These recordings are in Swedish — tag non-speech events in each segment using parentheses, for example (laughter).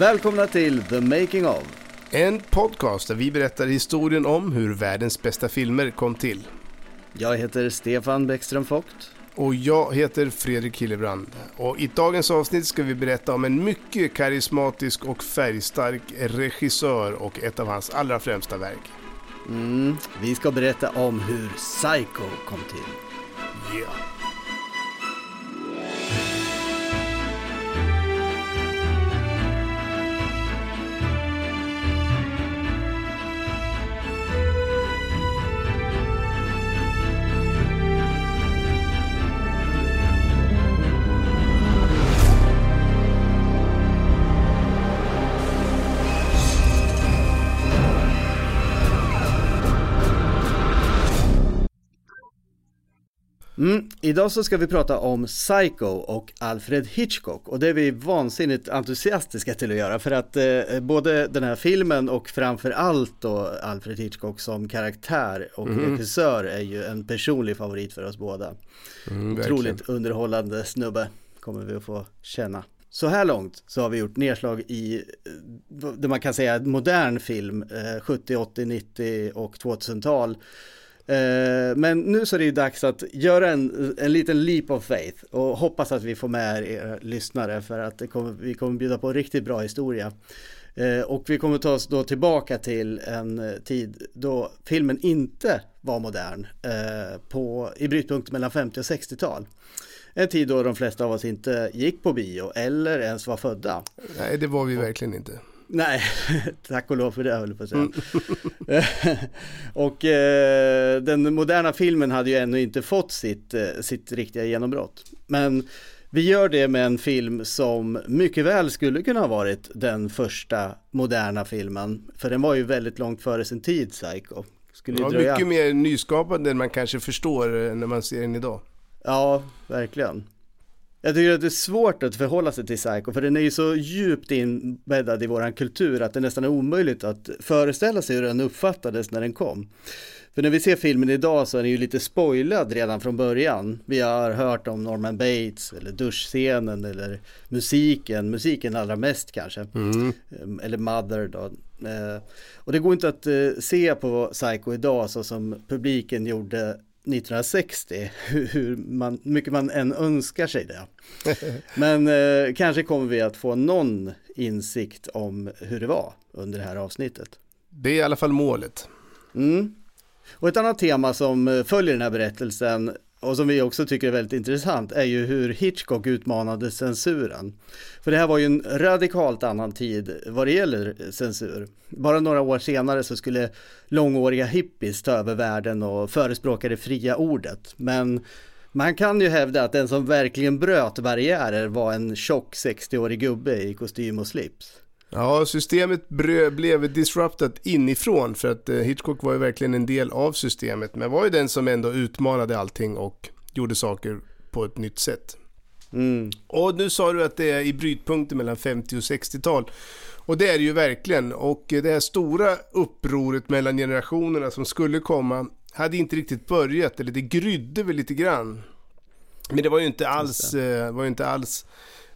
Välkomna till The Making of. En podcast där vi berättar historien om hur världens bästa filmer kom till. Jag heter Stefan Bäckström Vogt. Och jag heter Fredrik Hillebrand. Och i dagens avsnitt ska vi berätta om en mycket karismatisk och färgstark regissör och ett av hans allra främsta verk. Mm, vi ska berätta om hur Psycho kom till. Yeah. Idag så ska vi prata om Psycho och Alfred Hitchcock och det är vi vansinnigt entusiastiska till att göra för att eh, både den här filmen och framför allt då Alfred Hitchcock som karaktär och mm. regissör är ju en personlig favorit för oss båda. Mm, Otroligt underhållande snubbe kommer vi att få känna. Så här långt så har vi gjort nedslag i eh, det man kan säga modern film, eh, 70, 80, 90 och 2000-tal Eh, Eh, men nu så är det ju dags att göra en, en liten leap of faith och hoppas att vi får med er lyssnare för att kommer, vi kommer bjuda på en riktigt bra historia. Eh, och vi kommer ta oss då tillbaka till en eh, tid då filmen inte var modern på, i brytpunkt mellan 50 och 60-tal. En tid då de flesta av oss inte gick på bio eller ens var födda. Nej, det var vi verkligen inte. Nej, (laughs) tack och lov för det höll på att säga. Mm. (laughs) och eh, den moderna filmen hade ju ännu inte fått sitt, eh, sitt riktiga genombrott. Men vi gör det med en film som mycket väl skulle kunna ha varit den första moderna filmen. För den var ju väldigt långt före sin tid, Psycho. Skulle ja, dröja... mycket mer nyskapande än man kanske förstår eh, när man ser den idag. Ja, verkligen. Jag tycker att det är svårt att förhålla sig till Psycho för den är ju så djupt inbäddad i våran kultur att det nästan är omöjligt att föreställa sig hur den uppfattades när den kom. För när vi ser filmen idag så är den ju lite spoilad redan från början. Vi har hört om Norman Bates eller duschscenen eller musiken, musiken allra mest kanske. Mm. Eller Mother då. Ehm, och det går inte att eh, se på Psycho idag så som publiken gjorde 1960, hur, man, mycket man än önskar sig det. Men eh, kanske kommer vi att få någon insikt om hur det var under det här avsnittet. Det är i alla fall målet. Mm. Och ett annat tema som eh, följer den här berättelsen och som vi också tycker är väldigt intressant är ju hur Hitchcock utmanade censuren. För det här var ju en radikalt annan tid vad det gäller censur. Bara några år senare så skulle långåriga hippies ta över världen och förespråka det fria ordet. Men man kan ju hävda att den som verkligen bröt barriärer var en tjock 60-årig gubbe i kostym och slips. Ja, systemet blev disruptat inifrån för att eh, Hitchcock var ju verkligen en del av systemet. Men var ju den som ändå utmanade allting och gjorde saker på ett nytt sätt. Mm. Och nu sa du att det är i brytpunkten mellan 50 och 60-tal. Och det är det ju verkligen. Och det här stora upproret mellan generationerna som skulle komma hade inte riktigt börjat, eller det grydde väl lite grann. Men det var ju inte alls, eh, var ju inte alls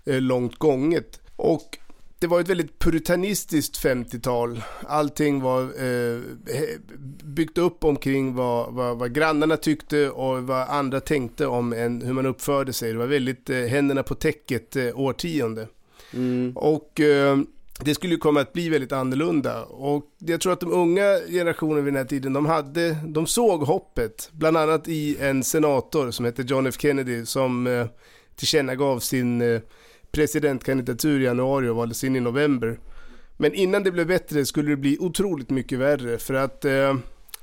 eh, långt gånget. Och det var ett väldigt puritanistiskt 50-tal. Allting var eh, byggt upp omkring vad, vad, vad, grannarna tyckte och vad andra tänkte om en, hur man uppförde sig. Det var väldigt eh, händerna på täcket eh, årtionde. Mm. Och eh, det skulle ju komma att bli väldigt annorlunda. Och jag tror att de unga generationerna vid den här tiden, de, hade, de såg hoppet. Bland annat i en senator som hette John F Kennedy som eh, tillkännagav sin eh, presidentkandidatur i januari och valdes in i november. Men innan det blev bättre skulle det bli otroligt mycket värre för att eh,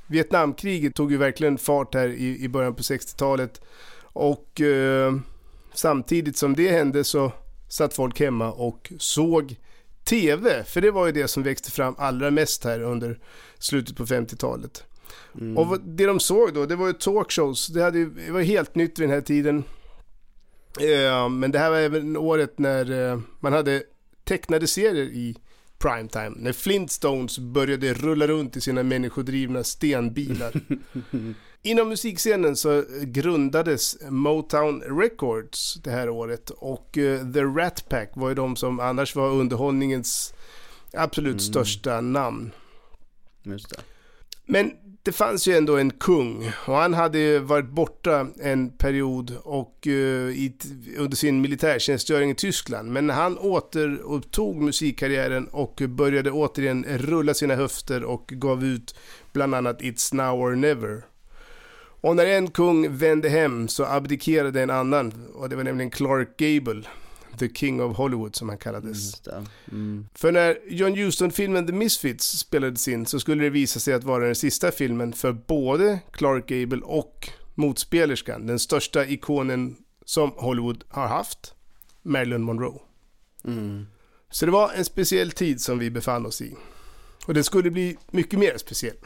Vietnamkriget tog ju verkligen fart här i, i början på 60-talet och eh, samtidigt som det hände så satt folk hemma och såg TV, för det var ju det som växte fram allra mest här under slutet på 50-talet. Mm. Och det de såg då, det var ju talkshows, det, hade, det var helt nytt vid den här tiden. Eh, men det här var även året när eh, man hade tecknade serier i primetime. När Flintstones började rulla runt i sina människodrivna stenbilar. (laughs) Inom musikscenen så grundades Motown Records det här året och uh, The Rat Pack var ju de som annars var underhållningens absolut mm. största namn. Just det. Men det fanns ju ändå en kung och han hade varit borta en period och uh, i, under sin militärtjänstgöring i Tyskland. Men han återupptog musikkarriären och började återigen rulla sina höfter och gav ut bland annat It's Now or Never. Och när en kung vände hem så abdikerade en annan och det var nämligen Clark Gable. The King of Hollywood som han kallades. Mm. För när John Huston-filmen The Misfits spelades in så skulle det visa sig att vara den sista filmen för både Clark Gable och motspelerskan, den största ikonen som Hollywood har haft, Marilyn Monroe. Mm. Så det var en speciell tid som vi befann oss i. Och det skulle bli mycket mer speciell.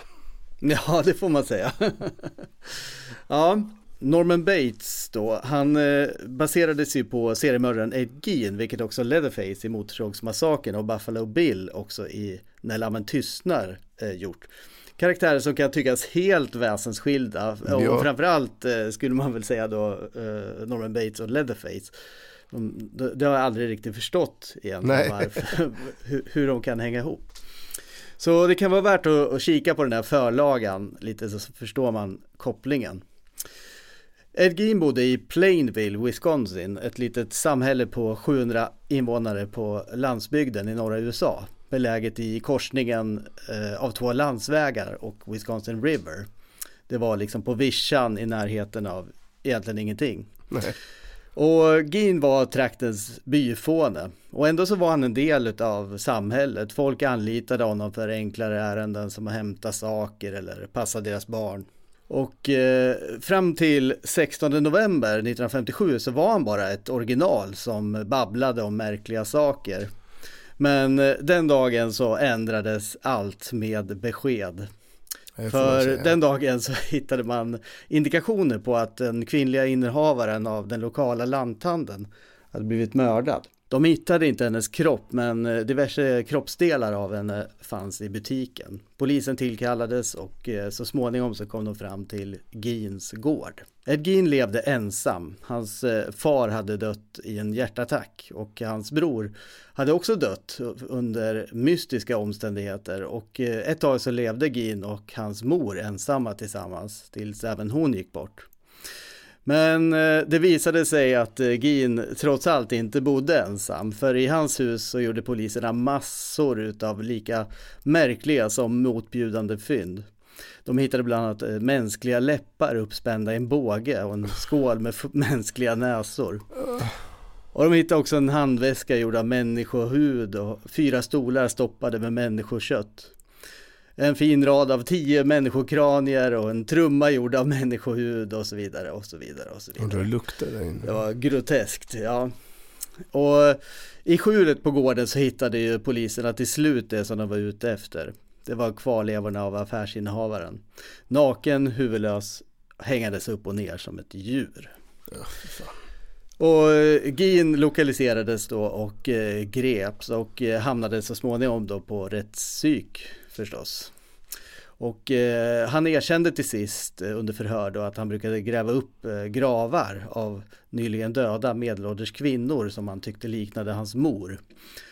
Ja, det får man säga. (laughs) ja, Norman Bates då, han eh, baserades ju på seriemördaren Ed Gein, vilket också Leatherface i Motorsågsmassakern och Buffalo Bill också i När lammen tystnar eh, gjort. Karaktärer som kan tyckas helt väsensskilda ja. och framförallt eh, skulle man väl säga då eh, Norman Bates och Leatherface. De, det har jag aldrig riktigt förstått egentligen varför, (laughs) hur, hur de kan hänga ihop. Så det kan vara värt att, att kika på den här förlagan lite så förstår man kopplingen. Ed Gein bodde i Plainville, Wisconsin, ett litet samhälle på 700 invånare på landsbygden i norra USA. Beläget i korsningen eh, av två landsvägar och Wisconsin River. Det var liksom på vischan i närheten av egentligen ingenting. Nej. Och Gin var traktens byfåne och ändå så var han en del av samhället. Folk anlitade honom för enklare ärenden som att hämta saker eller passa deras barn. Och eh, fram till 16 november 1957 så var han bara ett original som babblade om märkliga saker. Men eh, den dagen så ändrades allt med besked. För den dagen så (laughs) hittade man indikationer på att den kvinnliga innehavaren av den lokala lanthandeln hade blivit mördad. De hittade inte hennes kropp men eh, diverse kroppsdelar av henne fanns i butiken. Polisen tillkallades och eh, så småningom så kom de fram till Gins gård. Ed Gein levde ensam. Hans eh, far hade dött i en hjärtattack och hans bror hade också dött under mystiska omständigheter och ett tag så levde Gein och hans mor ensamma tillsammans tills även hon gick bort. Men eh, det visade sig att eh, Gin trots allt inte bodde ensam, för i hans hus så gjorde poliserna massor utav lika märkliga som motbjudande fynd. De hittade bland annat eh, mänskliga läppar uppspända i en båge och en skål med (laughs) mänskliga näsor. Och de hittade också en handväska gjord av människohud och fyra stolar stoppade med människokött en fin rad av tio människokranier och en trumma gjord av (laughs) människohud och så vidare och så vidare och så vidare. Och det luktar där inne. Det var groteskt, ja. Och i skjulet på gården så hittade ju poliserna till slut det som de var ute efter. Det var kvarlevorna av affärsinnehavaren. Naken, huvudlös, hängades upp och ner som ett djur. Ja, och Gin lokaliserades då och eh, greps och eh, hamnade så småningom då på rättspsyk förstås. Och eh, han erkände till sist eh, under förhör då att han brukade gräva upp eh, gravar av nyligen döda medelålders kvinnor som han tyckte liknade hans mor.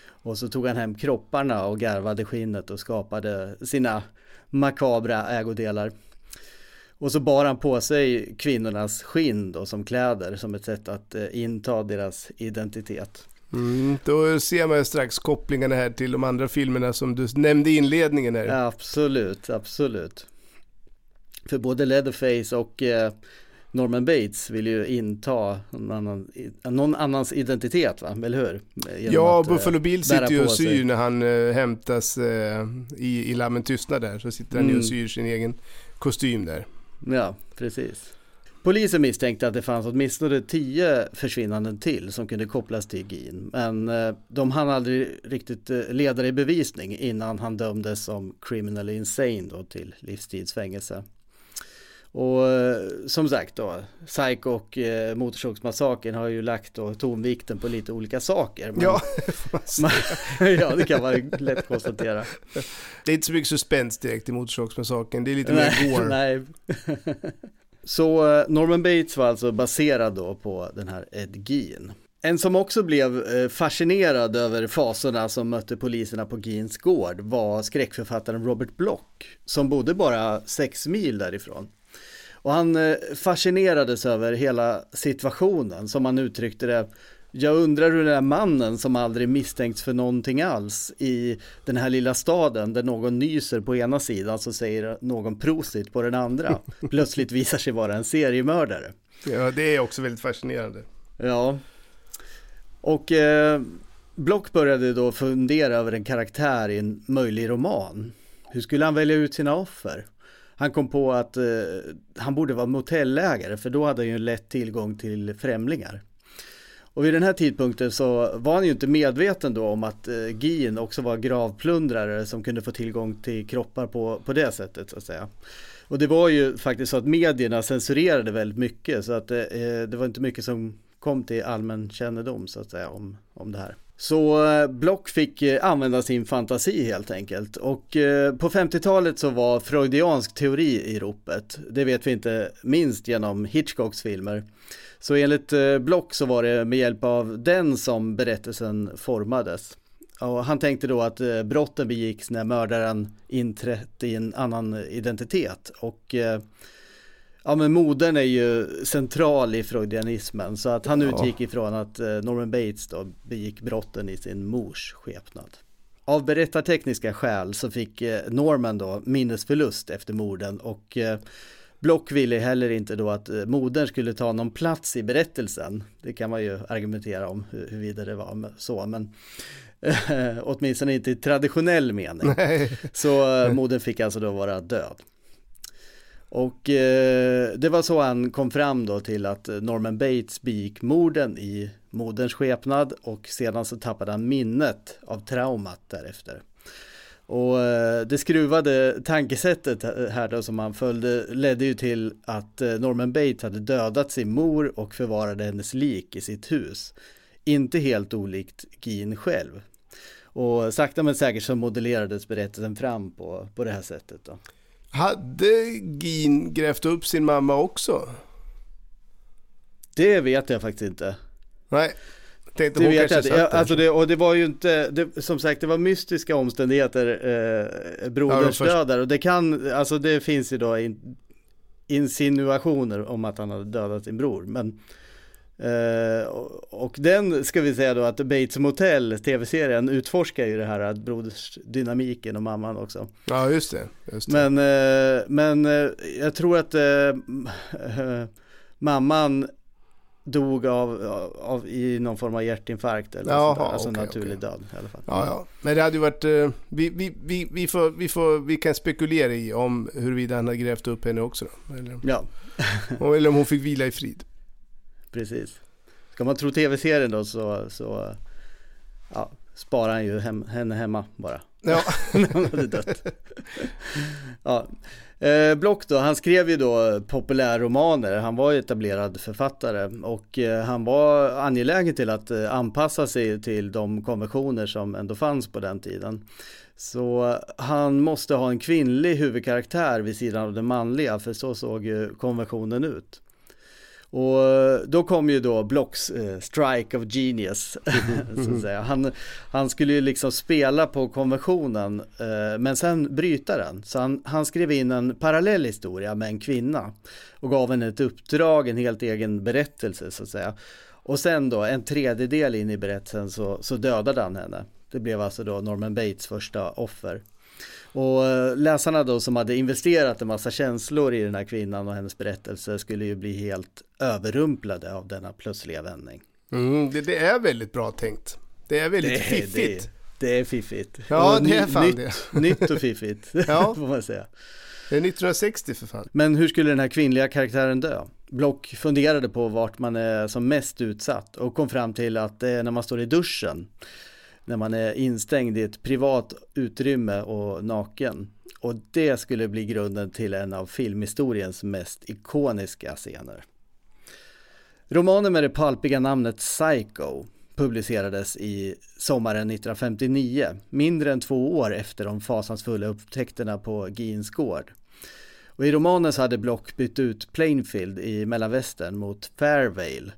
Och så tog han hem kropparna och garvade skinnet och skapade sina makabra ägodelar. Och så bar han på sig kvinnornas skinn då som kläder som ett sätt att eh, inta deras identitet. Mm, då ser man ju strax kopplingarna här till de andra filmerna som du nämnde i inledningen här. Absolut, absolut. För både Leatherface och eh, Norman Bates vill ju inta någon, annan, någon annans identitet, va? eller hur? Genom ja, att, Buffalo Bill sitter ju och syr när han äh, hämtas äh, i, i Lammen tystnad där. Så sitter han mm. ju och syr sin egen kostym där. Ja, precis. Polisen misstänkte att det fanns åtminstone tio försvinnanden till som kunde kopplas till Gin. Men eh, de hann aldrig riktigt eh, leda i bevisning innan han dömdes som criminally insane då till livstidsfängelse. Och eh, som sagt då, Psycho och eh, Motorsågsmassakern har ju lagt då tonvikten på lite olika saker. Men, ja, (laughs) (laughs) ja, det kan man lätt konstatera. Det är inte så mycket suspens direkt i Motorsågsmassakern, det är lite mer (laughs) gore. Nej. Så eh, Norman Bates var alltså baserad då på den här Ed Gein. En som också blev eh, fascinerad över fasorna som mötte poliserna på Geens gård var skräckförfattaren Robert Block som bodde bara sex mil därifrån. Och han eh, fascinerades över hela situationen som han uttryckte det jag undrar hur den här mannen som aldrig misstänkts för någonting alls i den här lilla staden där någon nyser på ena sidan så säger någon prosit på den andra (laughs) plötsligt visar sig vara en seriemördare. Ja, det är också väldigt fascinerande. Ja. Och eh, Block började då fundera över en karaktär i en möjlig roman. Hur skulle han välja ut sina offer? Han kom på att eh, han borde vara motellägare för då hade han ju lätt tillgång till främlingar. Och vid den här tidpunkten så var han ju inte medveten då om att eh, också var gravplundrare som kunde få tillgång till kroppar på, på det sättet så att säga. Och det var ju faktiskt så att medierna censurerade väldigt mycket så att eh, eh det var inte mycket som kom till allmän kännedom så att säga om, om det här. Så eh, Block fick eh, använda sin fantasi helt enkelt och på 50-talet så var freudiansk teori i ropet. Det vet vi inte minst genom Hitchcocks filmer. Så enligt Block så var det med hjälp av den som berättelsen formades. Och han tänkte då att brotten begicks när mördaren inträtt i en annan identitet och Ja men modern är ju central i freudianismen så att han ja. utgick ifrån att eh, Norman Bates då begick brotten i sin mors skepnad. Av berättartekniska skäl så fick eh, Norman då minnesförlust efter morden och eh, Block ville heller inte då att modern skulle ta någon plats i berättelsen. Det kan man ju argumentera om huruvida det var så, men (laughs) åtminstone inte i traditionell mening. Nej. Så modern fick alltså då vara död. Och eh, det var så han kom fram då till att Norman Bates begick morden i moderns skepnad och sedan så tappade han minnet av traumat därefter. Och eh, det skruvade tankesättet här då som han följde ledde ju till att eh, Norman Bates hade dödat sin mor och förvarade hennes lik i sitt hus. Inte helt olikt Gin själv. Och sakta men säkert så modellerades berättelsen fram på, på det här sättet då. Hade Gin grävt upp sin mamma också? Det vet jag faktiskt inte. Nej. Tänkte det vet jag inte. Alltså det, och det var ju inte, det, som sagt det var mystiska omständigheter, eh, broderns ja, dödar. Och det kan, alltså det finns ju då in, insinuationer om att han hade dödat sin bror. Men Uh, och den ska vi säga då att Bates Motel, tv-serien, utforskar ju det här brodersdynamiken och mamman också. Ja, just det. Just det. Men, uh, men uh, jag tror att mamman dog av, av, i någon form av hjärtinfarkt eller Jaha, sånt där. Alltså okay, naturlig okay. död i alla fall. Ja, ja. Men det hade ju varit, vi, vi, vi, vi, får, vi, får, vi kan spekulera i om huruvida han har grävt upp henne också då. Eller, ja. (laughs) eller om hon fick vila i frid precis. Ska man tro tv-serien då så, så ja, sparar han ju hem, henne hemma bara. Ja. (laughs) När hon hade dött. (laughs) ja. Eh, Block då, han skrev ju då populärromaner, han var ju etablerad författare och eh, han var angelägen till att eh, anpassa sig till de konventioner som ändå fanns på den tiden. Så han måste ha en kvinnlig huvudkaraktär vid sidan av den manliga, för så såg ju konventionen ut. Och eh, då kom ju då Blocks eh, strike of genius. (laughs) så att säga. Han, han skulle ju liksom spela på konventionen eh, men sen bryta den. Så han, han, skrev in en parallell historia med en kvinna och gav henne ett uppdrag, en helt egen berättelse så att säga. Och sen då en tredjedel in i berättelsen så, så dödade han henne. Det blev alltså då Norman Bates första offer. Och eh, läsarna då som hade investerat en massa känslor i den här kvinnan och hennes berättelse skulle ju bli helt överrumplade av denna plötsliga vändning. Mm, det, det, är väldigt bra tänkt. Det är väldigt det, fiffigt. Det, det, är fiffigt. Ja, och det är fan nytt, det. Nytt och fiffigt, (laughs) ja. (laughs) får man säga. Det är 1960 för fan. Men hur skulle den här kvinnliga karaktären dö? Block funderade på vart man är som mest utsatt och kom fram till att det är när man står i duschen när man är instängd i ett privat utrymme och naken. Och det skulle bli grunden till en av filmhistoriens mest ikoniska scener. Romanen med det palpiga namnet Psycho publicerades i sommaren 1959, mindre än två år efter de fasansfulla upptäckterna på Gins gård. Och i romanen så hade Block bytt ut Plainfield i mellanvästern mot Fairvale.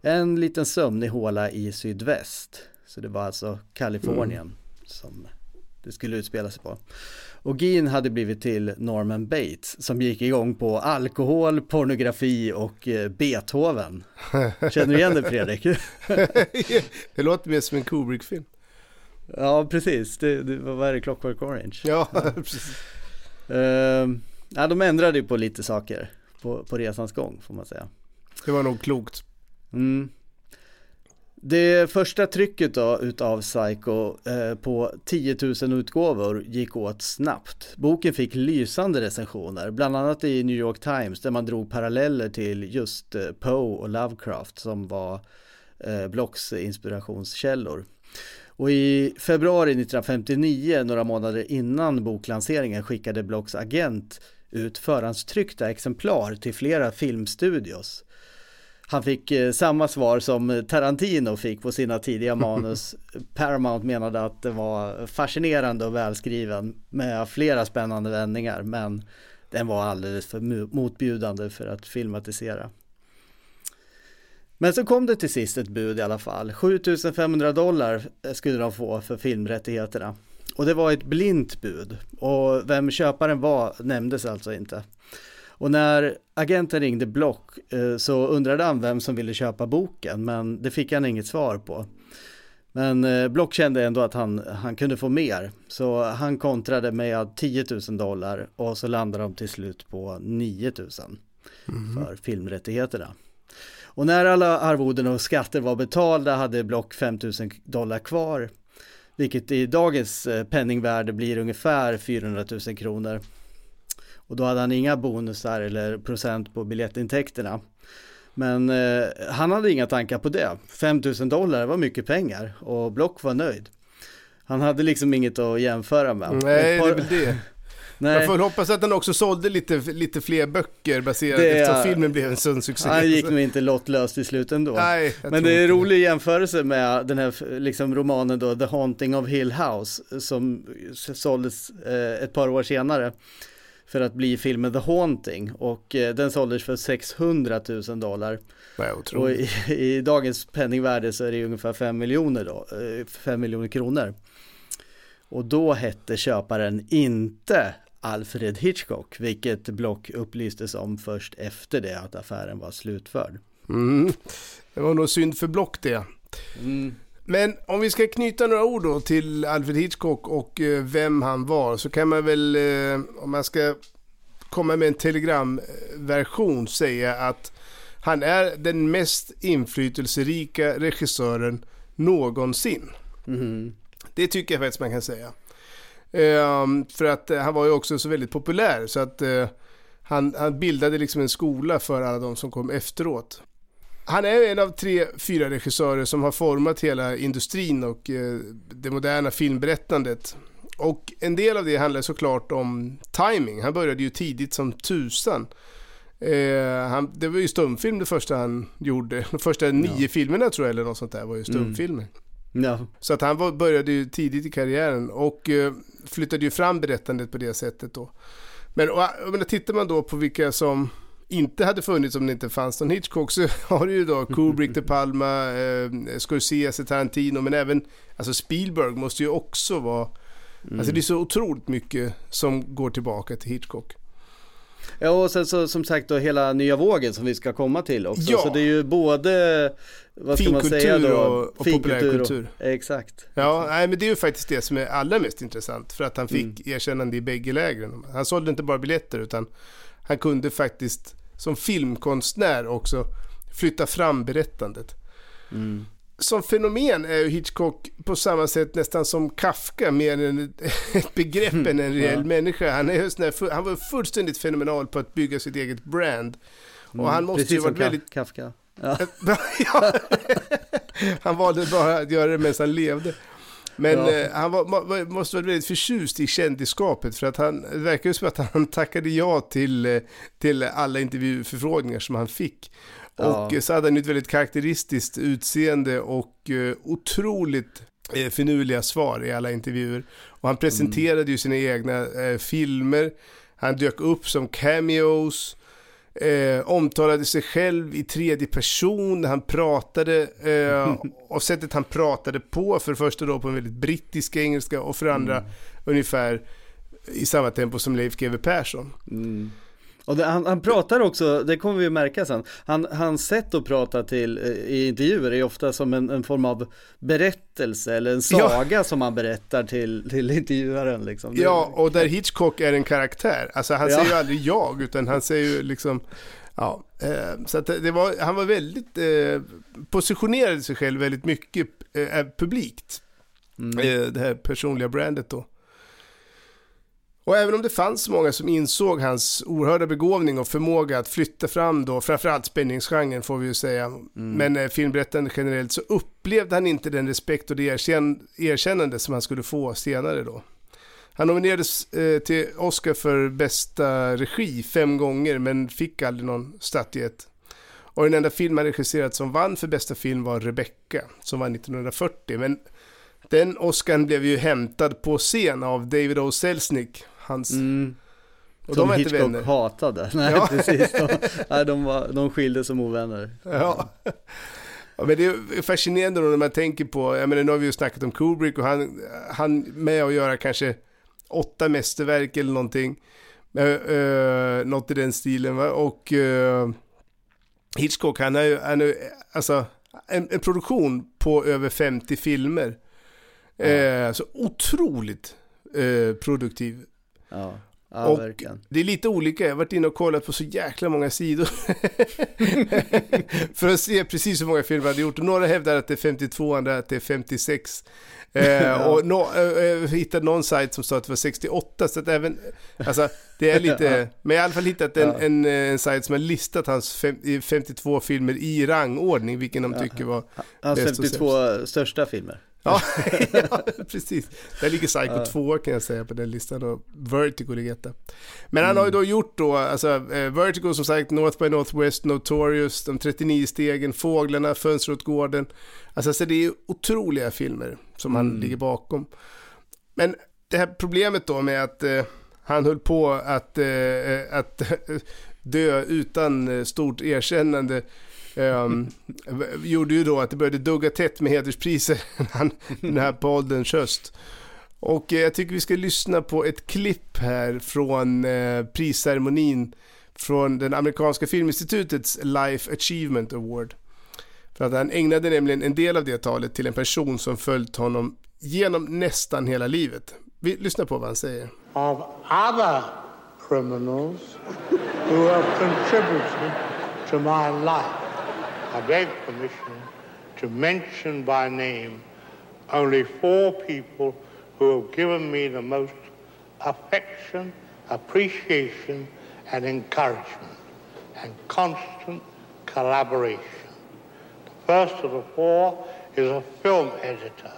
En liten sömnig håla i sydväst. Så det var alltså Kalifornien mm. som det skulle utspela sig på. Och Gin hade blivit till Norman Bates som gick igång på alkohol, pornografi och eh, Beethoven. Känner du igen det Fredrik? (laughs) det låter mer som en Kubrick-film. Ja, precis. Det, det, vad är det? Clockwork Orange? Ja, (laughs) precis. Uh, ja, de ändrade ju på lite saker på, på resans gång får man säga. Det var nog klokt. Mm. Det första trycket då utav Psycho eh, på 10 000 utgåvor gick åt snabbt. Boken fick lysande recensioner, bland annat i New York Times där man drog paralleller till just eh, Poe och Lovecraft som var eh, Blocks inspirationskällor. Och i februari 1959, några månader innan boklanseringen, skickade Blocks agent ut förhandstryckta exemplar till flera filmstudios. Han fick eh, samma svar som Tarantino fick på sina tidiga (laughs) manus. Paramount menade att det var fascinerande och välskriven med flera spännande vändningar men den var alldeles för motbjudande för att filmatisera. Men så kom det till sist ett bud i alla fall. 7500 dollar skulle de få för filmrättigheterna. Och det var ett blint bud och vem köparen var nämndes alltså inte. Och när agenten ringde Block eh, så undrade han vem som ville köpa boken men det fick han inget svar på. Men eh, Block kände ändå att han, han kunde få mer så han kontrade med 10 000 dollar och så landade de till slut på 9 000 mm. för filmrättigheterna. Och när alla arvoden och skatter var betalda hade Block 5 000 dollar kvar vilket i dagens eh, penningvärde blir ungefär 400 000 kronor. Och då hade han inga bonusar eller procent på biljettintäkterna. Men eh, han hade inga tankar på det. 5000 dollar var mycket pengar och Block var nöjd. Han hade liksom inget att jämföra med. Nej, par... det är väl det. (laughs) Nej. Jag får hoppas att han också sålde lite, lite fler böcker baserat det, eftersom filmen blev en sån succé. Han gick nog inte lottlöst i slut ändå. Nej, Men det är en rolig jämförelse med den här liksom, romanen då, The Haunting of Hill House, som såldes eh, ett par år senare för att bli filmen The Haunting och eh, den såldes för 600 000 dollar. Och i, i, dagens penningvärde så är det ungefär 5 miljoner då, 5 eh, miljoner kronor. Och då hette köparen inte Alfred Hitchcock, vilket Block upplystes om först efter det att affären var slutförd. Mm. Det var nog synd för Block det. Mm. Men om vi ska knyta några ord då till Alfred Hitchcock och eh, vem han var så kan man väl, eh, om man ska komma med en telegramversion, säga att han är den mest inflytelserika regissören någonsin. Mm. Det tycker jag faktiskt man kan säga. Ehm, för att eh, han var ju också så väldigt populär så att han, han bildade liksom en skola för alla de som kom efteråt. Han är en av tre, fyra regissörer som har format hela industrin och eh, det moderna filmberättandet. Och en del av det handlar såklart om timing. Han började ju tidigt som tusan. Eh, han, det var ju stumfilm det första han gjorde. De första ja. nio filmerna tror jag eller något sånt där var ju stumfilmer. Mm. Ja. Så att han var, började ju tidigt i karriären och eh, flyttade ju fram berättandet på det sättet då. Men och, och, tittar man då på vilka som inte hade funnits om det inte fanns någon Hitchcock så (laughs) har du ju då Kubrick, De Palma, eh, Scorsese, Tarantino men även alltså Spielberg måste ju också vara mm. Alltså det är så otroligt mycket som går tillbaka till Hitchcock. Ja och sen så som sagt då hela nya vågen som vi ska komma till också. Ja. Så det är ju både vad ska man säga då? Och, och populärkultur. Exakt. Ja, nej, men det är ju faktiskt det som är allra mest intressant. För att han fick mm. erkännande i bägge lägren. Han sålde inte bara biljetter utan han kunde faktiskt som filmkonstnär också flytta fram berättandet. Mm. Som fenomen är Hitchcock på samma sätt nästan som Kafka, mer än ett (laughs) begrepp än en (laughs) reell ja. människa. Han, är just när, han var fullständigt fenomenal på att bygga sitt eget brand. Och mm, han måste ju varit väldigt... Kafka. (laughs) Ja. han valde bara att göra det medan han levde. Men ja. eh, han var, måste vara väldigt förtjust i kändisskapet för att han, det verkar ju som att han (laughs) tackade ja till, eh, till alla intervjuförfrågningar som han fick. Ja. Och så hade han ett väldigt karaktäristiskt utseende och uh, otroligt uh, finurliga svar i alla intervjuer. Och han presenterade mm. ju sina egna uh, filmer. Han dök upp som cameos. Eh, omtalade sig själv i tredje person han pratade eh, (laughs) och sättet han pratade på för det första då på en väldigt brittisk engelska och för det andra mm. ungefär i samma tempo som Leif GW Persson. Mm. Och det, han, han, pratar också, det kommer vi att märka sen, han, hans sätt att prata till eh, i intervjuer är ofta som en, en form av berättelse eller en saga ja. som han berättar till, till intervjuaren. Liksom. Ja, och där Hitchcock är en karaktär. Alltså han ja. säger ju aldrig jag, utan han säger ju liksom Ja, eh, så att det var, han var väldigt, eh, positionerade sig själv väldigt mycket eh, publikt. Mm. Det här personliga brandet då. Och även om det fanns många som insåg hans oerhörda begåvning och förmåga att flytta fram då, framförallt spänningsgenren får vi ju säga, mm. men eh, filmberättande generellt, så upplevde han inte den respekt och det erkänn erkännande som han skulle få senare då. Han nominerades eh, till Oscar för bästa regi fem gånger, men fick aldrig någon statyett. Och den enda film han regisserat som vann för bästa film var Rebecca, som var 1940. Men den Oscarn blev ju hämtad på scen av David O. Selznick, hans... Mm. Och Som de Hitchcock vänner. hatade. (laughs) Nej, ja. precis. De, (laughs) nej, de, var, de skilde som ovänner. Ja. ja. men det är fascinerande då när man tänker på, jag menar nu har vi ju snackat om Kubrick och han, han med att göra kanske åtta mästerverk eller någonting. Uh, uh, något i den stilen va. Och uh, Hitchcock, han har ju, han är, alltså, en, en, produktion på över 50 filmer. Mm. så otroligt produktiv. Ja. Ja, och verkligen. det är lite olika, jag har varit inne och kollat på så jäkla många sidor. (laughs) för att se precis hur många filmer han hade gjort. Några hävdar att det är 52, andra att det är 56. eh, (laughs) och no, eh, hittade någon sajt som sa att det var 68, så att även, alltså det är lite, (laughs) men jag har i alla fall hittat en, ja. en, en, en sajt som har listat hans fem, 52 filmer i rangordning, vilken de tycker var Hans 52 största filmer. Ja, (laughs) (laughs) ja, precis. Där ligger Psycho ja. 2 kan jag säga på den listan och Vertigo ligger etta. Men han mm. har ju då gjort då, alltså eh, Vertigo som sagt, North by Northwest, Notorious, De 39 stegen, Fåglarna, Fönster åt gården. Alltså, alltså det är otroliga filmer som mm. han ligger bakom. Men det här problemet då med att eh, han höll på att, eh, att (laughs) dö utan eh, stort erkännande Um, gjorde ju då att det började dugga tätt med hederspriser (laughs) den här poddens höst. Och eh, jag tycker vi ska lyssna på ett klipp här från eh, prisceremonin från den amerikanska filminstitutets Life Achievement Award. För att han ägnade nämligen en del av det talet till en person som följt honom genom nästan hela livet. Vi lyssnar på vad han säger. Of other criminals who have contributed to my life. I beg permission to mention by name only four people who have given me the most affection, appreciation, and encouragement, and constant collaboration. The first of the four is a film editor.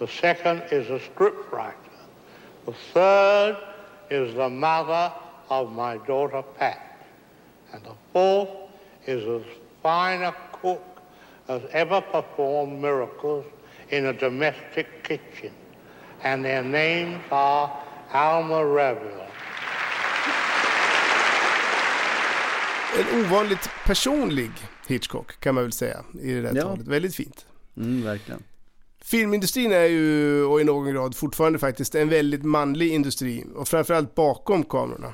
The second is a scriptwriter. The third is the mother of my daughter Pat. And the fourth is as fine a cook as ever performed miracles in a domestic kitchen. And their names are Alma Revilla. En ovanligt personlig Hitchcock kan man väl säga i det där ja. talet. Väldigt fint. Mm, verkligen. Filmindustrin är ju, och i någon grad fortfarande faktiskt, en väldigt manlig industri. Och framförallt bakom kamerorna.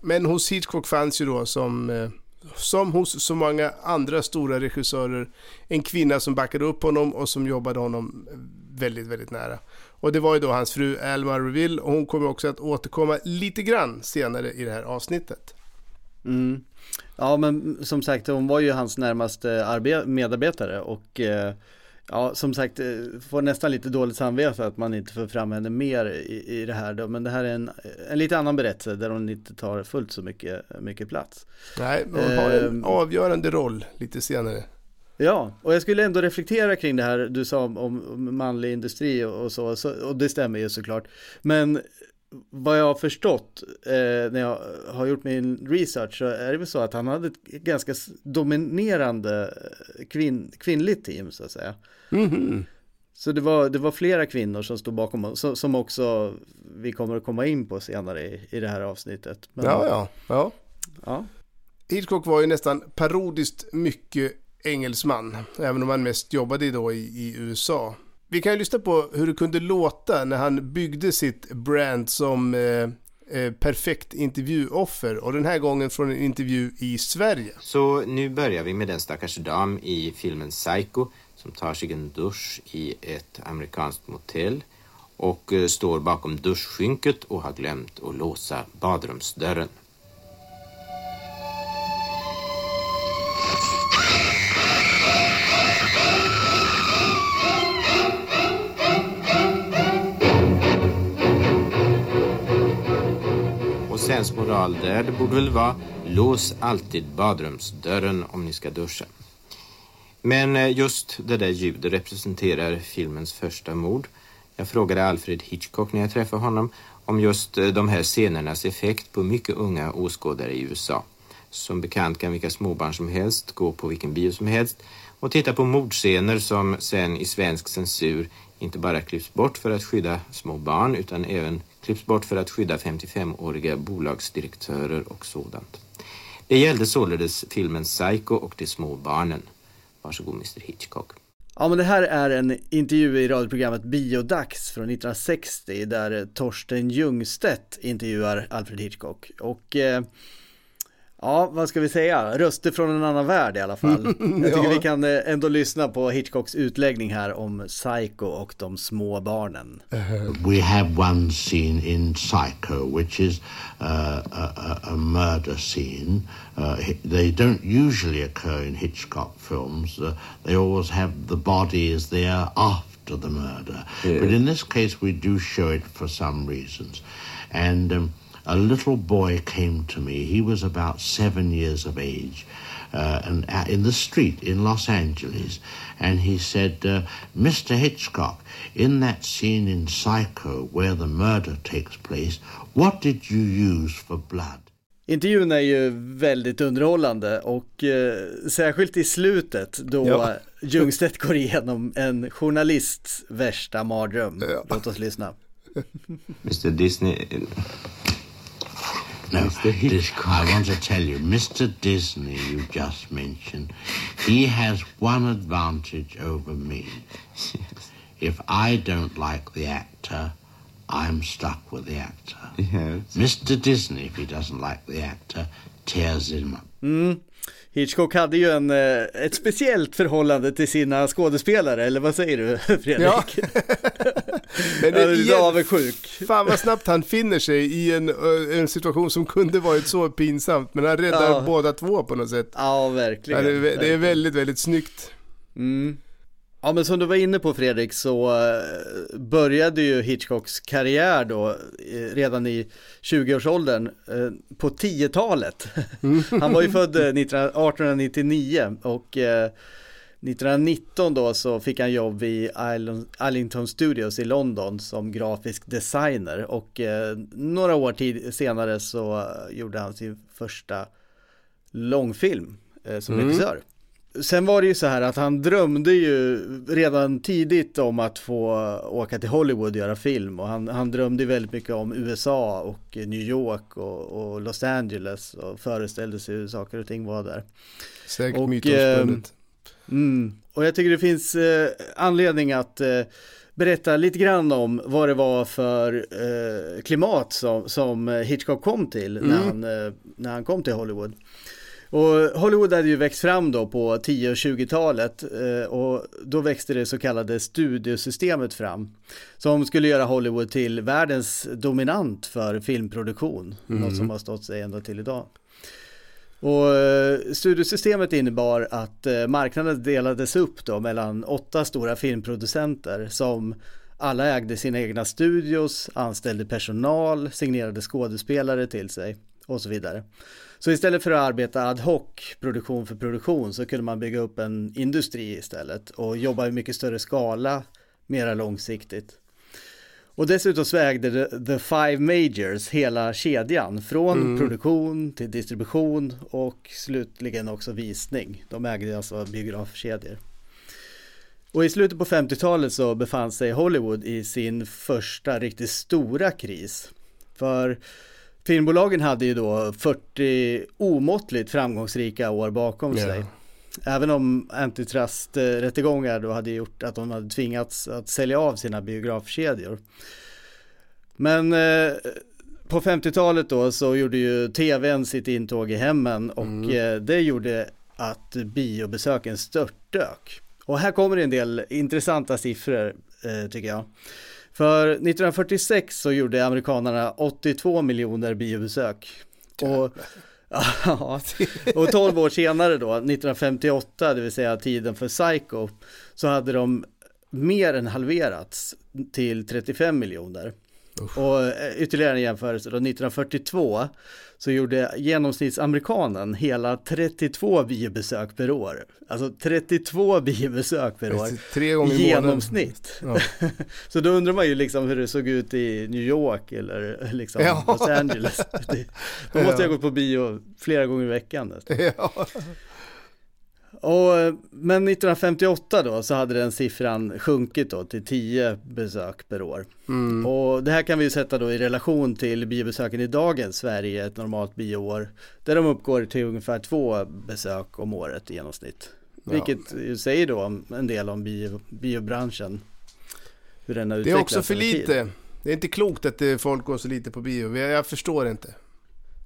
Men hos Hitchcock fanns ju då som eh, som hos så många andra stora regissörer, en kvinna som backade upp honom och som jobbade honom väldigt, väldigt nära. Och det var ju då hans fru Alma Reville och hon kommer också att återkomma lite grann senare i det här avsnittet. Mm. Ja men som sagt hon var ju hans närmaste medarbetare och eh, Ja, som sagt, eh, får nästan lite dåligt samvete att man inte får fram henne mer i, i det här då. Men det här är en, en lite annan berättelse där hon inte tar fullt så mycket, mycket plats. Nej, hon har en eh, avgörande roll lite senare. Ja, och jag skulle ändå reflektera kring det här du sa om, om manlig industri och, och så, så, och det stämmer ju såklart. Men vad jag har förstått eh, när jag har gjort min research så är det väl så att han hade ett ganska dominerande kvinn, kvinnligt team så att säga. Mm -hmm. Så det var, det var flera kvinnor som stod bakom, som, som också vi kommer att komma in på senare i, i det här avsnittet. Men, ja, ja, ja. ja. Hitchcock var ju nästan parodiskt mycket engelsman, även om han mest jobbade då i, i USA. Vi kan ju lyssna på hur det kunde låta när han byggde sitt brand som eh, eh, perfekt intervjuoffer och den här gången från en intervju i Sverige. Så nu börjar vi med den stackars dam i filmen Psycho som tar sig en dusch i ett amerikanskt motell och eh, står bakom duschskynket och har glömt att låsa badrumsdörren. Sensmoral där, det borde väl vara lås alltid badrumsdörren om ni ska duscha. Men eh, just det där ljudet representerar filmens första mord. Jag frågade Alfred Hitchcock när jag träffade honom om just eh, de här scenernas effekt på mycket unga åskådare i USA. Som bekant kan vilka småbarn som helst gå på vilken bio som helst och titta på mordscener som sen i svensk censur inte bara klipps bort för att skydda små barn utan även klipps bort för att skydda 55-åriga bolagsdirektörer och sådant. Det gällde således filmen Psycho och de små barnen. Varsågod Mr Hitchcock. Ja men det här är en intervju i radioprogrammet Biodags från 1960 där Torsten Ljungstedt intervjuar Alfred Hitchcock. Och eh, Ja, vad ska vi säga? Röster från en annan värld i alla fall. (laughs) Jag tycker ja. vi kan eh, ändå lyssna på Hitchcocks utläggning här om Psycho och de små barnen. We have one scene in Psycho which is uh, a, a, murder scene. Uh, they don't usually occur in Hitchcock films. Uh, they always have the body is there after the murder. Yeah. But in this case we do show it for some reasons. And um, a little boy came to me. He was about seven years of age. Uh, and uh, in the street in Los Angeles, and he said, uh, "Mr. Hitchcock, in that scene in Psycho where the murder takes place, what did you use for blood?" Intervjun är ju väldigt underhållande och eh, särskilt i slutet då ja. Ljungstedt går igenom en journalists värsta mardröm. Ja. Låt oss lyssna. Mr Disney No, I want to tell you, Mr. Disney, you just mentioned, he has one advantage over me. Yes. If I don't like the actor, I'm stuck with the actor. Yes. Mr. Disney, if he doesn't like the actor, tears him up. Mm. Hitchcock hade ju en, eh, ett speciellt förhållande till sina skådespelare, eller vad säger du (laughs) Fredrik? Ja. (laughs) Men det är lite avundsjuk. Fan vad snabbt han finner sig i en, en situation som kunde varit så pinsamt, men han räddar ja. båda två på något sätt. Ja, verkligen. Det, det, är väldigt, väldigt snyggt. Mm. Ja men som du var inne på Fredrik så eh, började ju Hitchcocks karriär då eh, redan i 20-årsåldern eh, på 10-talet. Han var ju (laughs) född 1899 och 1919 då så fick han jobb vid Arlington Studios i London som grafisk designer och några år tid senare så gjorde han sin första långfilm som mm. Sen var det ju så här att han drömde ju redan tidigt om att få åka till Hollywood och göra film och han, han drömde väldigt mycket om USA och New York och, och Los Angeles och föreställde sig hur saker och ting var där. Säkert mytomspunnet. Eh, mm, och jag tycker det finns eh, anledning att eh, berätta lite grann om vad det var för eh, klimat som, som Hitchcock kom till mm. när, han, eh, när han kom till Hollywood. Och Hollywood hade ju växt fram då på 10 och 20-talet eh, och då växte det så kallade studiosystemet fram som skulle göra Hollywood till världens dominant för filmproduktion, mm. något som har stått sig ända till idag. Och eh, studiosystemet innebar att eh, marknaden delades upp då mellan åtta stora filmproducenter som alla ägde sina egna studios, anställde personal, signerade skådespelare till sig och så vidare. Så istället för att arbeta ad hoc, produktion för produktion, så kunde man bygga upp en industri istället och jobba i mycket större skala, mera långsiktigt. Och dessutom så ägde The Five Majors hela kedjan från mm. produktion till distribution och slutligen också visning. De ägde alltså biografkedjor. Och i slutet på 50-talet så befann sig Hollywood i sin första riktigt stora kris. För filmbolagen hade ju då 40 omåttligt framgångsrika år bakom Ja. sig. Även om antitrust-rättegångar då hade gjort att de hade tvingats att sälja av sina biografkedjor. Men eh, på 50-talet då så gjorde ju tvn sitt intåg i hemmen och eh, det gjorde att biobesöken störtdök. Och här kommer det en del intressanta siffror eh, tycker jag. För 1946 så gjorde amerikanerna 82 miljoner biobesök. Och, (laughs) ja, och 12 år senare då, 1958, det vill säga tiden för Psycho, så hade de mer än halverats till 35 miljoner. Och eh, ytterligare en jämförelse då, 1942 så gjorde genomsnittsamerikanen hela 32 biobesök per år. Alltså 32 biobesök per år. Tre gånger I genomsnitt. Ja. (laughs) Så då undrar man ju liksom hur det såg ut i New York eller liksom Ja. Los Angeles. (laughs) Då måste jag gå på bio flera gånger i veckan. Ja. Och, eh, men 1958 då så hade den siffran sjunkit då till 10 besök per år. Mm. Och det här kan vi ju sätta då i relation till biobesöken i dagens Sverige, ett normalt bioår. Där de uppgår till ungefär två besök om året i genomsnitt. Ja. Vilket säger då en del om bio, biobranschen. Hur den har Det är utvecklats också för lite. Det är inte klokt att det, folk går så lite på bio. Jag förstår inte.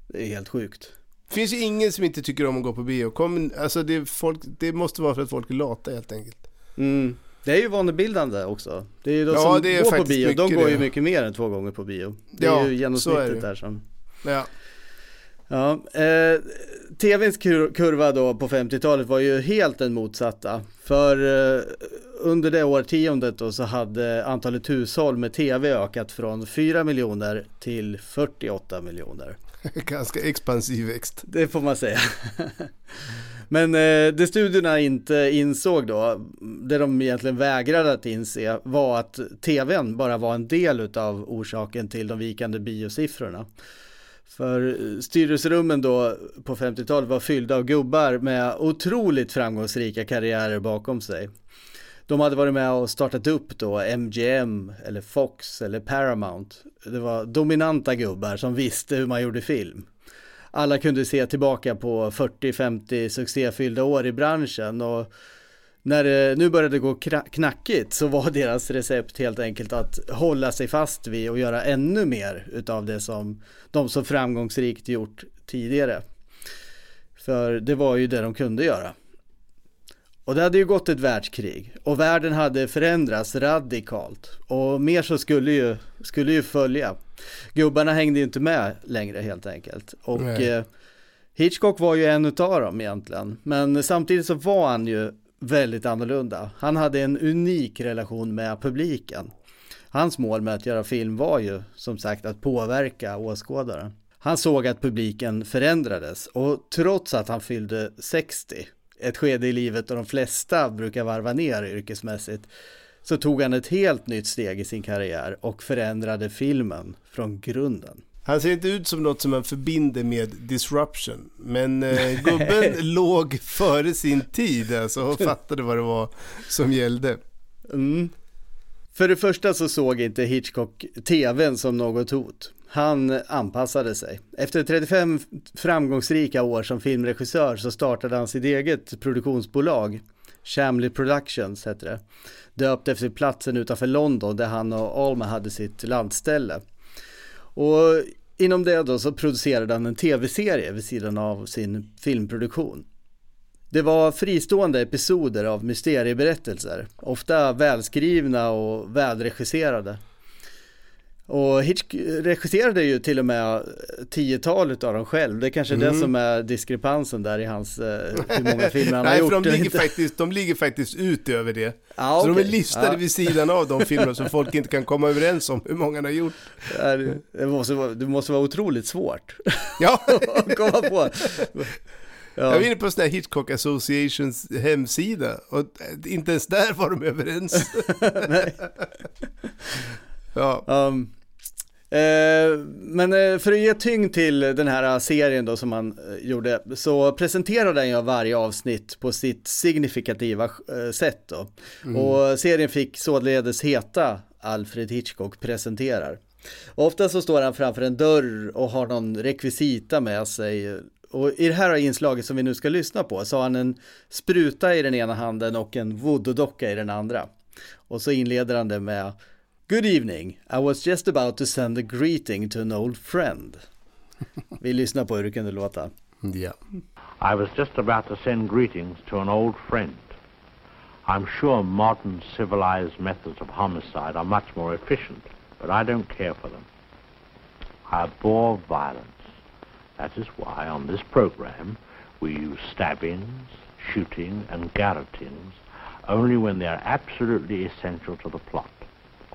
Det är helt sjukt. Det finns ju ingen som inte tycker om att gå på bio. Kom, alltså det, folk, det måste vara för att folk är lata helt enkelt. Mm. Det är ju vanebildande också. Det är ju de Ja, som går på bio, de går ju mycket mer än två gånger på bio. Det Ja, är ju så är genomsnittet det. där som Ja. Ja, eh, tvns kur- kurva då på 50-talet var ju helt den motsatta. För eh, under det årtiondet då så hade antalet hushåll med tv ökat från 4 miljoner till 48 miljoner. (laughs) Ganska expansiv växt. Det får man säga. (laughs) Men eh, det studierna inte insåg då, det de egentligen vägrade att inse, var att tvn bara var en del av orsaken till de vikande biosiffrorna. För eh, styrelserummen då på 50-talet var fyllda av gubbar med otroligt framgångsrika karriärer bakom sig. De hade varit med och startat upp då MGM eller Fox eller Paramount. Det var dominanta gubbar som visste hur man gjorde film. Alla kunde se tillbaka på 40-50 succéfyllda år i branschen och när det nu började gå knackigt så var (laughs) deras recept helt enkelt att hålla sig fast vid och göra ännu mer utav det som de så framgångsrikt gjort tidigare. För det var ju det de kunde göra. Och det hade ju gått ett världskrig och världen hade förändrats radikalt och mer så skulle ju, skulle ju följa. Gubbarna hängde ju inte med längre helt enkelt. Och eh, Hitchcock var ju en utav dem egentligen. Men samtidigt så var han ju väldigt annorlunda. Han hade en unik relation med publiken. Hans mål med att göra film var ju som sagt att påverka åskådaren. Han såg att publiken förändrades och trots att han fyllde 60, ett skede i livet då de flesta brukar varva ner yrkesmässigt, så tog han ett helt nytt steg i sin karriär och förändrade filmen från grunden. Han ser inte ut som något som man förbinder med disruption. Men eh, gubben (laughs) låg före sin tid alltså och fattade vad det var som gällde. Mm. För det första så såg inte Hitchcock tvn som något hot. Han anpassade sig. Efter 35 framgångsrika år som filmregissör så startade han sitt eget produktionsbolag. Shamley Productions hette det. Döpt efter platsen utanför London där han och Alma hade sitt landställe. Och inom det då så producerade han en tv-serie vid sidan av sin filmproduktion. Det var fristående episoder av mysterieberättelser, ofta välskrivna och välregisserade. Och Hitch regisserade ju till och med tiotalet av dem själv. Det är kanske det som är diskrepansen där i hans, eh, hur många filmer han har Nej, gjort. för de ligger, (laughs) faktiskt, de ligger faktiskt ut över det. Ja, Så de är listade Ja. vid sidan av de filmer som folk inte kan komma överens om hur många han har gjort. Ja, det- måste, vara, det måste vara otroligt svårt (laughs) Ja, (laughs) att komma på. jag var inne på sån här Hitchcock Associations hemsida och inte ens där var de överens. Nej. Ja, Um, men eh, för att ge tyngd till den här serien då som han eh, gjorde så presenterade han ju varje avsnitt på sitt signifikativa sätt då. Mm. Och serien fick således heta Alfred Hitchcock presenterar. Och ofta så står han framför en dörr och har någon rekvisita med sig. Och i det här inslaget som vi nu ska lyssna på så har han en spruta i den ena handen och en voodoo-docka i den andra. Och så inleder han det med Good evening, I was just about to send a greeting to an old friend. (laughs) Vi lyssnar på hur det kunde låta. Ja. I was just about to send greetings to an old friend. I'm sure modern civilized methods of homicide are much more efficient, but I don't care for them. I abhor violence. That is why on this program we use stabbings, shooting and garrotings only when they are absolutely essential to the plot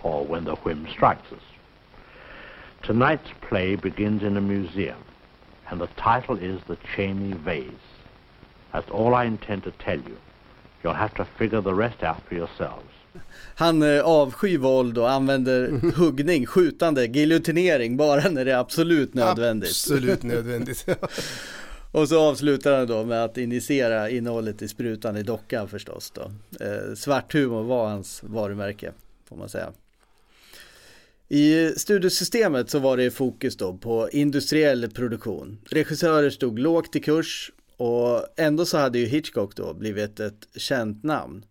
or when the whim strikes us. Tonight's play begins in a museum, and the title is The Cheney Vase. That's all I intend to tell you. You'll have to figure the rest out for yourselves. Han eh, avskyr våld och använder (laughs) huggning, skjutande, giljotinering bara när det är absolut nödvändigt. Absolut (laughs) nödvändigt. och så avslutar han då med att initiera innehållet i sprutan i dockan förstås då. Eh, svart humor var hans varumärke, får man säga. I studiosystemet så var det fokus då på industriell produktion. Regissörer stod lågt i kurs och ändå så hade ju Hitchcock då blivit ett känt namn.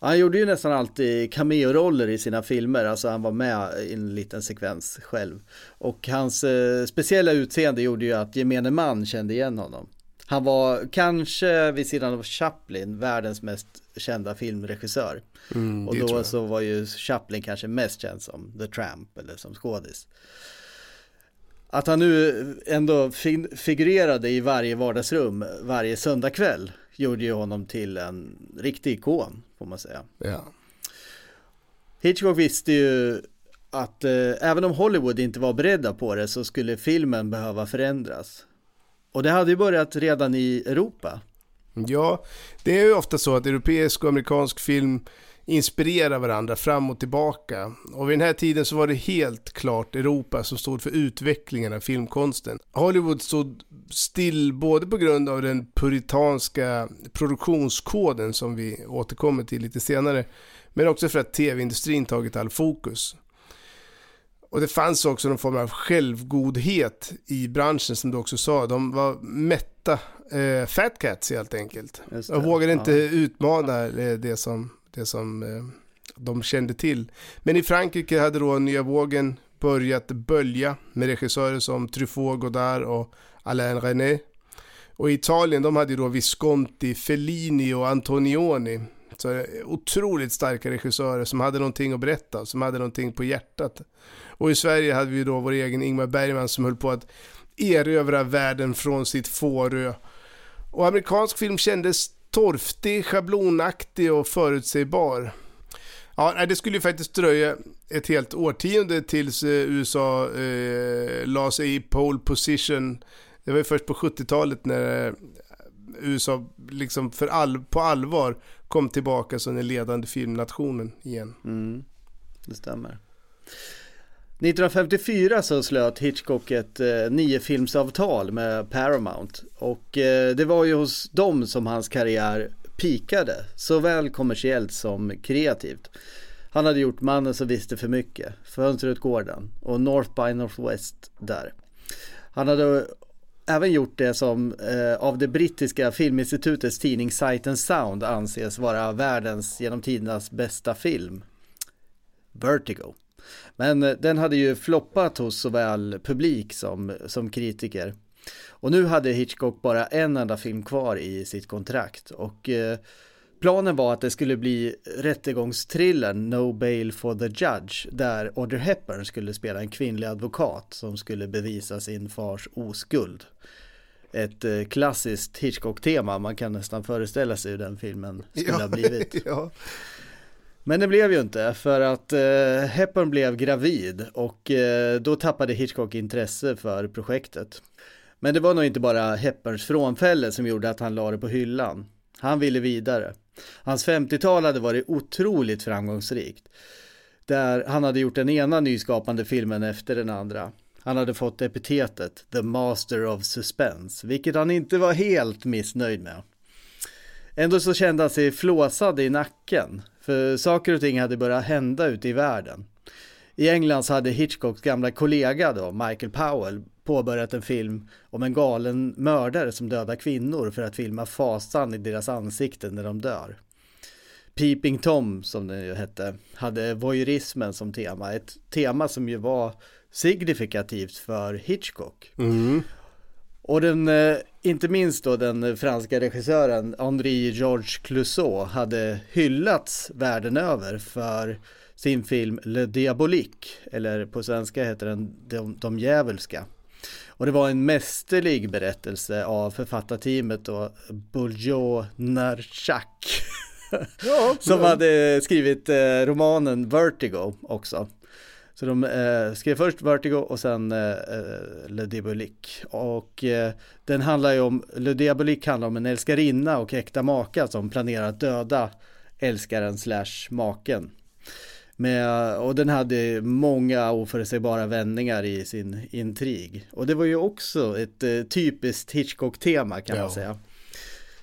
Han gjorde ju nästan alltid cameo-roller i sina filmer, alltså han var med i en liten sekvens själv. Och hans eh, speciella utseende gjorde ju att gemene man kände igen honom. Han var kanske vid sidan av Chaplin världens mest kända filmregissör. Mm, och då så var ju Chaplin kanske mest känd som The Tramp eller som skådis. Att han nu ändå figurerade i varje vardagsrum varje söndagkväll gjorde ju honom till en riktig ikon får man säga. Ja. Hitchcock visste ju att eh, även om Hollywood inte var beredda på det så skulle filmen behöva förändras. Och det hade ju börjat redan i Europa. Ja, det är ju ofta så att europeisk och amerikansk film inspirerar varandra fram och tillbaka. Och vid den här tiden så var det helt klart Europa som stod för utvecklingen av filmkonsten. Hollywood stod still både på grund av den puritanska produktionskoden som vi återkommer till lite senare, men också för att tv-industrin tagit all fokus. Och det fanns också någon form av självgodhet i branschen som du också sa. De var mätta eh, fat cats helt enkelt. Och vågade inte ja. utmana eh, det som, det som eh, de kände till. Men i Frankrike hade då nya vågen börjat bölja med regissörer som Truffaut, Godard och Alain René. Och i Italien, de hade ju då Visconti, Fellini och Antonioni. Så otroligt starka regissörer som hade någonting att berätta, som hade någonting på hjärtat. Och i Sverige hade vi då vår egen Ingmar Bergman som höll på att erövra världen från sitt fårö. Och amerikansk film kändes torftig, schablonaktig och förutsägbar. Ja, det skulle ju faktiskt dröja ett helt årtionde tills eh, USA eh, la sig i pole position. Det var ju först på 70-talet när eh, USA liksom för all, på allvar kom tillbaka som den ledande filmnationen igen. Mm, det stämmer. 1954 så slöt Hitchcock ett eh, niofilmsavtal med Paramount och eh, det var ju hos dem som hans karriär pikade, såväl kommersiellt som kreativt. Han hade gjort Mannen som visste för mycket, Fönstret Gordon och North by Northwest där. Han hade även gjort det som eh, av det brittiska filminstitutets tidning Sight and Sound anses vara världens genom tidernas bästa film. Vertigo. Men eh, den hade ju floppat hos såväl publik som, som kritiker. Och nu hade Hitchcock bara en enda film kvar i sitt kontrakt och eh, planen var att det skulle bli rättegångsthrillern No Bail for the Judge där Audrey Hepburn skulle spela en kvinnlig advokat som skulle bevisa sin fars oskuld. Ett eh, klassiskt Hitchcock-tema, man kan nästan föreställa sig hur den filmen skulle ja, ha blivit. (laughs) ja. Men det blev ju inte för att eh, Hepburn blev gravid och eh, då tappade Hitchcock intresse för projektet. Men det var nog inte bara Hepburns frånfälle som gjorde att han la det på hyllan. Han ville vidare. Hans 50-tal hade varit otroligt framgångsrikt. Där han hade gjort den ena nyskapande filmen efter den andra. Han hade fått epitetet The Master of Suspense, vilket han inte var helt missnöjd med. Ändå så kände han sig flåsad i nacken, för saker och ting hade börjat hända ute i världen. I England så hade Hitchcocks gamla kollega då, Michael Powell, påbörjat en film om en galen mördare som dödar kvinnor för att filma fasan i deras ansikten när de dör. Peeping Tom, som den ju hette, hade voyeurismen som tema. Ett tema som ju var signifikativt för Hitchcock. Mm. Och den, eh, inte minst då den franska regissören Henri Georges Clouseau hade hyllats världen över för sin film Le Diabolique, eller på svenska heter den De, De djävulska. Och det var en mästerlig berättelse av författarteamet då, Bourgeois Narchak. Ja, (laughs) som hade skrivit eh, romanen Vertigo också. Så de eh, skrev först Vertigo och sen eh, eh, Le Diabolique. Och eh, den handlar ju om, Le Diabolique handlar om en älskarinna och äkta maka som planerar att döda älskaren slash maken. Med, och den hade många oförutsägbara vändningar i sin intrig. Och det var ju också ett eh, typiskt Hitchcock-tema kan Ja. man säga.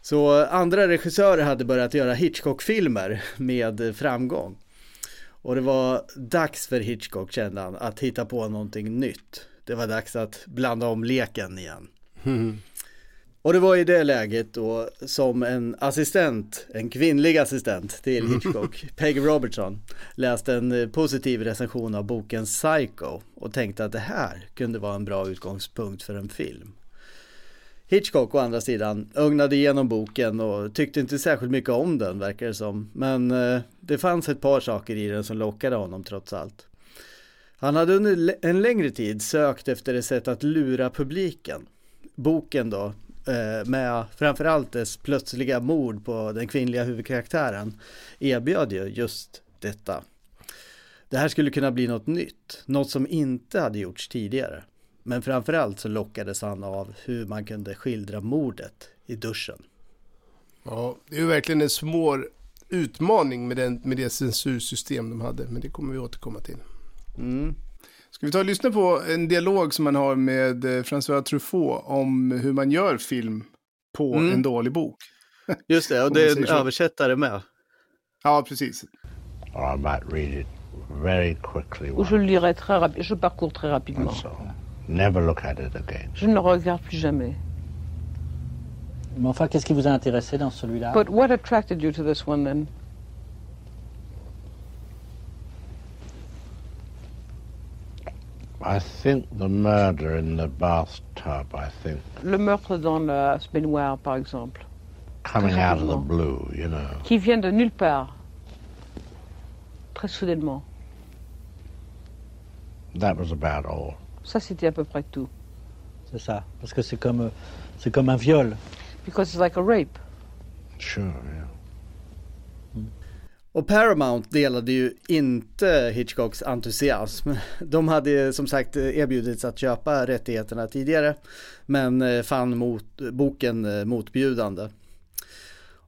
Så andra regissörer hade börjat göra Hitchcock-filmer med framgång. Och det var dags för Hitchcock kände han att hitta på någonting nytt. Det var dags att blanda om leken igen. Och det var i det läget då som en assistent, en kvinnlig assistent till Hitchcock, (laughs) Peggy Robertson, läste en eh, positiv recension av boken Psycho och tänkte att det här kunde vara en bra utgångspunkt för en film. Hitchcock å andra sidan ögnade igenom boken och tyckte inte särskilt mycket om den verkar det som. Men eh, det fanns ett par saker i den som lockade honom trots allt. Han hade under en längre tid sökt efter ett sätt att lura publiken. Boken då, eh, med framförallt dess plötsliga mord på den kvinnliga huvudkaraktären, erbjöd ju just detta. Det här skulle kunna bli något nytt, något som inte hade gjorts tidigare. Men framförallt så lockades han av hur man kunde skildra mordet i duschen. Ja, det är ju verkligen en svår utmaning med, den, med det censursystem de hade, men det kommer vi återkomma till. Mm. Ska vi ta och lyssna på en dialog som man har med eh, François Truffaut om hur man gör film på Mm. en dålig bok? (laughs) Just det, och det är en översättare med. Ja, precis. Or I might read it very quickly. Ou je le lirai très rapidement. Je parcours très rapidement. Never look at it again. Je ne le regarde plus jamais. Mais enfin, qu'est-ce qui vous a intéressé dans celui-là? But what attracted you to this one then? I think the murder in the bathtub, I think, Le meurtre dans la baignoire, par exemple, coming out of the blue, you know. qui vient de nulle part, très soudainement. That was about all. Ça, c'était à peu près tout. C'est ça. Parce que c'est comme, c'est comme un viol. Because it's like a rape. Sure, yeah. Och Paramount delade ju inte Hitchcocks entusiasm. De hade som sagt erbjudits att köpa rättigheterna tidigare men eh, fann mot, boken eh, motbjudande.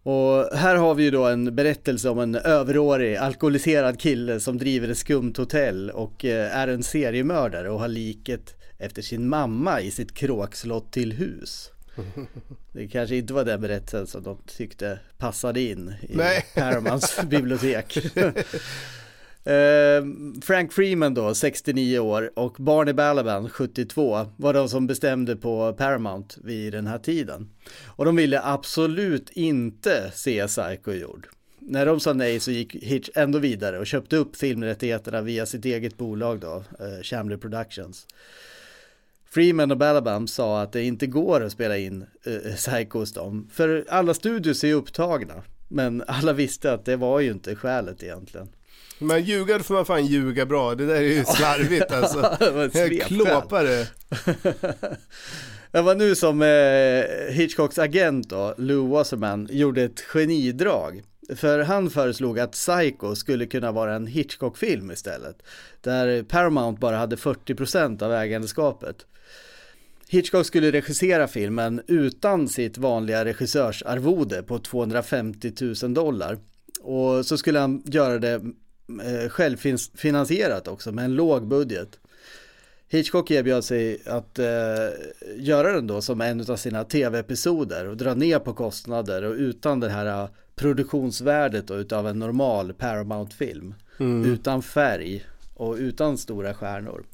Och här har vi ju då en berättelse om en överårig alkoholiserad kille som driver ett skumt hotell och eh, är en seriemördare och har liket efter sin mamma i sitt kråkslott till hus. (laughs) Det kanske inte var den berättelsen som de tyckte passade in i Nej. Paramounts (laughs) bibliotek. (laughs) Eh, Frank Freeman då, 69 år och Barney Balaban, 72, var de som bestämde på Paramount vid den här tiden. Och de ville absolut inte se Psycho gjord. När de sa nej så gick Hitch ändå vidare och köpte upp filmrättigheterna via sitt eget bolag då, eh, Chamley Productions. Freeman och Balaban sa att det inte går att spela in eh, Psycho hos dem, för alla studios är upptagna. Men alla visste att det var ju inte skälet egentligen. Men ljuga då får man fan ljuga bra. Det där är ju slarvigt alltså. (laughs) Svepskäl. Klåpare. (laughs) Det var nu som eh, Hitchcocks agent då, Lou Wasserman, gjorde ett genidrag. För han föreslog att Psycho skulle kunna vara en Hitchcock-film istället. Där Paramount bara hade 40% av ägandeskapet. Hitchcock skulle regissera filmen utan sitt vanliga regissörsarvode på 250 000 dollar. Och så skulle han göra det självfinansierat också med en låg budget. Hitchcock erbjöd sig att eh, göra den då som en av sina tv-episoder och dra ner på kostnader och utan det här uh, produktionsvärdet då, utav en normal Paramount-film. Mm. Utan färg och utan stora stjärnor.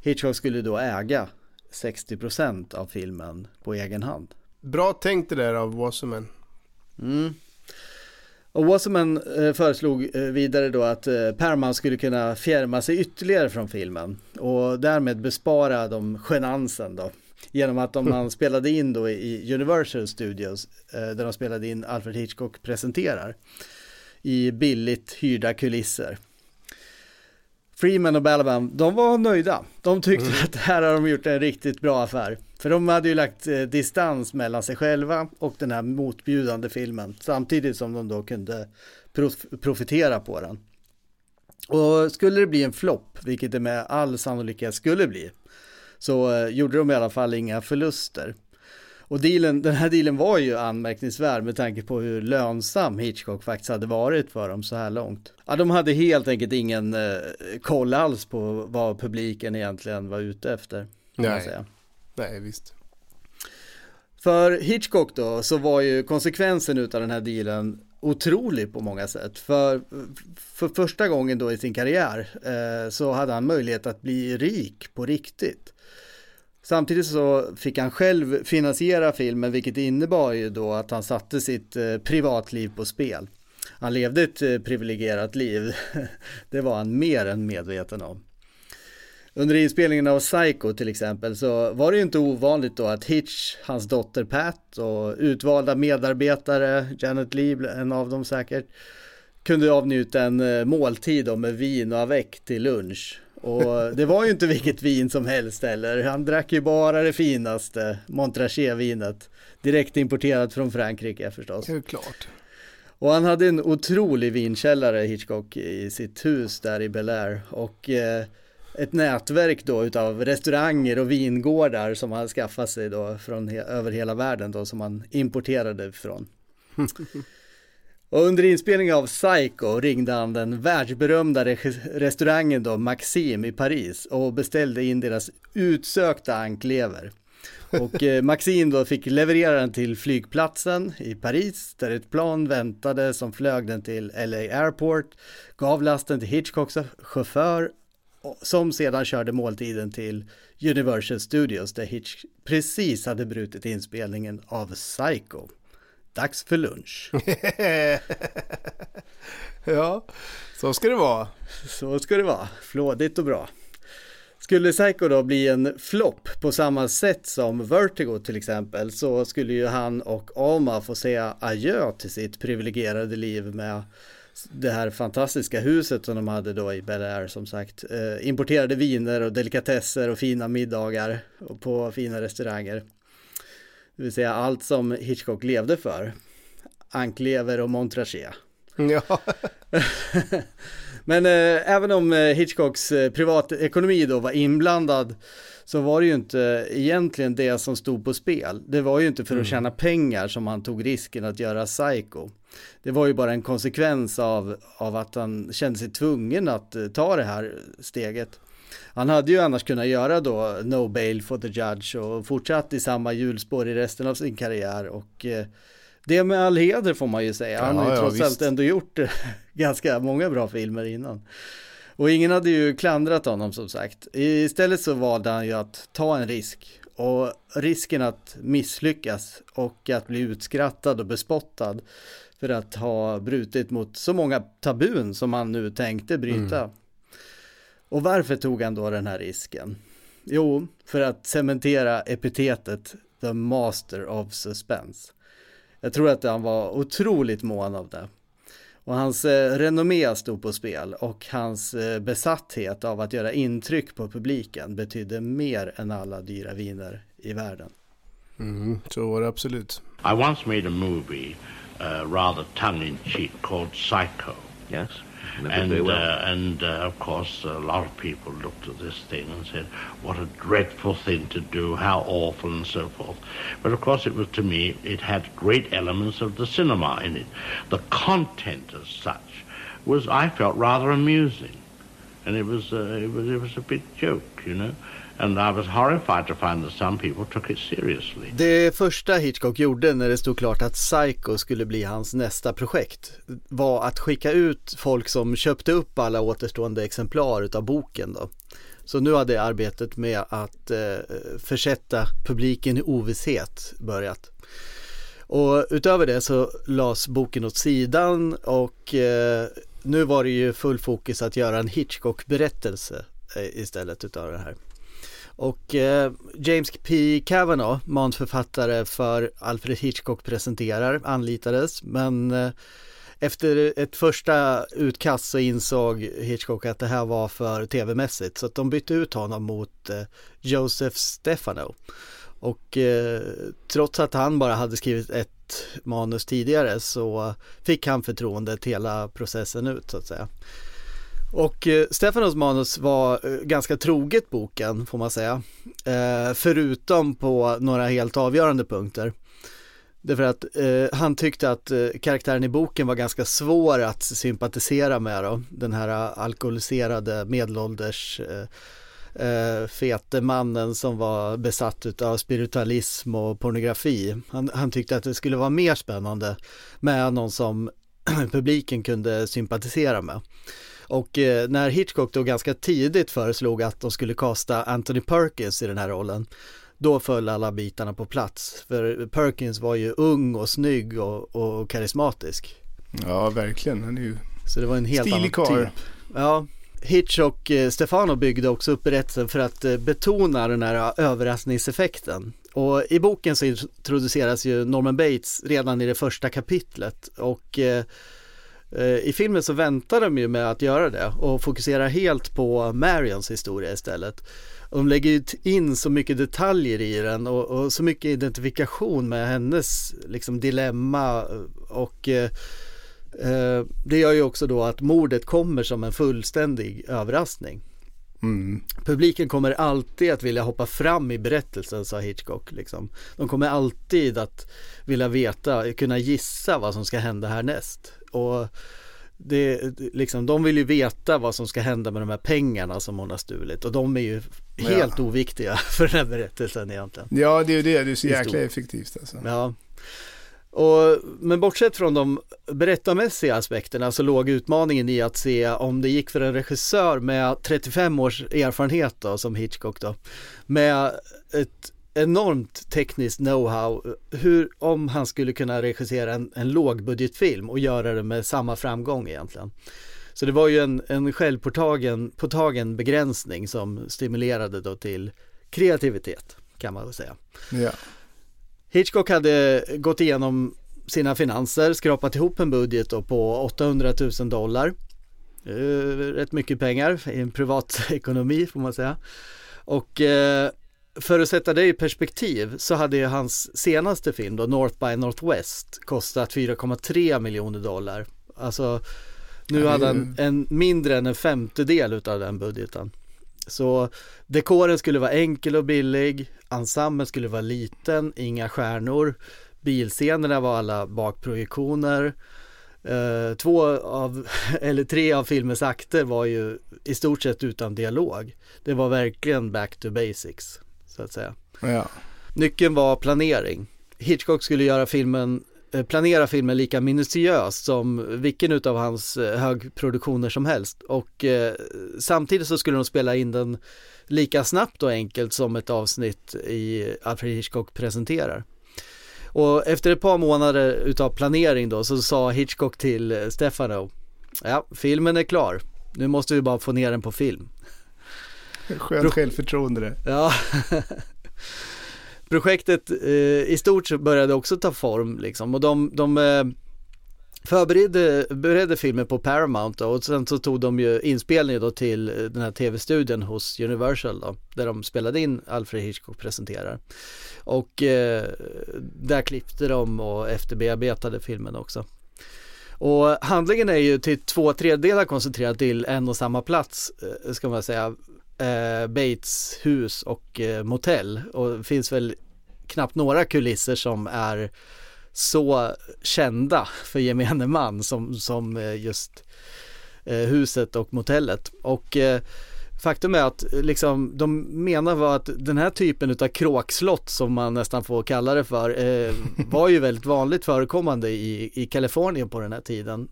Hitchcock skulle då äga 60% av filmen på egen hand. Bra tänkt det där av Wasserman. Mm. Och Wasserman eh, föreslog eh, vidare då att eh, Paramount skulle kunna fjärma sig ytterligare från filmen och därmed bespara dem genansen då. Genom att om man spelade in då i Universal Studios där de spelade in Alfred Hitchcock presenterar i billigt hyrda kulisser. Freeman och Balaban, de var nöjda. De tyckte mm. att här har de gjort en riktigt bra affär. För de hade ju lagt eh, distans mellan sig själva och den här motbjudande filmen. Samtidigt som de då kunde prof profitera på den. Och skulle det bli en flopp, vilket det med all sannolikhet skulle bli, så eh, gjorde de i alla fall inga förluster. Och dealen, den här dealen var ju anmärkningsvärd med tanke på hur lönsam Hitchcock faktiskt hade varit för dem så här långt. Ja, de hade helt enkelt ingen eh, koll alls på vad publiken egentligen var ute efter. Nej. Nej, visst. För Hitchcock då så var ju konsekvensen utav den här dealen otrolig på många sätt. För, för första gången då i sin karriär eh, så hade han möjlighet att bli rik på riktigt. Samtidigt så fick han själv finansiera filmen vilket innebar ju då att han satte sitt eh, privatliv på spel. Han levde ett eh, privilegierat liv, (laughs) det var han mer än medveten om. Under inspelningen av Psycho till exempel så var det ju inte ovanligt då att Hitch, hans dotter Pat och utvalda medarbetare, Janet Lee, en av dem säkert, kunde avnjuta en eh, måltid med vin och avec till lunch. Och (laughs) det var ju inte vilket vin som helst heller. Han drack ju bara det finaste Montrachet-vinet. Direkt importerat från Frankrike förstås. Det är klart. Och han hade en otrolig vinkällare Hitchcock i sitt hus där i Bel Air. Och eh, ett nätverk då utav restauranger och vingårdar som han skaffat sig då från he över hela världen då som han importerade ifrån. (laughs) Och under inspelningen av Psycho ringde han den världsberömda restaurangen då Maxim i Paris och beställde in deras utsökta anklever. Och eh, (laughs) Maxim då fick leverera den till flygplatsen i Paris där ett plan väntade som flög den till LA Airport, gav lasten till Hitchcocks chaufför som sedan körde måltiden till Universal Studios där Hitch precis hade brutit inspelningen av Psycho. Dags för lunch. (laughs) ja, så ska det vara. Så ska det vara. Flådigt och bra. Skulle Psycho då bli en flopp på samma sätt som Vertigo till exempel så skulle ju han och Alma få säga adjö till sitt privilegierade liv med det här fantastiska huset som de hade då i Bel Air som sagt. Eh, importerade viner och delikatesser och fina middagar på fina restauranger. Det vill säga allt som Hitchcock levde för. Anklever och Montrachet. Ja. (laughs) Men eh, även om eh, Hitchcocks eh, privatekonomi då var inblandad så var det ju inte egentligen det som stod på spel. Det var ju inte för att mm. tjäna pengar som han tog risken att göra Psycho. Det var ju bara en konsekvens av, av att han kände sig tvungen att eh, ta det här steget. Han hade ju annars kunnat göra då No Bail for the Judge och fortsatt i samma hjulspår i resten av sin karriär och eh, det med all heder får man ju säga. Han har ju trots ja, allt ändå gjort eh, (laughs) ganska många bra filmer innan. Och ingen hade ju klandrat honom som sagt. Istället så valde han ju att ta en risk. Och risken att misslyckas och att bli utskrattad och bespottad för att ha brutit mot så många tabun som han nu tänkte bryta. Mm. Och varför tog han då den här risken? Jo, för att cementera epitetet The Master of Suspense. Jag tror att han var otroligt mån av det. Och hans eh, renommé stod på spel och hans eh, besatthet av att göra intryck på publiken betydde mer än alla dyra viner i världen. Mm, så var det absolut. I once made a movie uh, rather tongue in cheek called Psycho. Yes. And, well. uh, and uh, of course, a lot of people looked at this thing and said, what a dreadful thing to do, how awful, and so forth. But of course, it was to me, it had great elements of the cinema in it. The content as such was, I felt, rather amusing. And it was, uh, it was, it was a big joke, you know. And I was horrified to find that some people took it seriously. Det första Hitchcock gjorde när det stod klart att Psycho skulle bli hans nästa projekt var att skicka ut folk som köpte upp alla återstående exemplar utav boken då. Så nu hade arbetet med att eh, försätta publiken i ovisshet börjat. Och utöver det så lades boken åt sidan och eh, nu var det ju full fokus att göra en Hitchcock-berättelse eh, istället utav det här. Och eh, James P. Kavanaugh, manusförfattare för Alfred Hitchcock presenterar, anlitades. Men eh, efter ett första utkast så insåg Hitchcock att det här var för tv-mässigt. Så att de bytte ut honom mot eh, Joseph Stefano. Och eh, trots att han bara hade skrivit ett manus tidigare så fick han förtroendet hela processen ut så att säga. Och eh, Stefanos manus var eh, ganska troget boken får man säga. Eh, förutom på några helt avgörande punkter. Därför att eh, han tyckte att eh, karaktären i boken var ganska svår att sympatisera med då. Den här eh, alkoholiserade medelålders eh, eh, fete mannen som var besatt av spiritualism och pornografi. Han, han tyckte att det skulle vara mer spännande med någon som (clears throat) publiken kunde sympatisera med. Och eh, när Hitchcock då ganska tidigt föreslog att de skulle kasta Anthony Perkins i den här rollen då föll alla bitarna på plats. För Perkins var ju ung och snygg och, och karismatisk. Ja, verkligen. Han är ju Så det var en helt Stilig annan typ. Ja, Hitch och eh, Stefano byggde också upp berättelsen för att eh, betona den här eh, överraskningseffekten. Och i boken så introduceras ju Norman Bates redan i det första kapitlet och i filmen så väntar de ju med att göra det och fokuserar helt på Marions historia istället. Och de lägger in så mycket detaljer i den och, och så mycket identifikation med hennes liksom dilemma och eh, eh, det gör ju också då att mordet kommer som en fullständig överraskning. Mm. Publiken kommer alltid att vilja hoppa fram i berättelsen, sa Hitchcock. Liksom. De kommer alltid att vilja veta, kunna gissa vad som ska hända härnäst. Och det, liksom, de vill ju veta vad som ska hända med de här pengarna som hon har stulit och de är ju helt Ja. oviktiga (laughs) för den här berättelsen egentligen. Ja, det är ju det. Det är så jäkla effektivt alltså. Ja. Och, men bortsett från de berättarmässiga aspekterna så låg utmaningen i att se om det gick för en regissör med 35 års erfarenhet då, som Hitchcock då, med ett enormt tekniskt know-how, hur, om han skulle kunna regissera en, en lågbudgetfilm och göra det med samma framgång egentligen. Så det var ju en, en självpåtagen påtagen begränsning som stimulerade då till kreativitet kan man väl säga. Ja. Hitchcock hade gått igenom sina finanser, skrapat ihop en budget på 800 000 dollar. Eh, rätt mycket pengar i en privatekonomi får man säga. Och eh, för att sätta det i perspektiv så hade ju hans senaste film då, North by Northwest, kostat 4,3 miljoner dollar. Alltså nu hade han en mindre än en femtedel utav den budgeten. Så dekoren skulle vara enkel och billig, ensemblen skulle vara liten, inga stjärnor, bilscenerna var alla bakprojektioner. Eh, två av, (laughs) eller tre av filmens akter var ju i stort sett utan dialog. Det var verkligen back to basics, så att säga. Ja. Nyckeln var planering. Hitchcock skulle göra filmen, eh, planera filmen lika minutiöst som vilken utav hans eh, högproduktioner som helst och eh, samtidigt så skulle de spela in den lika snabbt och enkelt som ett avsnitt i Alfred Hitchcock presenterar. Och efter ett par månader utav planering då så sa Hitchcock till Stefano, ja filmen är klar, nu måste vi bara få ner den på film. Skönt självförtroende det. Ja. Projektet eh, i stort började också ta form liksom och de, de eh, förberedde, beredde filmen på Paramount då, och sen så tog de ju inspelningen då till eh, den här tv-studion hos Universal då, där de spelade in Alfred Hitchcock presenterar. Och eh, där klippte de och efterbearbetade filmen också. Och handlingen är ju till två tredjedelar koncentrerad till en och samma plats, eh, ska man säga. Eh, Bates hus och eh, motell. Och det finns väl knappt några kulisser som är så kända för gemene man som, som eh, just eh, huset och motellet. Och eh, faktum är att liksom, de menar var att den här typen av kråkslott som man nästan får kalla det för (laughs) var ju väldigt vanligt förekommande i, i Kalifornien på den här tiden.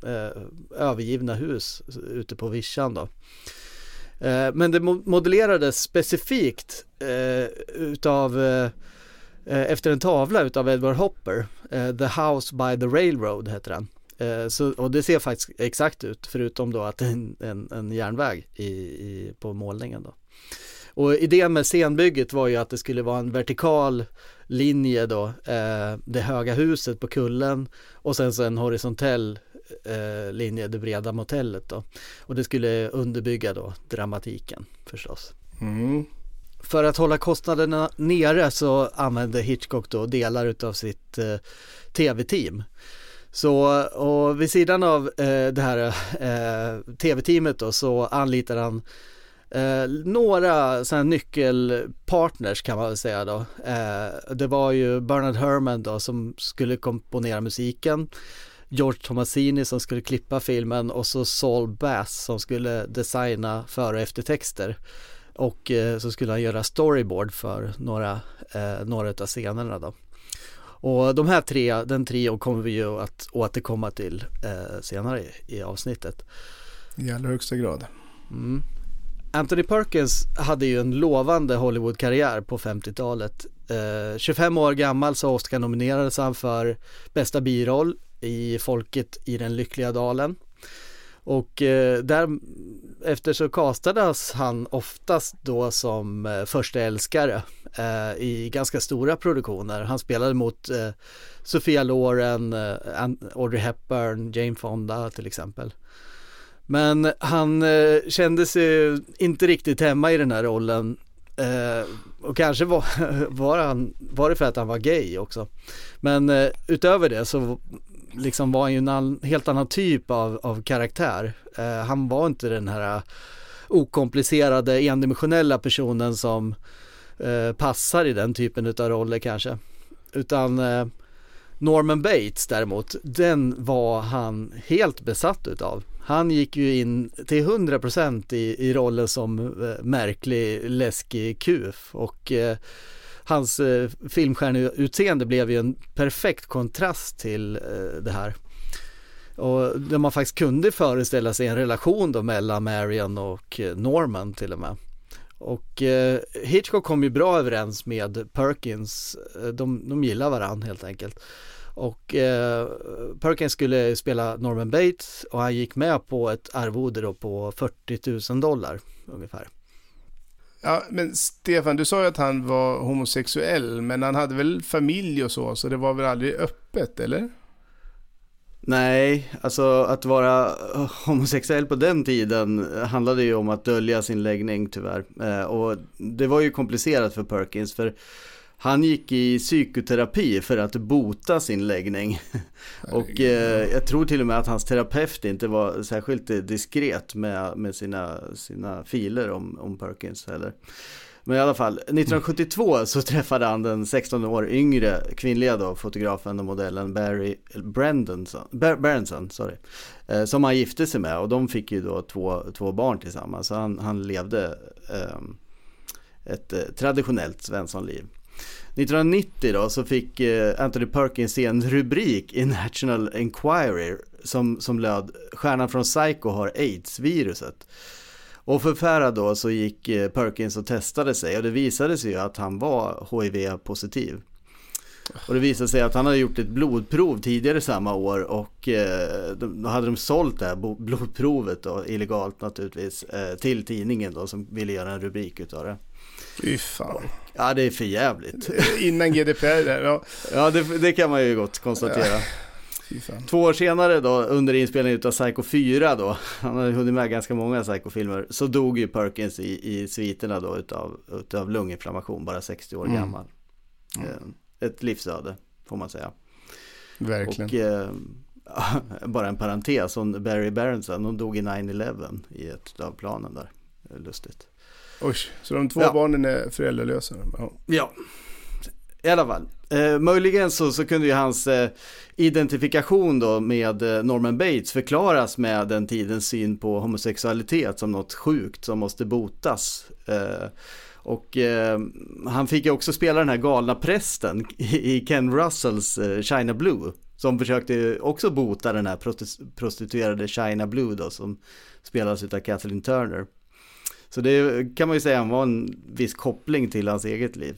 Övergivna hus ute på vischan då. Eh, men det modellerades specifikt eh, utav eh, eh, efter en tavla utav Edward Hopper, eh, The House by the Railroad heter den. Eh, så, och det ser faktiskt exakt ut förutom då att det är en, en, en järnväg i, i, på målningen då. Och idén med scenbygget var ju att det skulle vara en vertikal linje då, eh, det höga huset på kullen och sen så en horisontell eh, linje, det breda motellet då. Och det skulle underbygga då dramatiken förstås. Mm. För att hålla kostnaderna nere så använde Hitchcock då delar utav sitt eh, tv-team. Så och vid sidan av eh, det här eh, tv-teamet då så anlitar han eh, några sådana nyckelpartners kan man väl säga då. Eh, det var ju Bernard Herrmann då som skulle komponera musiken. George Tomasini som skulle klippa filmen och så Saul Bass som skulle designa före och eftertexter. Och eh, så skulle han göra storyboard för några, eh, några av scenerna då. Och de här tre, den trio kommer vi ju att återkomma till eh, senare i, i, avsnittet. I allra högsta grad. Mm. Anthony Perkins hade ju en lovande Hollywood-karriär på 50-talet. Eh, 25 år gammal så Oscar-nominerades han för bästa biroll i Folket i den lyckliga dalen. Och eh, därefter så kastades han oftast då som eh, första älskare eh, i ganska stora produktioner. Han spelade mot eh, Sofia Loren, eh, Audrey Hepburn, Jane Fonda till exempel. Men han eh, kände sig inte riktigt hemma i den här rollen eh, och kanske var, (laughs) var, han, var det för att han var gay också. Men eh, utöver det så liksom var ju en all, helt annan typ av, av karaktär. Eh, han var inte den här eh, okomplicerade endimensionella personen som eh, passar i den typen av roller kanske. Utan eh, Norman Bates däremot, den var han helt besatt utav. Han gick ju in till 100% i, i rollen som eh, märklig, läskig kuf och eh, hans eh, filmstjärneutseende blev ju en perfekt kontrast till eh, det här. Och där man faktiskt kunde föreställa sig en relation då mellan Marion och eh, Norman till och med. Och eh, Hitchcock kom ju bra överens med Perkins, eh, de, de gillar varandra helt enkelt. Och eh, Perkins skulle spela Norman Bates och han gick med på ett arvode då på 40 000 dollar ungefär. Ja, men Stefan, du sa ju att han var homosexuell, men han hade väl familj och så, så det var väl aldrig öppet, eller? Nej, alltså att vara homosexuell på den tiden handlade ju om att dölja sin läggning tyvärr. Eh, och det var ju komplicerat för Perkins, för han gick i psykoterapi för att bota sin läggning. (laughs) och eh, jag tror till och med att hans terapeut inte var särskilt diskret med, med sina, sina filer om, om Perkins heller. Men i alla fall, 1972 så träffade han den 16 år yngre kvinnliga då, fotografen och modellen Barry Brandonson, Berenson, sorry, eh, som han gifte sig med och de fick ju då två, två barn tillsammans. Så han, han levde eh, ett traditionellt svenssonliv. 1990 då så fick eh, Anthony Perkins se en rubrik i National Enquirer som, som löd Stjärnan från Psycho har aids-viruset. Och förfärad då så gick eh, Perkins och testade sig och det visade sig ju att han var HIV-positiv. Och det visade sig att han hade gjort ett blodprov tidigare samma år och eh, då hade de sålt det här blodprovet då, illegalt naturligtvis, till tidningen då som ville göra en rubrik utav det. Fy fan. Ja, det är för jävligt. (laughs) Innan GDPR där, ja. Ja, det, det kan man ju gott konstatera. Två år senare då, under inspelningen av Psycho 4 då, (laughs) han hade hunnit med ganska många Psycho-filmer, så dog ju Perkins i, i sviterna då utav, utav lunginflammation, bara 60 år mm. gammal. Mm. Ett livsöde, får man säga. Verkligen. Och, eh, (laughs) bara en parentes, hon, Barry Berenson, hon dog i 9-11 i ett av planen där. Lustigt. Oj, så de två Ja. barnen är föräldralösa? Ja. Ja, i alla fall. Eh, möjligen så, så kunde ju hans eh, identifikation då med eh, Norman Bates förklaras med den tidens syn på homosexualitet som något sjukt som måste botas. Eh, och eh, han fick ju också spela den här galna prästen i, Ken Russells eh, China Blue. Som försökte också bota den här prostituerade China Blue då som spelas av Kathleen Turner. Så det kan man ju säga var en viss koppling till hans eget liv.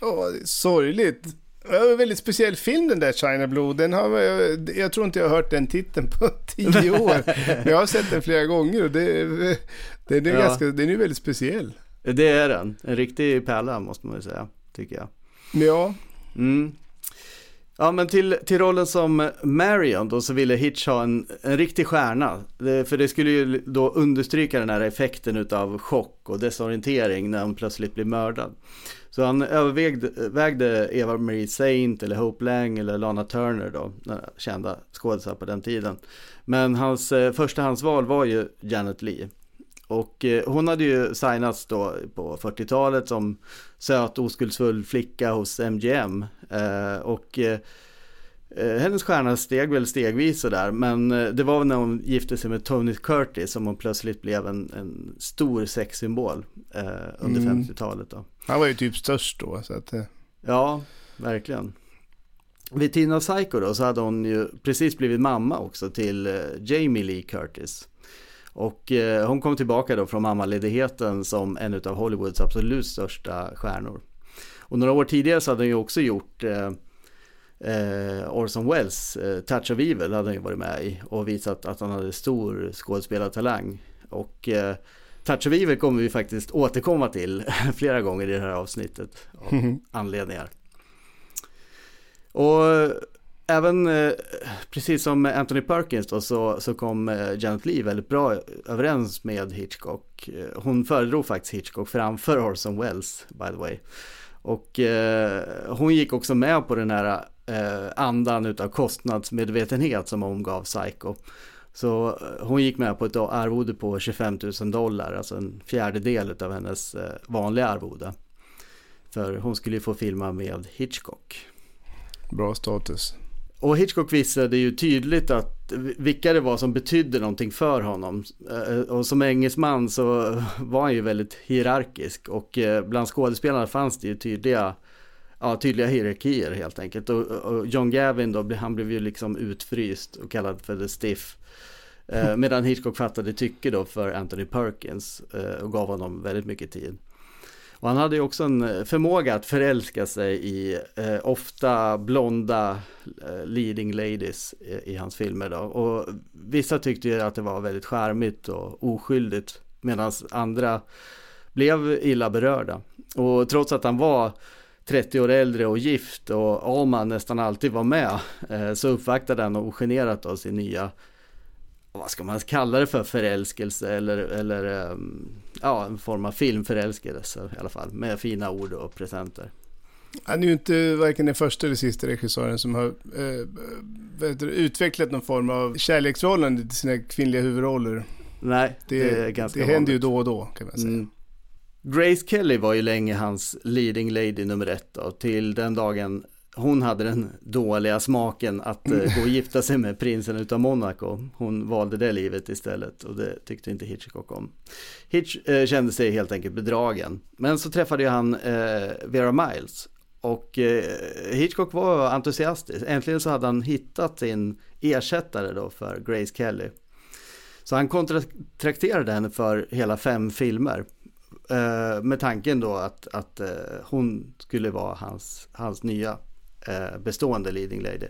Är sorgligt. Det var en väldigt speciell film den där China Blue. Den har, jag, jag tror inte jag har hört den titeln på (laughs) tio år. Men jag har sett den flera gånger och det, det är Ja. ganska, den är väldigt speciell. Det är den. En riktig pärla måste man ju säga, tycker jag. Ja, Mm. Ja men till, till rollen som Marion då så ville Hitch ha en, en riktig stjärna. Det, för det skulle ju då understryka den här effekten utav chock och desorientering när hon plötsligt blir mördad. Så han övervägde Eva Marie Saint eller Hope Lang eller Lana Turner då, kända skådespelare på den tiden. Men hans eh, förstahandsval var ju Janet Leigh. Och eh, hon hade ju signats då på 40-talet som söt oskuldsfull flicka hos MGM. Eh, och eh, hennes stjärna steg väl stegvis sådär. Men det var när hon gifte sig med Tony Curtis som hon plötsligt blev en, en stor sexsymbol under Mm. 50-talet då. han var ju typ störst då. Så att, Ja, verkligen. Vid tiden av Psycho då så hade hon ju precis blivit mamma också till Jamie Lee Curtis. Och eh, hon kom tillbaka då från mammaledigheten som en av Hollywoods absolut största stjärnor. Och några år tidigare så hade hon ju också gjort eh, eh, Orson Welles eh, Touch of Evil hade han ju varit med i och visat att han hade stor skådespelartalang. Och eh, Touch of Evil kommer vi faktiskt återkomma till (laughs) flera gånger i det här avsnittet av anledningar. Och även, eh, precis som Anthony Perkins då, så, så kom eh, Janet Leigh väldigt bra överens med Hitchcock. Eh, hon föredrog faktiskt Hitchcock framför Orson Welles, by the way. Och eh, hon gick också med på den här eh, andan utav kostnadsmedvetenhet som omgav Psycho. Så eh, hon gick med på ett arvode på 25 000 dollar, alltså en fjärdedel av hennes eh, vanliga arvode. För hon skulle ju få filma med Hitchcock. bra status. Och Hitchcock visade ju tydligt att vilka det var som betydde någonting för honom. Eh, och som engelsman så var han ju väldigt hierarkisk och eh, bland skådespelarna fanns det ju tydliga, ja, tydliga hierarkier helt enkelt. Och, och John Gavin då, han blev ju liksom utfryst och kallad för the stiff. Eh, medan Hitchcock fattade tycke då för Anthony Perkins och gav honom väldigt mycket tid. Och han hade ju också en eh, förmåga att förälska sig i eh, ofta blonda eh, leading ladies i, i hans filmer då. Och vissa tyckte ju att det var väldigt charmigt och oskyldigt medan andra blev illa berörda. Och trots att han var 30 år äldre och gift och Alman nästan alltid var med eh, så uppvaktade han ogenerat då sin nya vad ska man kalla det för förälskelse eller, eller ehm, ja, en form av filmförälskelse i alla fall med fina ord och presenter. Han är ju inte varken den första eller sista regissören som har eh, det, utvecklat någon form av kärleksförhållande till sina kvinnliga huvudroller. Nej, det, Det, är det, ganska händer ju vanligt. då och då kan man säga. Mm. Grace Kelly var ju länge hans leading lady nummer ett då, till den dagen hon hade den dåliga smaken att eh, gå och gifta sig med prinsen utav Monaco. Hon valde det livet istället och det tyckte inte Hitchcock om. Hitch eh, kände sig helt enkelt bedragen. Men så träffade ju han eh, Vera Miles och eh, Hitchcock var entusiastisk. Äntligen så hade han hittat sin ersättare då för Grace Kelly. Så han kontrakterade henne för hela fem filmer. Eh, med tanken då att, att eh, hon skulle vara hans, hans nya Eh, bestående leading lady.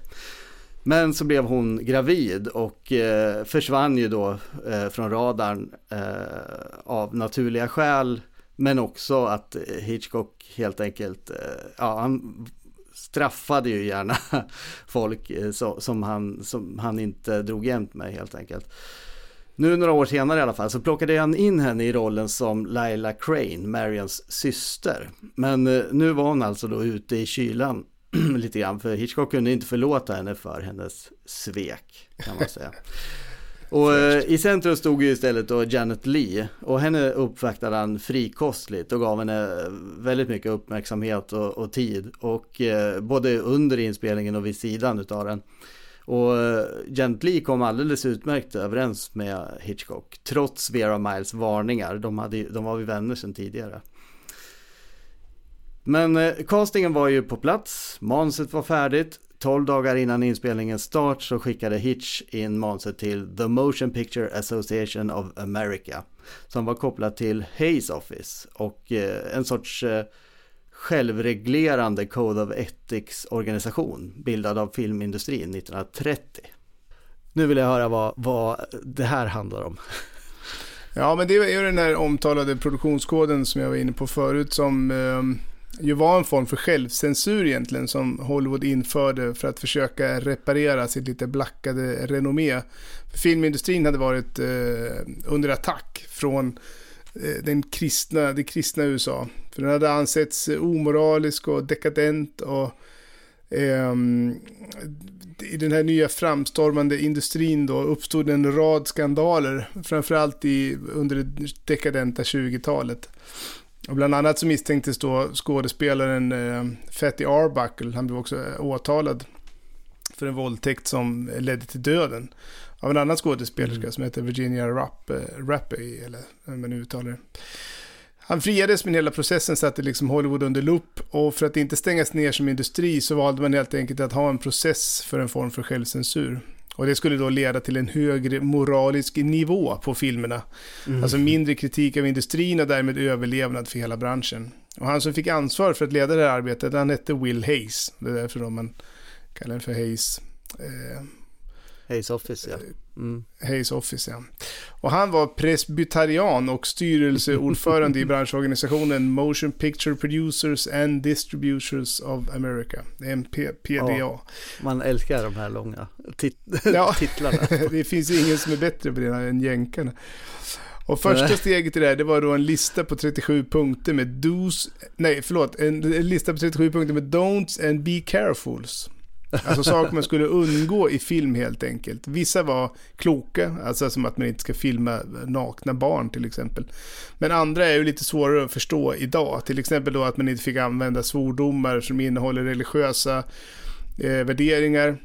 Men så blev hon gravid och eh, försvann ju då eh, från radarn eh, av naturliga skäl. Men också att Hitchcock helt enkelt, eh, ja han straffade ju gärna (laughs) folk eh, så, som, han, som han inte drog jämt med helt enkelt. Nu några år senare i alla fall så plockade han in henne i rollen som Laila Crane, Marians syster. Men eh, nu var hon alltså då ute i kylan (clears throat) lite grann, för Hitchcock kunde inte förlåta henne för hennes svek, kan man säga. (laughs) Och eh, i centrum stod ju istället då Janet Lee och henne uppvaktade han frikostligt och gav henne väldigt mycket uppmärksamhet och, och tid och eh, både under inspelningen och vid sidan utav den. Och eh, Janet Lee kom alldeles utmärkt överens med Hitchcock trots Vera Miles varningar. De, hade, de var ju vänner sedan tidigare. Men eh, castingen var ju på plats, manuset var färdigt. 12 dagar innan inspelningens start så skickade Hitch in manuset till The Motion Picture Association of America som var kopplat till Hayes Office och eh, en sorts eh, självreglerande Code of Ethics organisation bildad av filmindustrin 1930. Nu vill jag höra vad, vad det här handlar om. Ja, men det är ju den här omtalade produktionskoden som jag var inne på förut som eh, ju var en form för självcensur egentligen som Hollywood införde för att försöka reparera sitt lite blackade renommé. Filmindustrin hade varit eh, under attack från eh, den kristna, det kristna USA. För den hade ansetts omoralisk och dekadent och eh, i den här nya framstormande industrin då uppstod en rad skandaler, framförallt i, under det dekadenta 20-talet. Och bland annat så misstänktes då skådespelaren eh, Fatty Arbuckle, han blev också åtalad för en våldtäkt som ledde till döden av en annan skådespelerska mm. som heter Virginia Rapp, eh, Rappey, eller hur man uttalar det. Han friades men hela processen satte liksom Hollywood under lupp och för att inte stängas ner som industri så valde man helt enkelt att ha en process för en form för självcensur. Och det skulle då leda till en högre moralisk nivå på filmerna. Mm. Alltså mindre kritik av industrin och därmed överlevnad för hela branschen. Och han som fick ansvar för att leda det här arbetet, han hette Will Hayes. Det är därför man kallar den för Hayes. Eh, Hayes Office, ja. Mm. Hayes Office, ja. Och han var presbyterian och styrelseordförande i (laughs) branschorganisationen Motion Picture Producers and Distributors of America, MPPDA. Ja, man älskar de här långa tit (laughs) ja, titlarna. (laughs) det finns ingen som är bättre på det än jänkarna. Och första steget i det här, det var då en lista på 37 punkter med dos, nej förlåt, en lista på 37 punkter med don'ts and be carefuls. Alltså saker man skulle undgå i film helt enkelt. Vissa var kloka, alltså som att man inte ska filma nakna barn till exempel. Men andra är ju lite svårare att förstå idag. Till exempel då att man inte fick använda svordomar som innehåller religiösa eh, värderingar.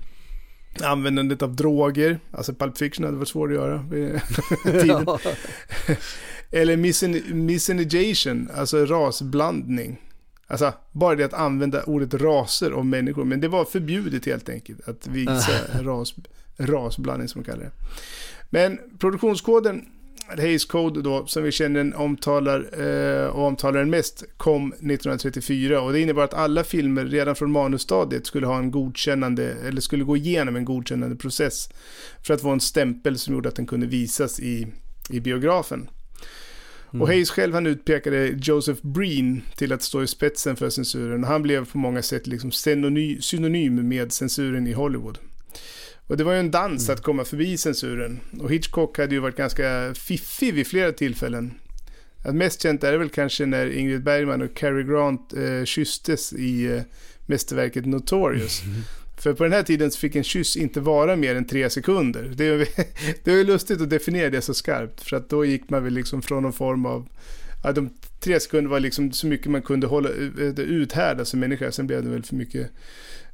Användandet av droger, alltså Pulp Fiction hade varit svårt att göra vid tiden. (laughs) Eller miscegenation, alltså rasblandning. Alltså, bara det att använda ordet raser om människor. Men det var förbjudet helt enkelt att visa (laughs) ras, rasblandning som man kallar det. Men produktionskoden, Hayes Code då, som vi känner den omtalar, eh, och omtalar den mest, kom 1934. Och det innebar att alla filmer redan från manusstadiet skulle ha en godkännande, eller skulle gå igenom en godkännande process. För att få en stämpel som gjorde att den kunde visas i, i biografen. Mm. Och Hayes själv han utpekade Joseph Breen till att stå i spetsen för censuren. Han blev på många sätt liksom synonym med censuren i Hollywood. Och det var ju en dans mm. att komma förbi censuren. Och Hitchcock hade ju varit ganska fiffig vid flera tillfällen. Att mest känt är det väl kanske när Ingrid Bergman och Cary Grant eh, kysstes i eh, mästerverket Notorious. Mm. För på den här tiden så fick en kyss inte vara mer än tre sekunder. Det är, (laughs) det är lustigt att definiera det så skarpt. För att då gick man väl liksom från någon form av... Ja, de tre sekunder var liksom så mycket man kunde hålla, eh, uthärda som människa. Sen blev det väl för mycket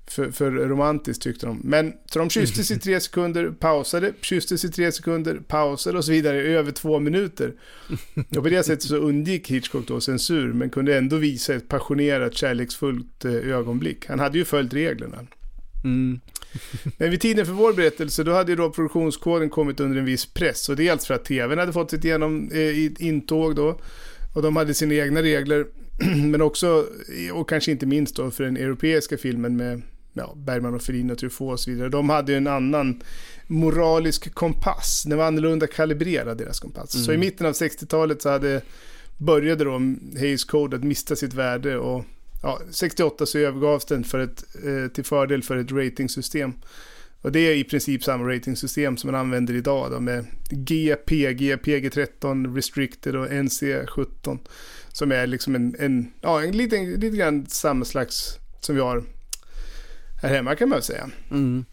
för, för romantiskt tyckte de. Men så de kysstes i tre sekunder, pausade, kysstes i tre sekunder, pausade och så vidare i över två minuter. Och på det sättet så undgick Hitchcock då censur, men kunde ändå visa ett passionerat, kärleksfullt eh, ögonblick. Han hade ju följt reglerna. Mm. (laughs) Men vid tiden för vår berättelse då hade ju då produktionskoden kommit under en viss press. Och dels för att tvn hade fått sitt genom, eh, intåg då. Och de hade sina egna regler. (clears throat) Men också, och kanske inte minst då för den europeiska filmen med ja, Bergman och Ferrin och Truffaut och så vidare. De hade ju en annan moralisk kompass. Den var annorlunda kalibrerad deras kompass. Mm. Så i mm. mitten av 60-talet så hade började då Hayes Code att mista sitt värde och ja, 68 så övergavs den för ett, eh, till fördel för ett ratingsystem. Och det är i princip samma ratingsystem som man använder idag då med GPG, PG13, Restricted och NC17. Som är liksom en, en ja, en liten, lite grann samma slags som vi har här hemma kan man säga. Mm.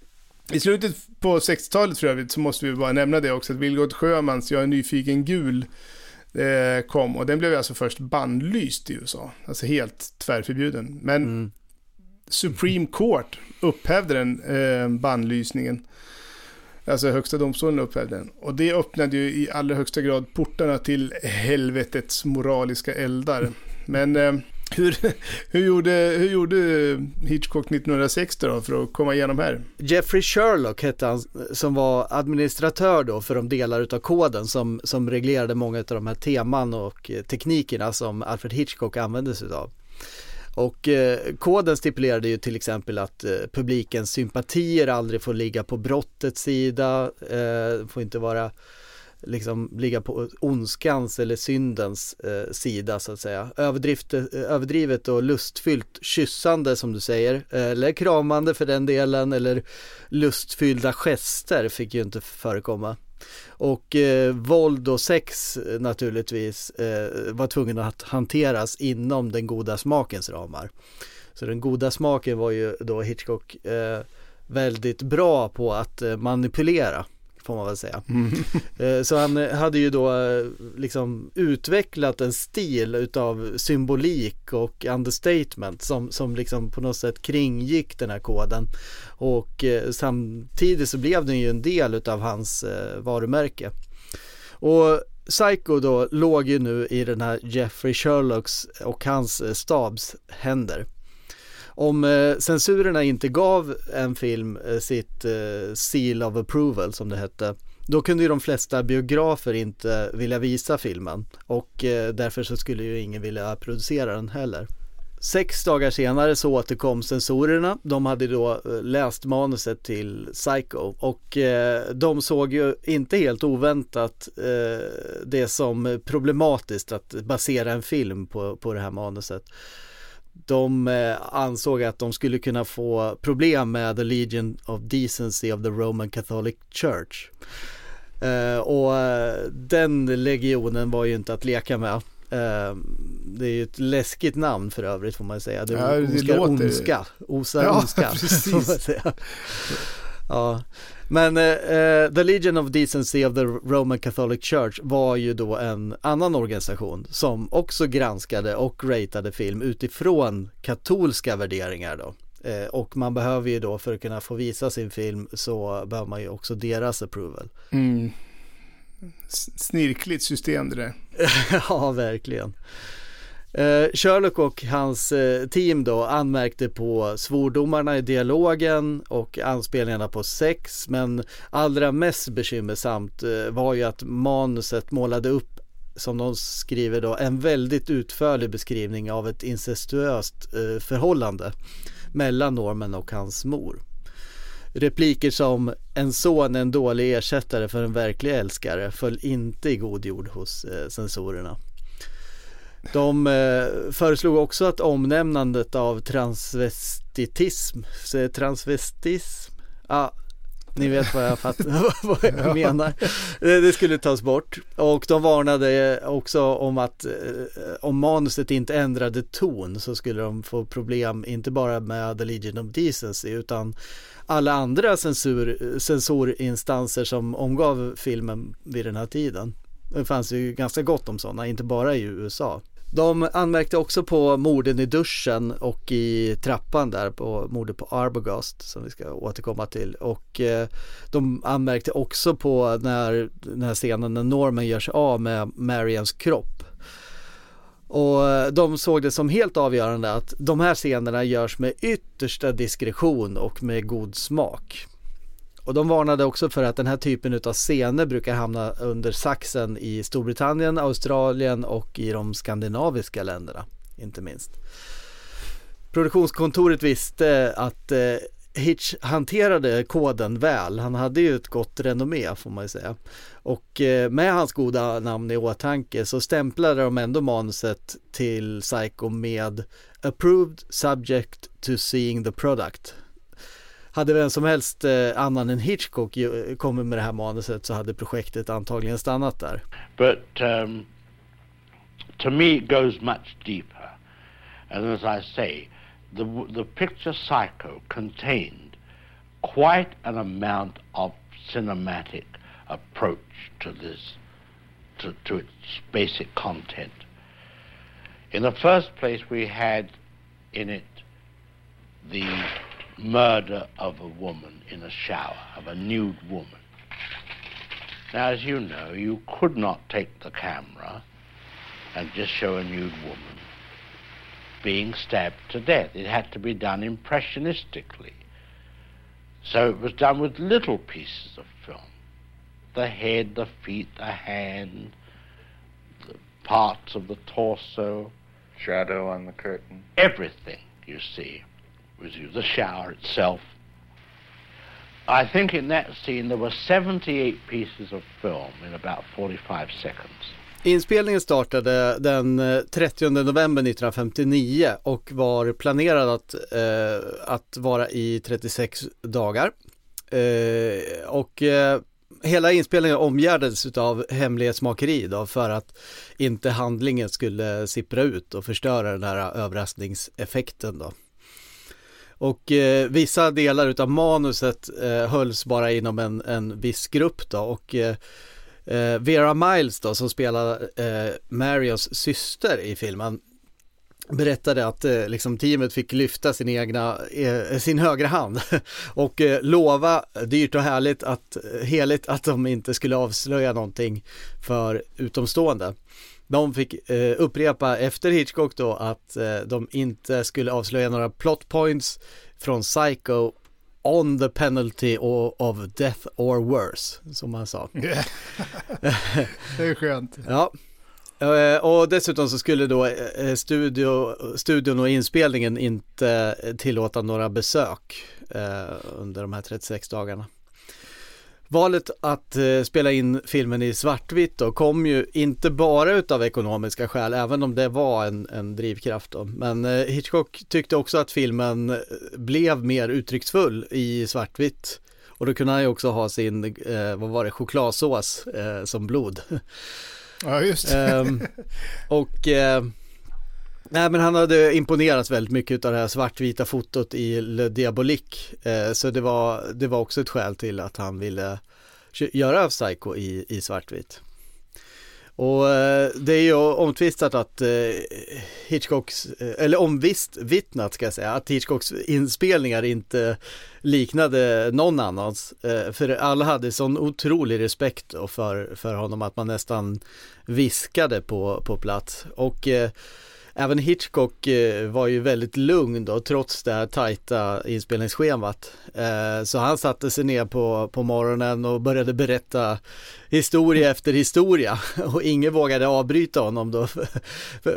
I slutet på 60-talet för övrigt så måste vi bara nämna det också att Vilgot Sjömans Jag är nyfiken gul kom och den blev alltså först bannlyst i USA. Alltså helt tvärförbjuden. Men Mm. Supreme Court upphävde den eh, bannlysningen. Alltså högsta domstolen upphävde den. Och det öppnade ju i allra högsta grad portarna till helvetets moraliska eldar. Men eh, hur, hur, gjorde, hur gjorde Hitchcock 1960 då för att komma igenom här? Jeffrey Sherlock hette han som var administratör då för de delar utav koden som, som reglerade många av de här teman och eh, teknikerna som Alfred Hitchcock använde sig av. Och eh, koden stipulerade ju till exempel att eh, publikens sympatier aldrig får ligga på brottets sida, eh, får inte vara liksom ligga på ondskans eller syndens eh, sida så att säga. Överdrift, eh, överdrivet och lustfyllt kyssande som du säger, eller kramande för den delen, eller lustfyllda gester fick ju inte förekomma. Och eh, våld och sex eh, naturligtvis eh, var tvungen att hanteras inom den goda smakens ramar. Så den goda smaken var ju då Hitchcock eh, väldigt bra på att eh, manipulera får man väl säga. (laughs) Eh, Så han eh, hade ju då eh, liksom utvecklat en stil utav symbolik och understatement som, som liksom på något sätt kringgick den här koden. Och samtidigt så blev den ju en del utav hans varumärke. Och Psycho då låg ju nu i den här Jeffrey Sherlocks och hans stabs händer. Om eh, censurerna inte gav en film eh, sitt eh, seal of approval som det hette, då kunde ju de flesta biografer inte vilja visa filmen och eh, därför så skulle ju ingen vilja producera den heller. Sex dagar senare så återkom censorerna. De hade då eh, läst manuset till Psycho och eh, de såg ju inte helt oväntat eh, det som problematiskt att basera en film på, på det här manuset. De eh, ansåg att de skulle kunna få problem med the Legion of Decency of the Roman Catholic Church. Eh, och eh, den legionen var ju inte att leka med. Det är ju ett läskigt namn för övrigt får man säga. Det, Ja, det låter- ondska, osar Ja, (laughs) ondska. precis. Ja, men eh, The Legion of Decency of the Roman Catholic Church var ju då en annan organisation som också granskade och ratade film utifrån katolska värderingar då. Eh, och man behöver ju då för att kunna få visa sin film så behöver man ju också deras approval. (laughs) Mm. Snirkligt system det där. ja, verkligen. Eh, Sherlock och hans eh, team då anmärkte på svordomarna i dialogen och anspelningarna på sex men allra mest bekymmersamt eh, var ju att manuset målade upp som de skriver då en väldigt utförlig beskrivning av ett incestuöst eh, förhållande mellan Norman och hans mor. Repliker som en son är en dålig ersättare för en verklig älskare föll inte i god jord hos eh, censorerna. De eh, föreslog också att omnämnandet av transvestitism, transvestism, ja, ni vet vad jag, fatt, (laughs) vad jag menar. Det, det skulle tas bort och de varnade också om att eh, om manuset inte ändrade ton så skulle de få problem inte bara med The Legion of Decency utan alla andra censur, censorinstanser som omgav filmen vid den här tiden. Det fanns ju ganska gott om sådana, inte bara i USA. De anmärkte också på morden i duschen och i trappan där på mordet på Arbogast som vi ska återkomma till och eh, de anmärkte också på när den här scenen när Norman gör sig av med Marians kropp. Och eh, de såg det som helt avgörande att de här scenerna görs med yttersta diskretion och med god smak. Och de varnade också för att den här typen av scener brukar hamna under saxen i Storbritannien, Australien och i de skandinaviska länderna, inte minst. Produktionskontoret visste att eh, Hitch hanterade koden väl. Han hade ju ett gott renommé får man ju säga. Och eh, med hans goda namn i åtanke så stämplade de ändå manuset till Psycho med Approved subject to seeing the product. Hade vem som helst eh, annan än Hitchcock ju- eh, kommit med det här manuset så hade projektet antagligen stannat där. But um, to me, it goes much deeper. And as I say, the, the picture Psycho contained quite an amount of cinematic approach to this, to, to its basic content. In the first place, we had in it the murder of a woman in a shower, of a nude woman. Now, as you know, you could not take the camera and just show a nude woman being stabbed to death. It had to be done impressionistically. So it was done with little pieces of film. The head, the feet, the hand, the parts of the torso. Shadow on the curtain. Everything, you see, was used. The shower itself. I think in that scene there were 78 pieces of film in about 45 seconds. Inspelningen startade den eh, 30 november 1959 och var planerad att, eh, att vara i 36 dagar. Eh, och eh, hela inspelningen omgärdades av hemlighetsmakeri då för att inte handlingen skulle sippra ut och förstöra den här överraskningseffekten då. Och eh, vissa delar utav manuset eh, hölls bara inom en, en viss grupp då och eh, eh, Vera Miles då som spelar eh, Marios syster i filmen berättade att eh, liksom teamet fick lyfta sin egna, eh, sin högra hand (laughs) och eh, lova dyrt och härligt att, eh, heligt att de inte skulle avslöja någonting för utomstående. De fick eh, upprepa efter Hitchcock då att eh, de inte skulle avslöja några plot points från Psycho on the penalty of death or worse, som man sa. (laughs) det är skönt. Ja, eh, och dessutom så skulle då eh, studio, studion och inspelningen inte tillåta några besök eh, under de här 36 dagarna. Valet att eh, spela in filmen i svartvitt då kom ju inte bara utav ekonomiska skäl, även om det var en, en drivkraft då. Men eh, Hitchcock tyckte också att filmen eh, blev mer uttrycksfull i svartvitt. Och då kunde han ju också ha sin, eh, vad var det, chokladsås eh, som blod. Ja, just ehm, Och eh, Nej men han hade imponerats väldigt mycket av det här svartvita fotot i Le Diabolique. Eh, så det var, det var också ett skäl till att han ville göra Psycho i, i svartvit. Och eh, det är ju omtvistat att eh, Hitchcocks, eh, eller omvittnat ska jag säga, att Hitchcocks inspelningar inte liknade någon annans. Eh, för alla hade sån otrolig respekt för, för honom att man nästan viskade på, på plats. Och eh, även Hitchcock eh, var ju väldigt lugn då trots det här tajta inspelningsschemat. Eh, så han satte sig ner på, på morgonen och började berätta historia efter historia (laughs) och ingen vågade avbryta honom då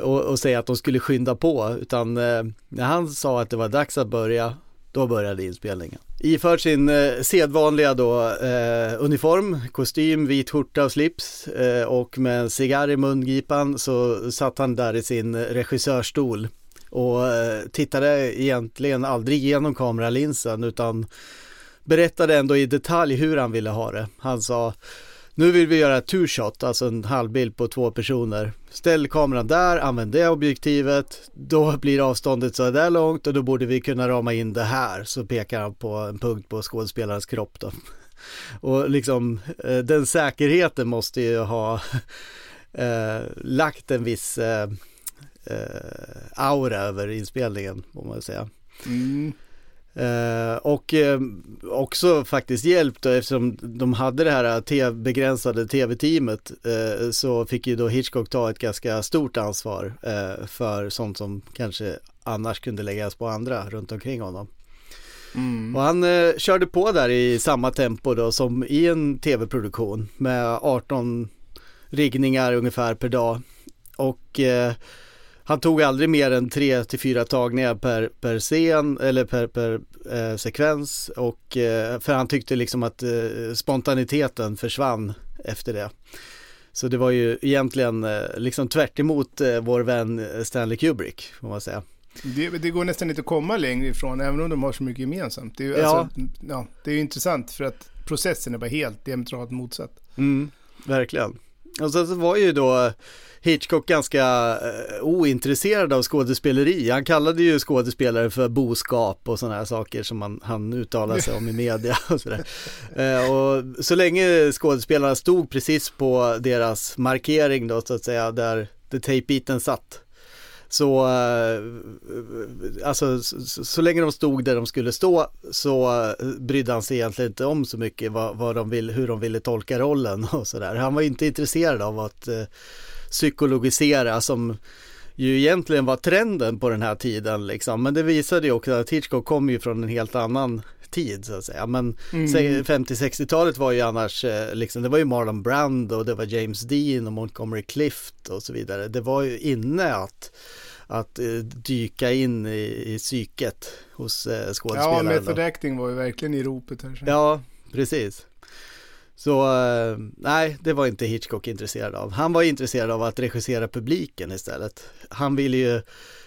och, och säga att de skulle skynda på utan när han sa att det var dags att börja då började inspelningen. Iförd sin eh, sedvanliga då eh, uniform, kostym, vit skjorta och slips eh, och med en cigarr i mungipan så satt han där i sin regissörstol och eh, tittade egentligen aldrig genom kameralinsen utan berättade ändå i detalj hur han ville ha det. Han sa nu vill vi göra two shot, alltså en halvbild på två personer. Ställ kameran där, använd det objektivet, då blir avståndet så där långt och då borde vi kunna rama in det här. Så pekar han på en punkt på skådespelarens kropp då. (laughs) Och liksom eh, den säkerheten måste ju ha (laughs) eh, lagt en viss eh, eh, aura över inspelningen, får man säga. Mm. Uh, och uh, också faktiskt hjälpt eftersom de hade det här TV, begränsade tv-teamet så fick ju då Hitchcock ta ett ganska stort ansvar för sånt som kanske annars kunde läggas på andra runt omkring honom. Mm. Och han körde på där i samma tempo då som i en tv-produktion med 18 riggningar ungefär per dag. Och han tog aldrig mer än tre till fyra tagningar per, per scen eller per, per eh, sekvens och eh, för han tyckte liksom att eh, spontaniteten försvann efter det. Så det var ju egentligen eh, liksom tvärt emot eh, vår vän Stanley Kubrick, får man säga. Det, det, går nästan inte att komma längre ifrån, även om de har så mycket gemensamt. Det är ju, ja. Alltså, ja, det är intressant för att processen är bara helt diametralt motsatt. Mm, verkligen. Och sen så var ju då Hitchcock ganska eh, ointresserad av skådespeleri. Han kallade ju skådespelare för boskap och sådana här saker som han, han uttalade sig om i media (laughs) och sådär. Eh, och så länge skådespelarna stod precis på deras markering då så att säga, där the tape-biten satt. Så, eh, alltså så, så, länge de stod där de skulle stå så brydde han sig egentligen inte om så mycket vad, vad de vill, hur de ville tolka rollen och sådär. Han var inte intresserad av att eh, psykologisera som ju egentligen var trenden på den här tiden liksom. Men det visade ju också att Hitchcock kom ju från en helt annan tid så att säga. Men mm. 50-60-talet var ju annars, eh, liksom, det var ju Marlon Brando och det var James Dean och Montgomery Clift och så vidare. Det var ju inne att att eh, dyka in i, i psyket hos eh, skådespelaren. Ja, method acting var ju verkligen i ropet här. Ja, precis. Så eh, nej, det var inte Hitchcock intresserad av. Han var intresserad av att regissera publiken istället. Han ville ju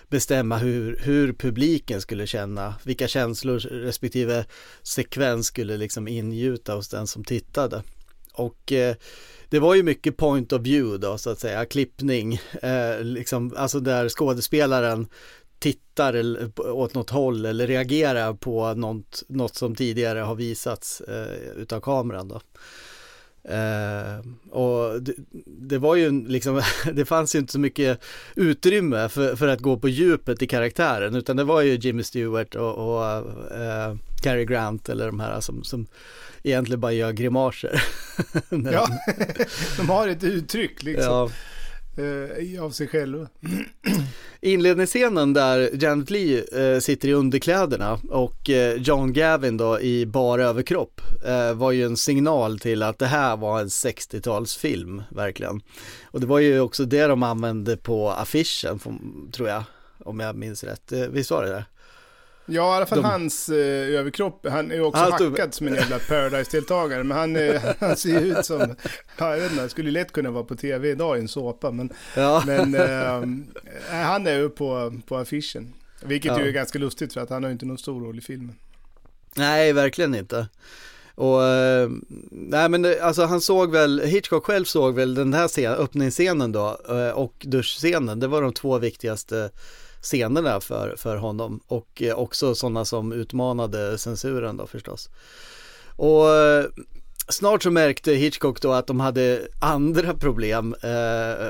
bestämma hur, hur publiken skulle känna, vilka känslor respektive sekvens skulle liksom ingjuta hos den som tittade. Och eh, det var ju mycket point of view då så att säga, klippning, eh, liksom, alltså där skådespelaren tittar åt något håll eller reagerar på något, något som tidigare har visats eh, utav kameran då. Uh, och det, det, var ju liksom, (laughs) det fanns ju inte så mycket utrymme för, för att gå på djupet i karaktären utan det var ju Jimmy Stewart och, och uh, Cary Grant eller de här som, som egentligen bara gör grimaser. (laughs) ja, (laughs) de har ett uttryck liksom. Ja eh, av sig själva. (clears throat) Inledningsscenen där Janet Lee eh, sitter i underkläderna och eh, John Gavin då i bara överkropp eh, var ju en signal till att det här var en 60-talsfilm verkligen. Och det var ju också det de använde på affischen tror jag, om jag minns rätt. Eh, visst var det det? Ja, i alla fall de... hans eh, överkropp. Han är ju också han hackad som en jävla Paradise-deltagare. Men han, eh, (laughs) han ser ju ut som, ja, jag vet inte, skulle lätt kunna vara på tv idag i en såpa. Men, ja. men eh, han är ju på, på affischen. Vilket ja. ju är ganska lustigt för att han har ju inte någon stor roll i filmen. Nej, verkligen inte. Och eh, nej men alltså han såg väl, Hitchcock själv såg väl den här scen, öppningsscenen då eh, och duschscenen, det var de två viktigaste scenerna för, för honom och eh, också sådana som utmanade censuren då förstås. Och eh, snart så märkte Hitchcock då att de hade andra problem. Eh,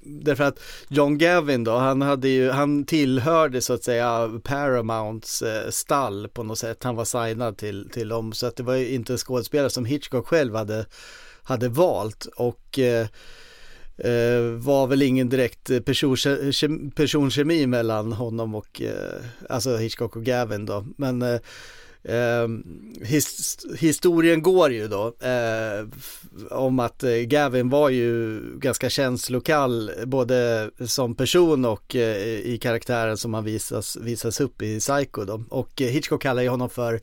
därför att John Gavin då, han hade ju, han tillhörde så att säga Paramounts eh, stall på något sätt. Han var signad till, till dem så att det var ju inte en skådespelare som Hitchcock själv hade, hade valt och eh, Eh, var väl ingen direkt eh, person, personkemi mellan honom och, eh, alltså Hitchcock och Gavin då. Men eh, eh his, historien går ju då eh, om att eh, Gavin var ju ganska känslokall både som person och eh, i karaktären som han visas, visas upp i Psycho då. Och Hitchcock kallar ju honom för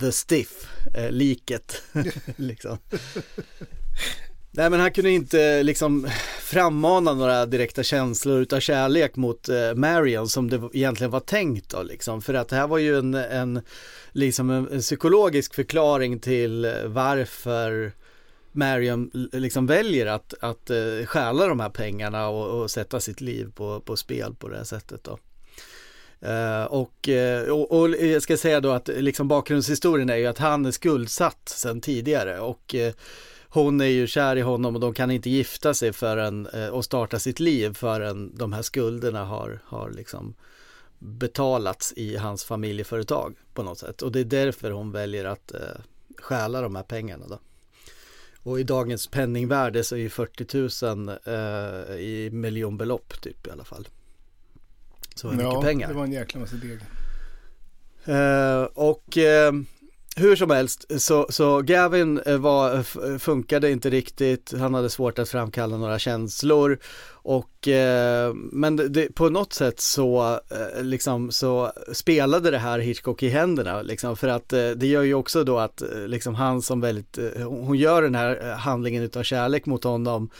The Stiff, liket. (laughs) liksom. (laughs) Nej men han kunde inte liksom frammana några direkta känslor utav kärlek mot eh, Marion som det egentligen var tänkt då liksom. För att det här var ju en, en liksom en, psykologisk förklaring till varför Marion liksom väljer att, att eh, stjäla de här pengarna och, och, sätta sitt liv på, på spel på det här sättet då. Uh, och, uh, och, och, jag ska säga då att liksom bakgrundshistorien är ju att han är skuldsatt sedan tidigare och uh, hon är ju kär i honom och de kan inte gifta sig förrän eh, och starta sitt liv förrän de här skulderna har, har liksom betalats i hans familjeföretag på något sätt. Och det är därför hon väljer att eh, stjäla de här pengarna då. Och i dagens penningvärde så är ju 40 000 eh, i miljonbelopp typ i alla fall. Så ja, mycket pengar. det var en jäkla massa deg. Eh, och eh, hur som helst, så, så Gavin eh, var, eh, eh, funkade inte riktigt, han hade svårt att framkalla några känslor. Och eh, men det, på något sätt så eh, liksom så spelade det här Hitchcock i händerna liksom. För att eh, det gör ju också då att liksom han som väldigt, eh, hon gör den här handlingen utav kärlek mot honom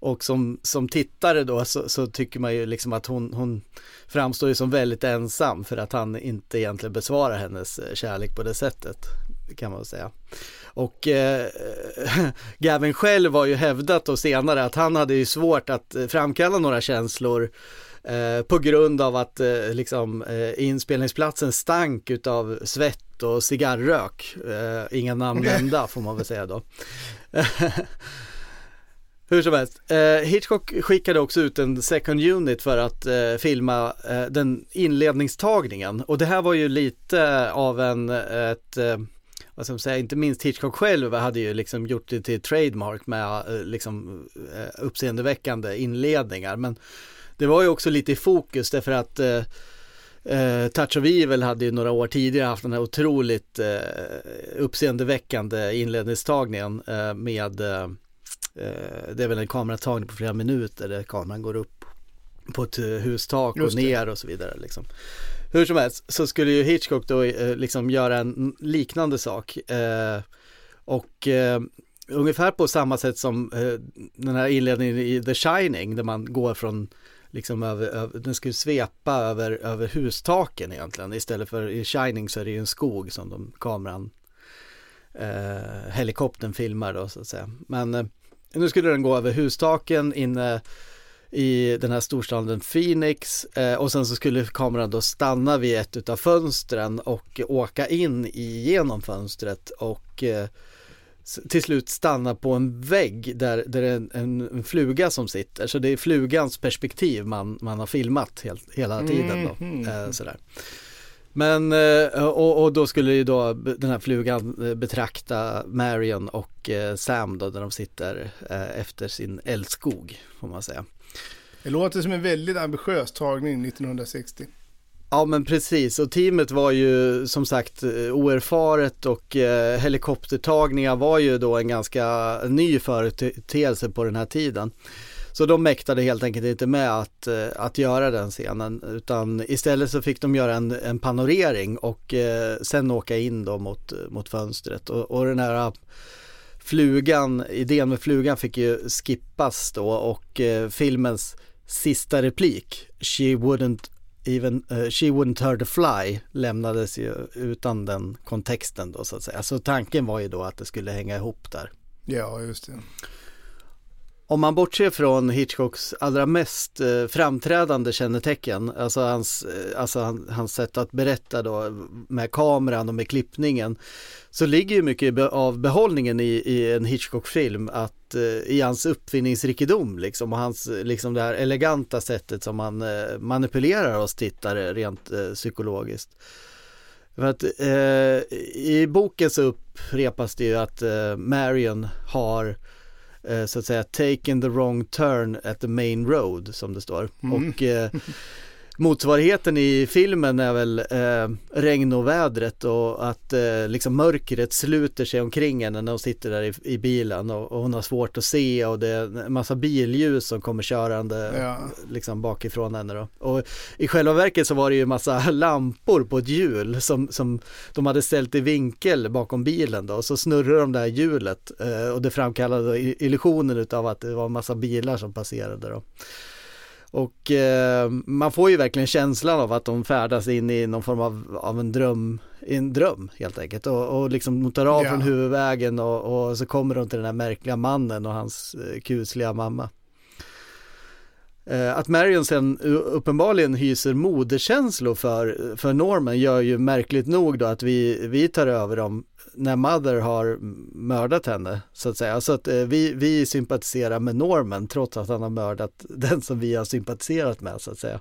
och som, som tittare då så, så, tycker man ju liksom att hon, hon framstår ju som väldigt ensam för att han inte egentligen besvarar hennes kärlek på det sättet kan man säga. Och eh, (laughs) Gavin själv har ju hävdat då senare att han hade ju svårt att eh, framkalla några känslor eh, på grund av att eh, liksom eh, inspelningsplatsen stank utav svett och cigarrök. Eh, inga namn (laughs) nämnda får man väl säga då. (laughs) Hur som helst, eh, Hitchcock skickade också ut en second unit för att eh, filma eh, den inledningstagningen. Och det här var ju lite av en, ett, eh, vad ska man säga, inte minst Hitchcock själv hade ju liksom gjort det till trademark med eh, liksom eh, uppseendeväckande inledningar. Men det var ju också lite i fokus därför att eh, Eh, Touch of Evil hade ju några år tidigare haft den här otroligt eh, uppseendeväckande inledningstagningen eh, med eh, det är väl en kameratagning på flera minuter där kameran går upp på ett eh, hustak och ner och så vidare liksom. Hur som helst så skulle ju Hitchcock då eh, liksom göra en liknande sak eh, och eh, ungefär på samma sätt som eh, den här inledningen i The Shining där man går från liksom över, över den skulle svepa över, över hustaken egentligen istället för i Shining så är det ju en skog som de kameran eh, helikoptern filmar då så att säga. Men eh, nu skulle den gå över hustaken inne i den här storstaden Phoenix eh, och sen så skulle kameran då stanna vid ett utav fönstren och åka in igenom fönstret och eh, till slut stanna på en vägg där, där det är en, en, en fluga som sitter. Så det är flugans perspektiv man, man har filmat helt, hela tiden då. Mhm. Eh, sådär. Men, eh, och, och då skulle ju då den här flugan eh, betrakta Marion och eh, Sam då där de sitter efter sin älskog får man säga. Det låter som en väldigt ambitiös tagning 1960. Ja men precis och teamet var ju som sagt oerfaret och eh, helikoptertagningar var ju då en ganska ny företeelse på den här tiden. Så de mäktade helt enkelt inte med att, eh, att göra den scenen utan istället så fick de göra en, en panorering och eh, sen åka in då mot, mot fönstret och, och den här flugan, idén med flugan fick ju skippas då och eh, filmens sista replik, She wouldn't even, uh, She wouldn't hurt a fly lämnades ju utan den kontexten då så att säga. Så tanken var ju då att det skulle hänga ihop där. Ja, just det. Om man bortser från Hitchcocks allra mest eh, framträdande kännetecken, alltså hans, eh, alltså han, hans sätt att berätta då med kameran och med klippningen, så ligger ju mycket av behållningen i, i en Hitchcock-film att eh, i hans uppfinningsrikedom liksom och hans eh, liksom det här eleganta sättet som han eh, manipulerar oss tittare rent eh, psykologiskt. För att eh, i boken så upprepas det ju att eh, Marion har eh, så att säga taken the wrong turn at the main road som det står. Och eh, (laughs) motsvarigheten i filmen är väl eh, regnovädret och att eh, liksom mörkret sluter sig omkring henne när hon sitter där i, i bilen och, och hon har svårt att se och det är en massa billjus som kommer körande Ja. liksom bakifrån henne då. Och i själva verket så var det ju massa (laughs) lampor på ett hjul som, som de hade ställt i vinkel bakom bilen då och så snurrade de där hjulet eh, och det framkallade illusionen utav att det var en massa bilar som passerade då. Och eh, man får ju verkligen känslan av att de färdas in i någon form av, av en dröm, en dröm helt enkelt och, och liksom de tar av Ja. från huvudvägen och, och så kommer de till den här märkliga mannen och hans eh, kusliga mamma. Eh, Att Marion sen uppenbarligen hyser moderkänslor för, för Norman gör ju märkligt nog då att vi, vi tar över dem när Mother har mördat henne så att säga. Så att eh, vi, vi sympatiserar med Norman trots att han har mördat (laughs) den som vi har sympatiserat med så att säga.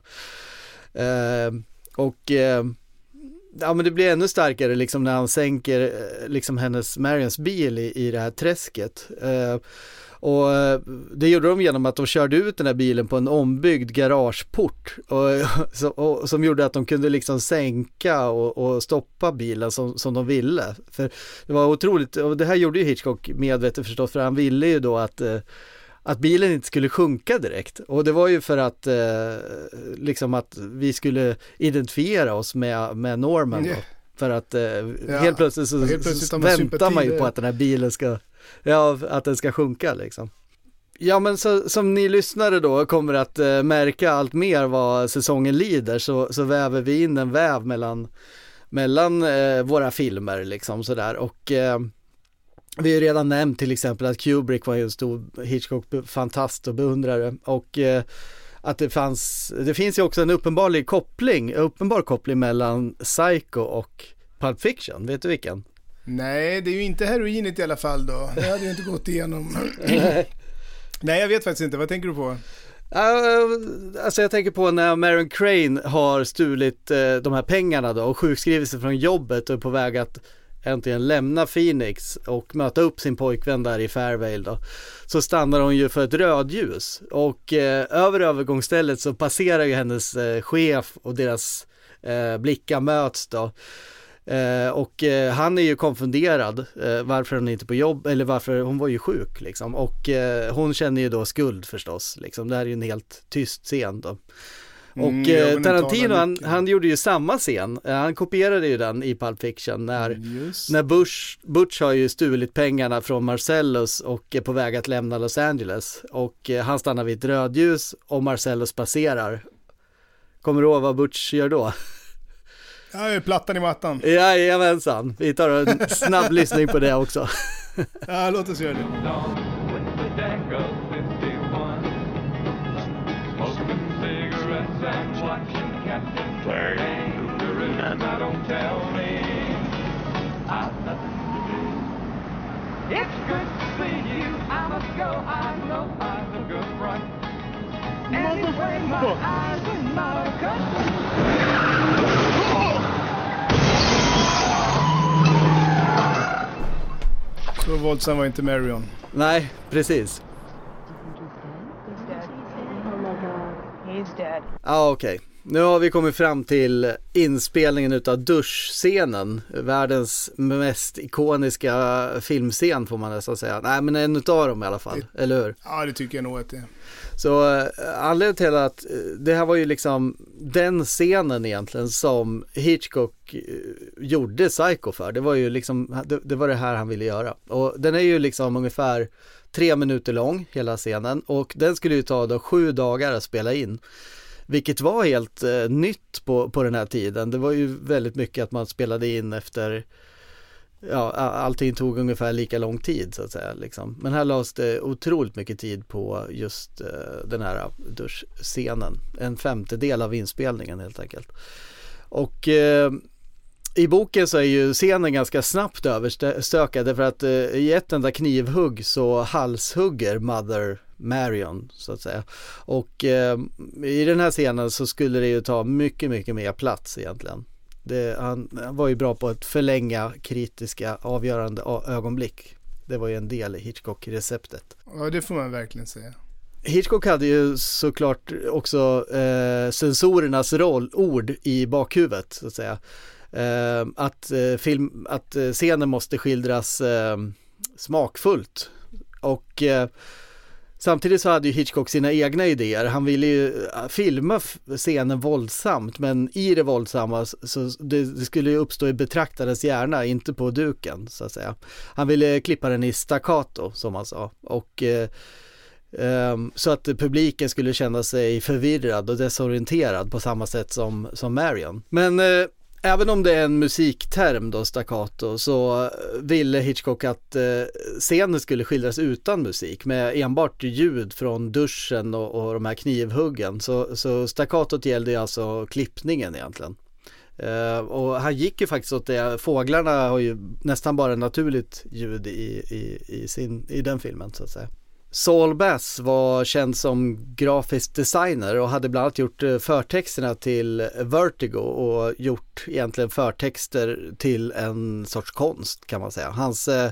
Eh, och eh, ja men det blir ännu starkare liksom när han sänker eh, liksom hennes Marians bil i, i det här träsket. Ehm, och eh, det gjorde de genom att de körde ut den här bilen på en ombyggd garageport (laughs) och, och, som gjorde att de kunde liksom sänka och, och stoppa bilen som, som de ville. För det var otroligt, och det här gjorde ju Hitchcock medvetet förstås, för han ville ju då att eh, att bilen inte skulle sjunka direkt och det var ju för att eh, liksom att vi skulle identifiera oss med, med Norman då. För att eh, Ja. helt plötsligt så, Helt plötsligt så väntar man ju på att den här bilen ska, ja att den ska sjunka liksom. Ja men så, som ni lyssnare då kommer att eh, märka allt mer vad säsongen lider så, så väver vi in en väv mellan, mellan eh, våra filmer liksom sådär och eh, vi har ju redan nämnt till exempel att Kubrick var ju en stor Hitchcock-fantast och beundrare och eh, att det fanns, det finns ju också en uppenbar koppling, uppenbar koppling mellan Psycho och Pulp Fiction, vet du vilken? Nej, det är ju inte heroinet i alla fall då. Det hade ju inte gått igenom. (clears throat) Nej, jag vet faktiskt inte. Vad tänker du på? Uh, alltså jag tänker på när Marion Crane har stulit uh, de här pengarna då och sjukskrivit sig från jobbet och är på väg att äntligen lämna Phoenix och möta upp sin pojkvän där i Fairvale då. Så stannar hon ju för ett rödljus och eh, över övergångsstället så passerar ju hennes eh, chef och deras eh, blickar möts då. Eh, och eh, han är ju konfunderad eh, varför hon inte på jobb, eller varför hon var ju sjuk liksom. Och eh, hon känner ju då skuld förstås, liksom. Det här är ju en helt tyst scen då. Och mm, Tarantino han, han, gjorde ju samma scen, han kopierade ju den i Pulp Fiction när, när Bush, Butch har ju stulit pengarna från Marcellus och är på väg att lämna Los Angeles och han stannar vid ett rödljus och Marcellus passerar. Kommer du ihåg vad Butch gör då? (laughs) Ja, plattan i mattan. Jajamensan, vi tar en snabb (laughs) lyssning på det också. ja, låt oss göra det. It's good to see you. I must go. I know I've a good front. Anyway, my eyes are not accustomed. Så våldsam var inte Marion. Nej, precis. Ja, ah, okej. Okay. Nu har vi kommit fram till inspelningen utav duschscenen, världens mest ikoniska filmscen får man nästan säga. Nej men en utav dem i alla fall, det, eller hur? Ja det tycker jag nog att det är. Så äh, anledningen till att äh, det här var ju liksom den scenen egentligen som Hitchcock äh, gjorde Psycho för. Det var ju liksom, det, det, var det här han ville göra. Och den är ju liksom ungefär tre minuter lång, hela scenen. Och den skulle ju ta då sju dagar att spela in. Vilket var helt eh, nytt på, på den här tiden. Det var ju väldigt mycket att man spelade in efter Ja, allting tog ungefär lika lång tid så att säga. Liksom. Men här lades det otroligt mycket tid på just eh, den här duschscenen. En femtedel av inspelningen helt enkelt. Och eh, i boken så är ju scenen ganska snabbt överstökad för att eh, i ett enda knivhugg så halshugger Mother Marion så att säga. Och eh, i den här scenen så skulle det ju ta mycket, mycket mer plats egentligen. Det, han, han, var ju bra på att förlänga kritiska avgörande ögonblick. Det var ju en del i Hitchcock-receptet. Ja, det får man verkligen säga. Hitchcock hade ju såklart också eh, sensorernas roll, ord i bakhuvudet så att säga. Eh, att, eh, film, att eh, scenen måste skildras eh, smakfullt. Och Samtidigt så hade ju Hitchcock sina egna idéer. Han ville ju äh, filma scenen våldsamt men i det våldsamma så det, det skulle ju uppstå i betraktarens hjärna, inte på duken så att säga. Han ville klippa den i staccato som han sa och eh, eh, så att publiken skulle känna sig förvirrad och desorienterad på samma sätt som, som Marion. Men eh, Även om det är en musikterm då, staccato, så ville Hitchcock att eh, scenen skulle skildras utan musik med enbart ljud från duschen och, och de här knivhuggen. Så, så staccatot gällde alltså klippningen egentligen. Uh, och han gick ju faktiskt åt det, fåglarna har ju nästan bara naturligt ljud i, i, i, sin, i den filmen så att säga. Saul Bass var känd som grafisk designer och hade bland annat gjort eh, förtexterna till Vertigo och gjort egentligen förtexter till en sorts konst kan man säga. Hans eh,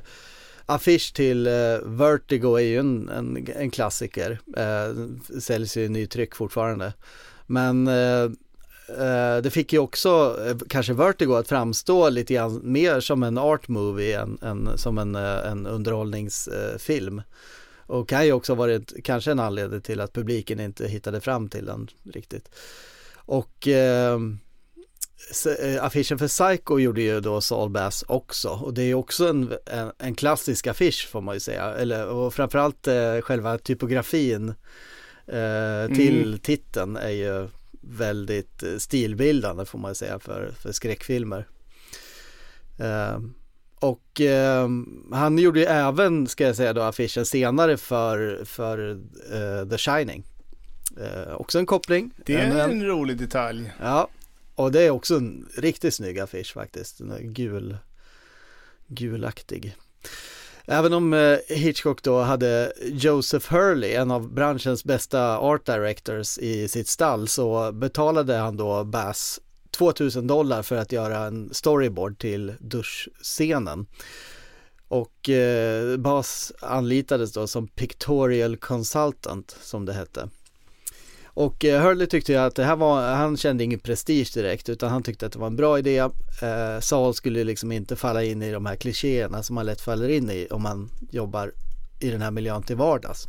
affisch till eh, Vertigo är ju en, en, en klassiker, eh, säljs ju i nytryck fortfarande. Men eh, eh, det fick ju också eh, kanske Vertigo att framstå lite grann mer som en art movie än, än som en, eh, en underhållningsfilm. Och kan ju också varit kanske en anledning till att publiken inte hittade fram till den riktigt. Och eh, eh, affischen för Psycho gjorde ju då Saul Bass också och det är också en, en, en klassisk affisch får man ju säga. Eller, och framförallt eh, själva typografin eh, till mm. titeln är ju väldigt stilbildande får man säga för, för skräckfilmer. Eh, och eh, han gjorde ju även, ska jag säga då, affischen senare för, för eh, The Shining. Eh, också en koppling. Det är en, en rolig detalj. Ja, och det är också en riktigt snygg affisch faktiskt. Den är gul, gulaktig. Även om eh, Hitchcock då hade Joseph Hurley, en av branschens bästa art directors i sitt stall, så betalade han då Bass 2000 dollar för att göra en storyboard till duschscenen. Och eh, Bas anlitades då som pictorial consultant som det hette. Och eh, Hurley tyckte ju att det här var, han kände ingen prestige direkt utan han tyckte att det var en bra idé. Eh, Saul skulle liksom inte falla in i de här klichéerna som man lätt faller in i om man jobbar i den här miljön till vardags.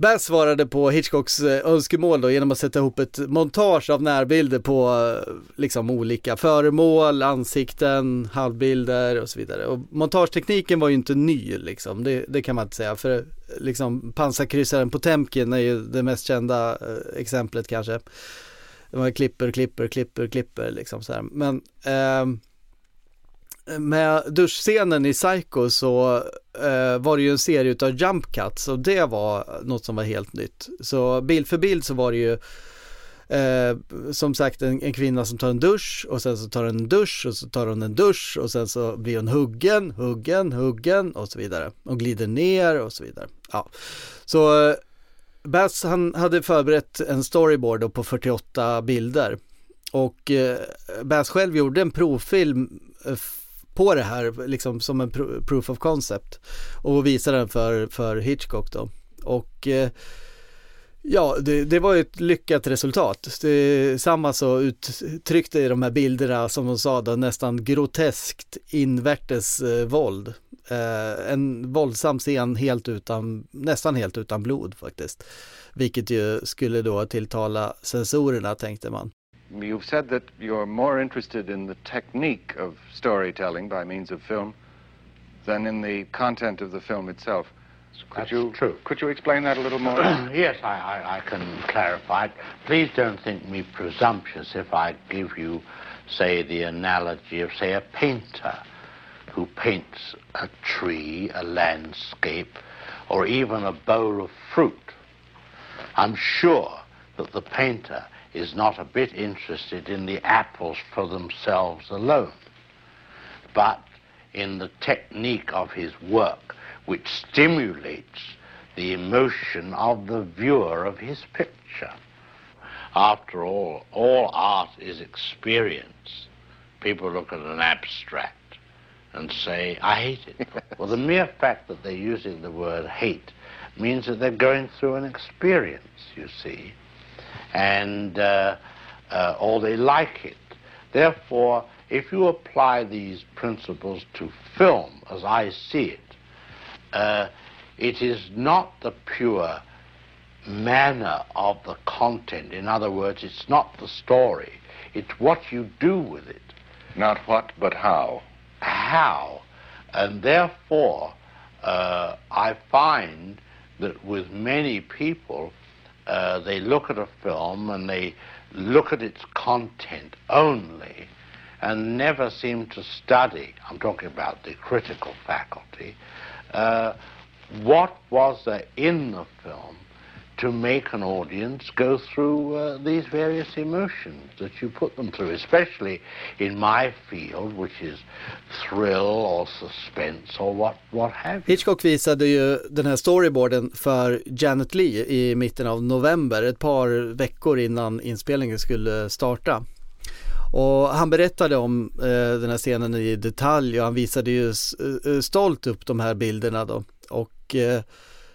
Bass svarade på Hitchcocks eh, önskemål då genom att sätta ihop ett montage av närbilder på eh, liksom olika föremål, ansikten, halvbilder och så vidare. Och montagetekniken var ju inte ny liksom, det, det kan man inte säga. För eh, liksom pansarkryssaren Potemkin är ju det mest kända exemplet kanske. Man klipper, klipper, klipper, klipper liksom så här. Men eh, med duschscenen i Psycho så eh, var det ju en serie utav jump cuts och det var något som var helt nytt. Så bild för bild så var det ju eh, som sagt en, en, kvinna som tar en dusch och sen så tar hon en dusch och så tar hon en dusch och sen så blir hon huggen, huggen, huggen och så vidare. Och glider ner och så vidare. Ja, så eh, Bass han hade förberett en storyboard på 48 bilder och eh, Bass själv gjorde en provfilm eh, på det här liksom som en proof of concept och visa den för, för Hitchcock då. Och eh, ja, det, det, var ett lyckat resultat. Det, samma så uttryckte i de här bilderna som de sa då nästan groteskt invärtes eh, våld. Eh, en våldsam scen helt utan, nästan helt utan blod faktiskt. Vilket ju skulle då tilltala censorerna tänkte man. You've said that you're more interested in the technique of storytelling by means of film than in the content of the film itself. Could That's you, true. Could you explain that a little more? (clears throat) yes, I, I, I, can clarify. Please don't think me presumptuous if I give you, say, the analogy of, say, a painter who paints a tree, a landscape, or even a bowl of fruit. I'm sure that the painter is not a bit interested in the apples for themselves alone, but in the technique of his work, which stimulates the emotion of the viewer of his picture. After all, all art is experience. People look at an abstract and say, I hate it. (laughs) well, the mere fact that they're using the word hate means that they're going through an experience, you see and uh, uh, or they like it. Therefore, if you apply these principles to film, as I see it, uh, it is not the pure manner of the content. In other words, it's not the story. It's what you do with it. Not what, but how. How. And therefore, uh, I find that with many people, uh, they look at a film and they look at its content only and never seem to study, I'm talking about the critical faculty, uh, what was there in the film to make an audience go through uh, these various emotions that you put them through, especially in my field, which is thrill or suspense or what, what have you. Hitchcock visade ju den här storyboarden för Janet Lee i mitten av november, ett par veckor innan inspelningen skulle starta. Och han berättade om eh, den här scenen i detalj och han visade ju eh, stolt upp de här bilderna då. Och eh,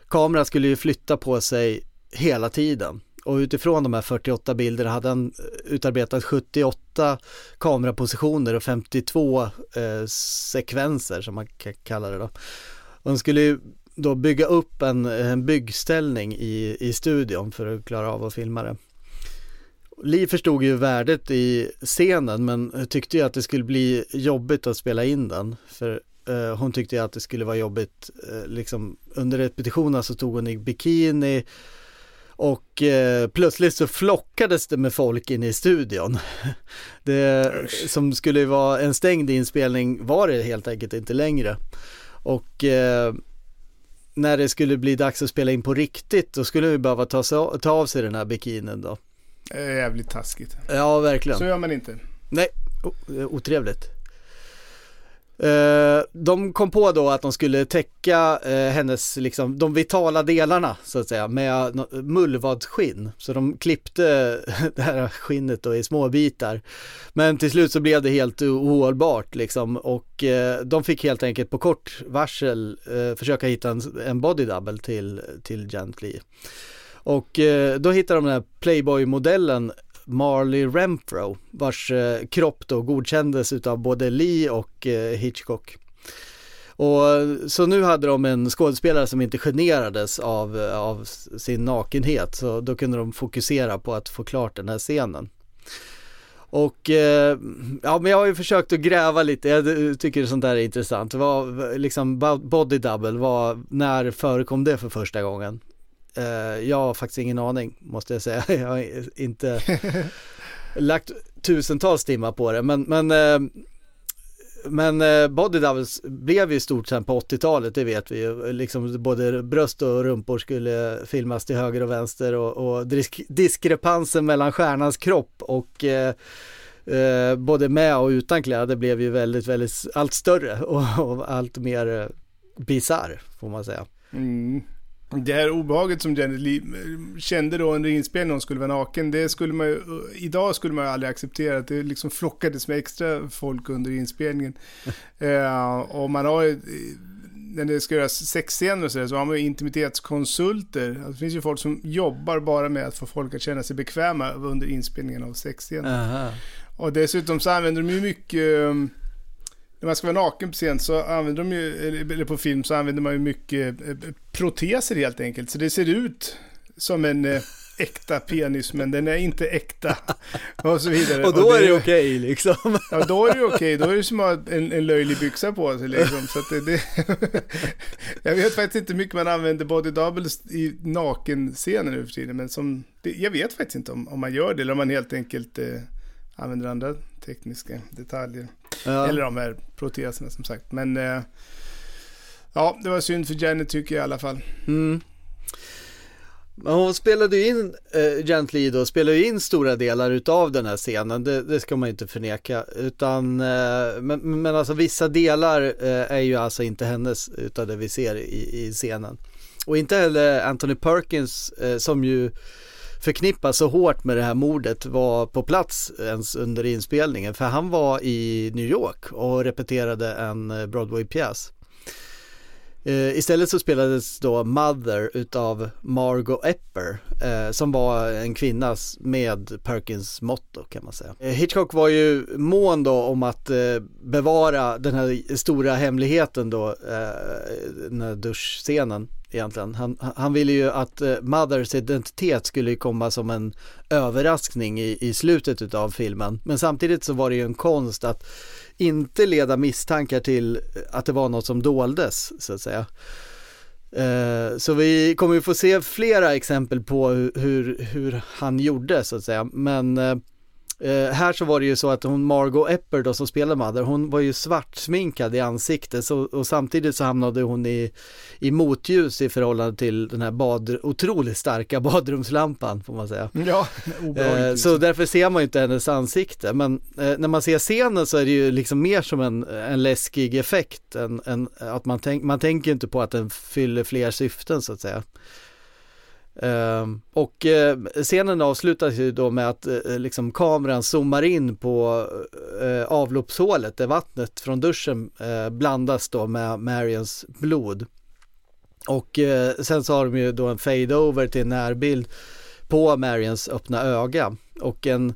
kameran skulle ju flytta på sig hela tiden. Och utifrån de här 48 bilderna hade han utarbetat 78 kamerapositioner och 52 eh, sekvenser som man kan kalla det då. Och han skulle ju då bygga upp en, en byggställning i, i studion för att klara av att filma det. Li förstod ju värdet i scenen men tyckte ju att det skulle bli jobbigt att spela in den. För eh, hon tyckte ju att det skulle vara jobbigt, eh, liksom under repetitionerna så tog hon i bikini och eh, plötsligt så flockades det med folk in i studion. (laughs) Det som skulle vara en stängd inspelning var det helt enkelt inte längre. Och eh, när det skulle bli dags att spela in på riktigt då skulle vi behöva ta, ta av sig den här bikinin då. Jävligt taskigt. Ja, verkligen. Så gör man inte. Nej, otrevligt. Eh, de kom på då att de skulle täcka eh, hennes, liksom, de vitala delarna så att säga med mullvadsskinn. Så de klippte (laughs) det här skinnet då i små bitar. Men till slut så blev det helt ohållbart liksom och eh, de fick helt enkelt på kort varsel eh, försöka hitta en, en body double till, till Gently. Och eh, då hittade de den här Playboy-modellen Marley Renfro vars eh, kropp då godkändes utav både Lee och eh, Hitchcock. Och så nu hade de en skådespelare som inte generades av, av sin nakenhet så då kunde de fokusera på att få klart den här scenen. Och eh, ja, men jag har ju försökt att gräva lite, jag tycker sånt där är intressant. Vad, liksom body double, vad, när förekom det för första gången? Uh, jag har faktiskt ingen aning måste jag säga. (laughs) Jag har inte (laughs) lagt tusentals timmar på det men, men, uh, men uh, Body Doubles blev ju stort sen på 80-talet, det vet vi ju. Liksom både bröst och rumpor skulle filmas till höger och vänster och, och disk diskrepansen mellan stjärnans kropp och både med och utan kläder blev ju väldigt, väldigt allt större (laughs) och, och allt mer bizarr får man säga. Mm. Det här obehaget som Janet Lee kände då under inspelningen hon skulle vara naken, det skulle man ju, idag skulle man ju aldrig acceptera att det liksom flockades med extra folk under inspelningen. (laughs) eh, och man har ju, när det ska göras sexscener och så, där, så har man ju intimitetskonsulter. Alltså, det finns ju folk som jobbar bara med att få folk att känna sig bekväma under inspelningen av sexscener. Och dessutom så använder de ju mycket när man ska vara naken på scen så använder de ju, eller på film så använder man ju mycket eh, proteser helt enkelt. Så det ser ut som en eh, äkta penis men den är inte äkta. (laughs) Och så vidare. Och då och det, är det okej okay, liksom. (laughs) Ja, då är det okej. Okay. Då är det som att ha en, en löjlig byxa på sig liksom. Så det, det (laughs) jag vet faktiskt inte hur mycket man använder body doubles i nakenscener nu för tiden. Men som, det, jag vet faktiskt inte om, om man gör det eller om man helt enkelt eh, använder andra tekniska detaljer. Ja. Eller de här proteserna som sagt. Men eh, ja, det var synd för Janet tycker jag i alla fall. Mm. Men hon spelade ju in, eh, Gently då, spelade ju in stora delar utav den här scenen, det, det ska man inte förneka. Utan, eh, men, men alltså vissa delar eh, är ju alltså inte hennes utav det vi ser i, i scenen. Och inte heller Anthony Perkins eh, som ju förknippas så hårt med det här mordet var på plats ens under inspelningen. För han var i New York och repeterade en eh, Broadway-pjäs. Eh, istället så spelades då Mother utav Margot Epper eh, som var en kvinna med Perkins motto kan man säga. Hitchcock var ju mån då om att bevara den här stora hemligheten då, den här duschscenen egentligen. Han, han ville ju att eh, Mothers identitet skulle komma som en överraskning i, i slutet av filmen. Men samtidigt så var det ju en konst att inte leda misstankar till att det var något som doldes så att säga. Eh, så vi kommer ju få se flera exempel på hur, hur, hur han gjorde så att säga. Men eh, Eh, här så var det ju så att hon Margot Epper då som spelar Mother, hon var ju svartsminkad i ansiktet så, och samtidigt så hamnade hon i, i motljus i förhållande till den här bad, otroligt starka (laughs) badrumslampan får man säga. Ja, eh, Så därför ser man ju inte hennes ansikte men eh, när man ser scenen så är det ju liksom mer som en, en läskig effekt än, än att man, tänk, man tänker inte på att den fyller fler syften så att säga. Uh, och uh, scenen avslutas ju då med att uh, liksom kameran zoomar in på uh, avloppshålet där vattnet från duschen blandas då med Marians blod. Och sen så har de ju då en fade-over till en närbild på Marians öppna öga och en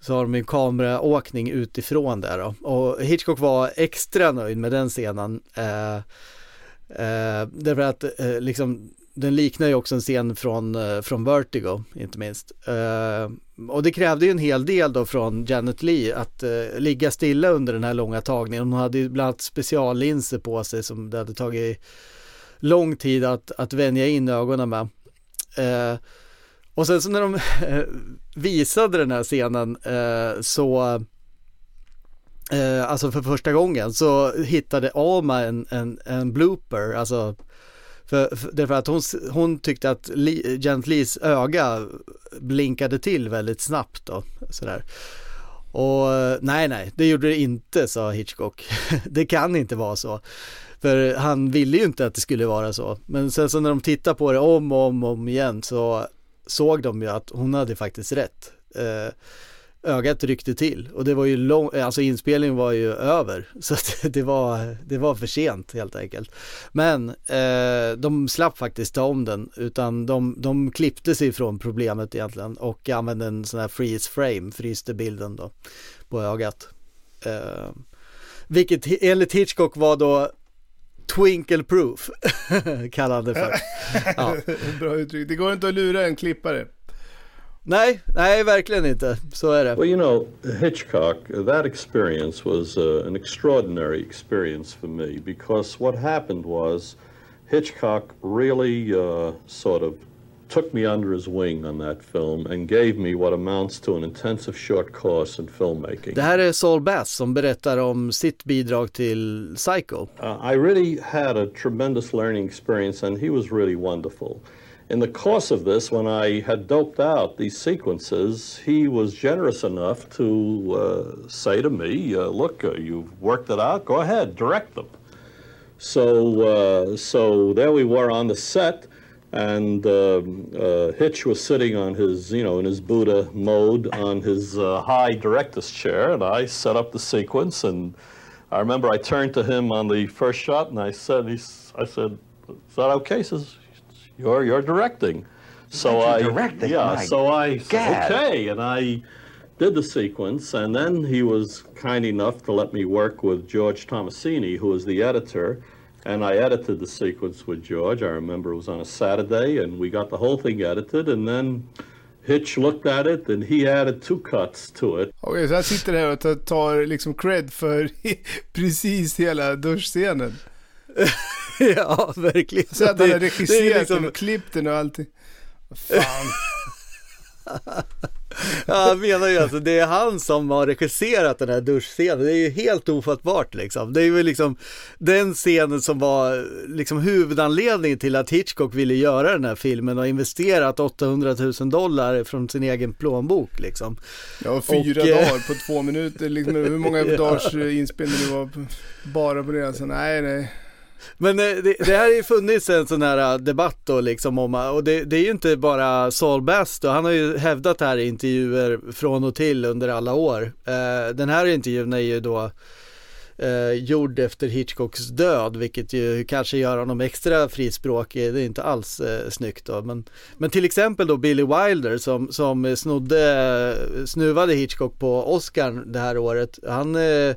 så har de en kameraåkning utifrån där då. Och Hitchcock var extra nöjd med den scenen. Därför att liksom den liknar ju också en scen från, eh, från Vertigo, inte minst. Uh, och det krävde ju en hel del då från Janet Lee att uh, ligga stilla under den här långa tagningen. Hon hade ju bland annat speciallinser på sig som det hade tagit lång tid att, att vänja in ögonen med. Uh, Och sen så när de visade den här scenen eh, så eh, alltså för första gången så hittade Alma en, en, en blooper, alltså för, för, därför att hon, hon tyckte att Li, Janet Lees öga blinkade till väldigt snabbt då, sådär. Och nej, nej, det gjorde det inte, sa Hitchcock. (laughs) det kan inte vara så. För han ville ju inte att det skulle vara så. Men sen så när de tittar på det om och om och om igen så såg de ju att hon hade faktiskt rätt. Eh, ögat ryckte till och det var ju lång, alltså inspelningen var ju över (laughs) så det var, det var för sent helt enkelt. Men eh, de slapp faktiskt ta om den utan de, de klippte sig från problemet egentligen och använde en sån här freeze frame, fryste bilden då på ögat. Eh, vilket enligt Hitchcock var då Twinkle proof (laughs) kallade det för. (laughs) Ja. Bra uttryck. Det går inte att lura en klippare. Nej, nej, verkligen inte. Så är det. Well, you know, Hitchcock, that experience was uh, an extraordinary experience for me because what happened was Hitchcock really uh, sort of took me under his wing on that film and gave me what amounts to an intensive short course in filmmaking. Det här är Saul Bass som berättar om sitt bidrag till Psycho. Uh, I really had a tremendous learning experience and he was really wonderful. In the course of this, when I had doped out these sequences, he was generous enough to uh, say to me, uh, "Look, uh, you've worked it out. Go ahead, direct them." So, uh, so there we were on the set, and um, uh, Hitch was sitting on his, you know, in his Buddha mode on his uh, high director's chair, and I set up the sequence. And I remember I turned to him on the first shot, and I said, he's, "I said, is that okay?" He says, "You're you're directing." So You're I, directing? yeah. My so I said, God. okay, and I did the sequence, and then he was kind enough to let me work with George Tomasini, who was the editor, and I edited the sequence with George. I remember it was on a Saturday, and we got the whole thing edited, and then Hitch looked at it, and he added two cuts to it. Okej, så han sitter här och tar, tar liksom cred för (laughs) precis hela duschscenen. (laughs) (laughs) ja, verkligen. Så att han har regisserat liksom- och klippt den och allting. Fan. (laughs) Ja, han menar ju alltså, det är han som har regisserat den här duschscenen. Det är ju helt ofattbart liksom. Det är ju liksom den scenen som var liksom huvudanledningen till att Hitchcock ville göra den här filmen och investerat 800 000 dollar från sin egen plånbok liksom. Ja, fyra Och, eh, dagar på två minuter. Liksom, hur många (laughs) Ja. dagars eh, inspelning det var bara på det. Alltså, nej, nej. Men eh, det, det här har ju funnits en sån här eh, debatt då liksom om, eh, och det, det är ju inte bara Saul Bass då, han har ju hävdat här i intervjuer från och till under alla år. Eh, den här intervjun är ju då eh, gjord efter Hitchcocks död, vilket ju kanske gör honom extra frispråkig, det är inte alls eh, snyggt då. Men, men till exempel då Billy Wilder som, som snodde, snuvade Hitchcock på Oscar det här året, han eh,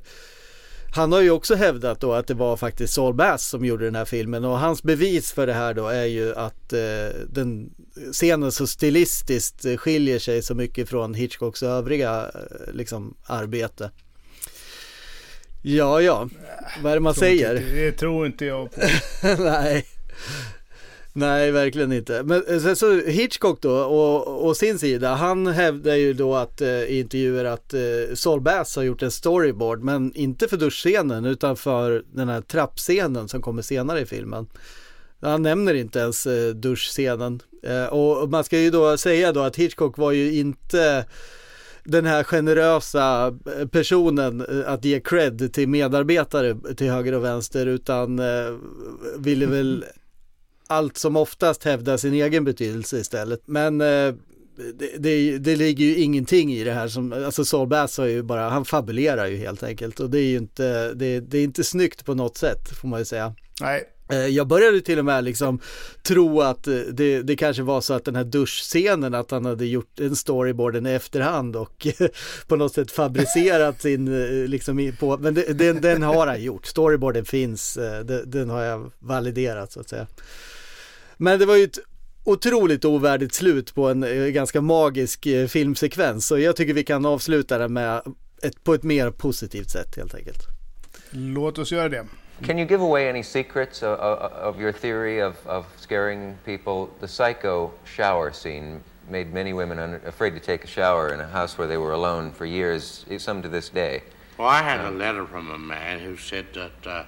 han har ju också hävdat då att det var faktiskt Saul Bass som gjorde den här filmen och hans bevis för det här då är ju att eh, den scenen så stilistiskt skiljer sig så mycket från Hitchcocks övriga eh, liksom arbete. Ja, ja, vad är det man Tror säger? Inte, det tror inte jag på. (laughs) Nej. Nej, verkligen inte. Men eh, sen så Hitchcock då, och, och sin sida, han hävdar ju då att eh, i intervjuer att eh, Saul Bass har gjort en storyboard, men inte för duschscenen utan för den här trappscenen som kommer senare i filmen. Han nämner inte ens eh, duschscenen. Eh, och, man ska ju då säga då att Hitchcock var ju inte den här generösa eh, personen eh, att ge cred till medarbetare till höger och vänster utan eh, ville väl (laughs) allt som oftast hävda sin egen betydelse istället. Men eh, det, det, det ligger ju ingenting i det här som, alltså Saul Bass har ju bara, han fabulerar ju helt enkelt och det är ju inte, det, det är inte snyggt på något sätt får man ju säga. Nej. Eh, Jag började till och med liksom tro att eh, det, det kanske var så att den här duschscenen, att han hade gjort en storyboard i efterhand och (laughs) på något sätt fabricerat sin, liksom på, men det, den, den har han gjort, storyboarden finns, den, den har jag validerat så att säga. Men det var ju ett otroligt ovärdigt slut på en eh, ganska magisk eh, filmsekvens så jag tycker vi kan avsluta den med ett, på ett mer positivt sätt helt enkelt. Låt oss göra det. Can you give away any secrets of, of, of your theory of, of scaring people? The psycho shower scene made many women un- afraid to take a shower in a house where they were alone for years, some to this day. Well, I had a letter from a man who said that uh,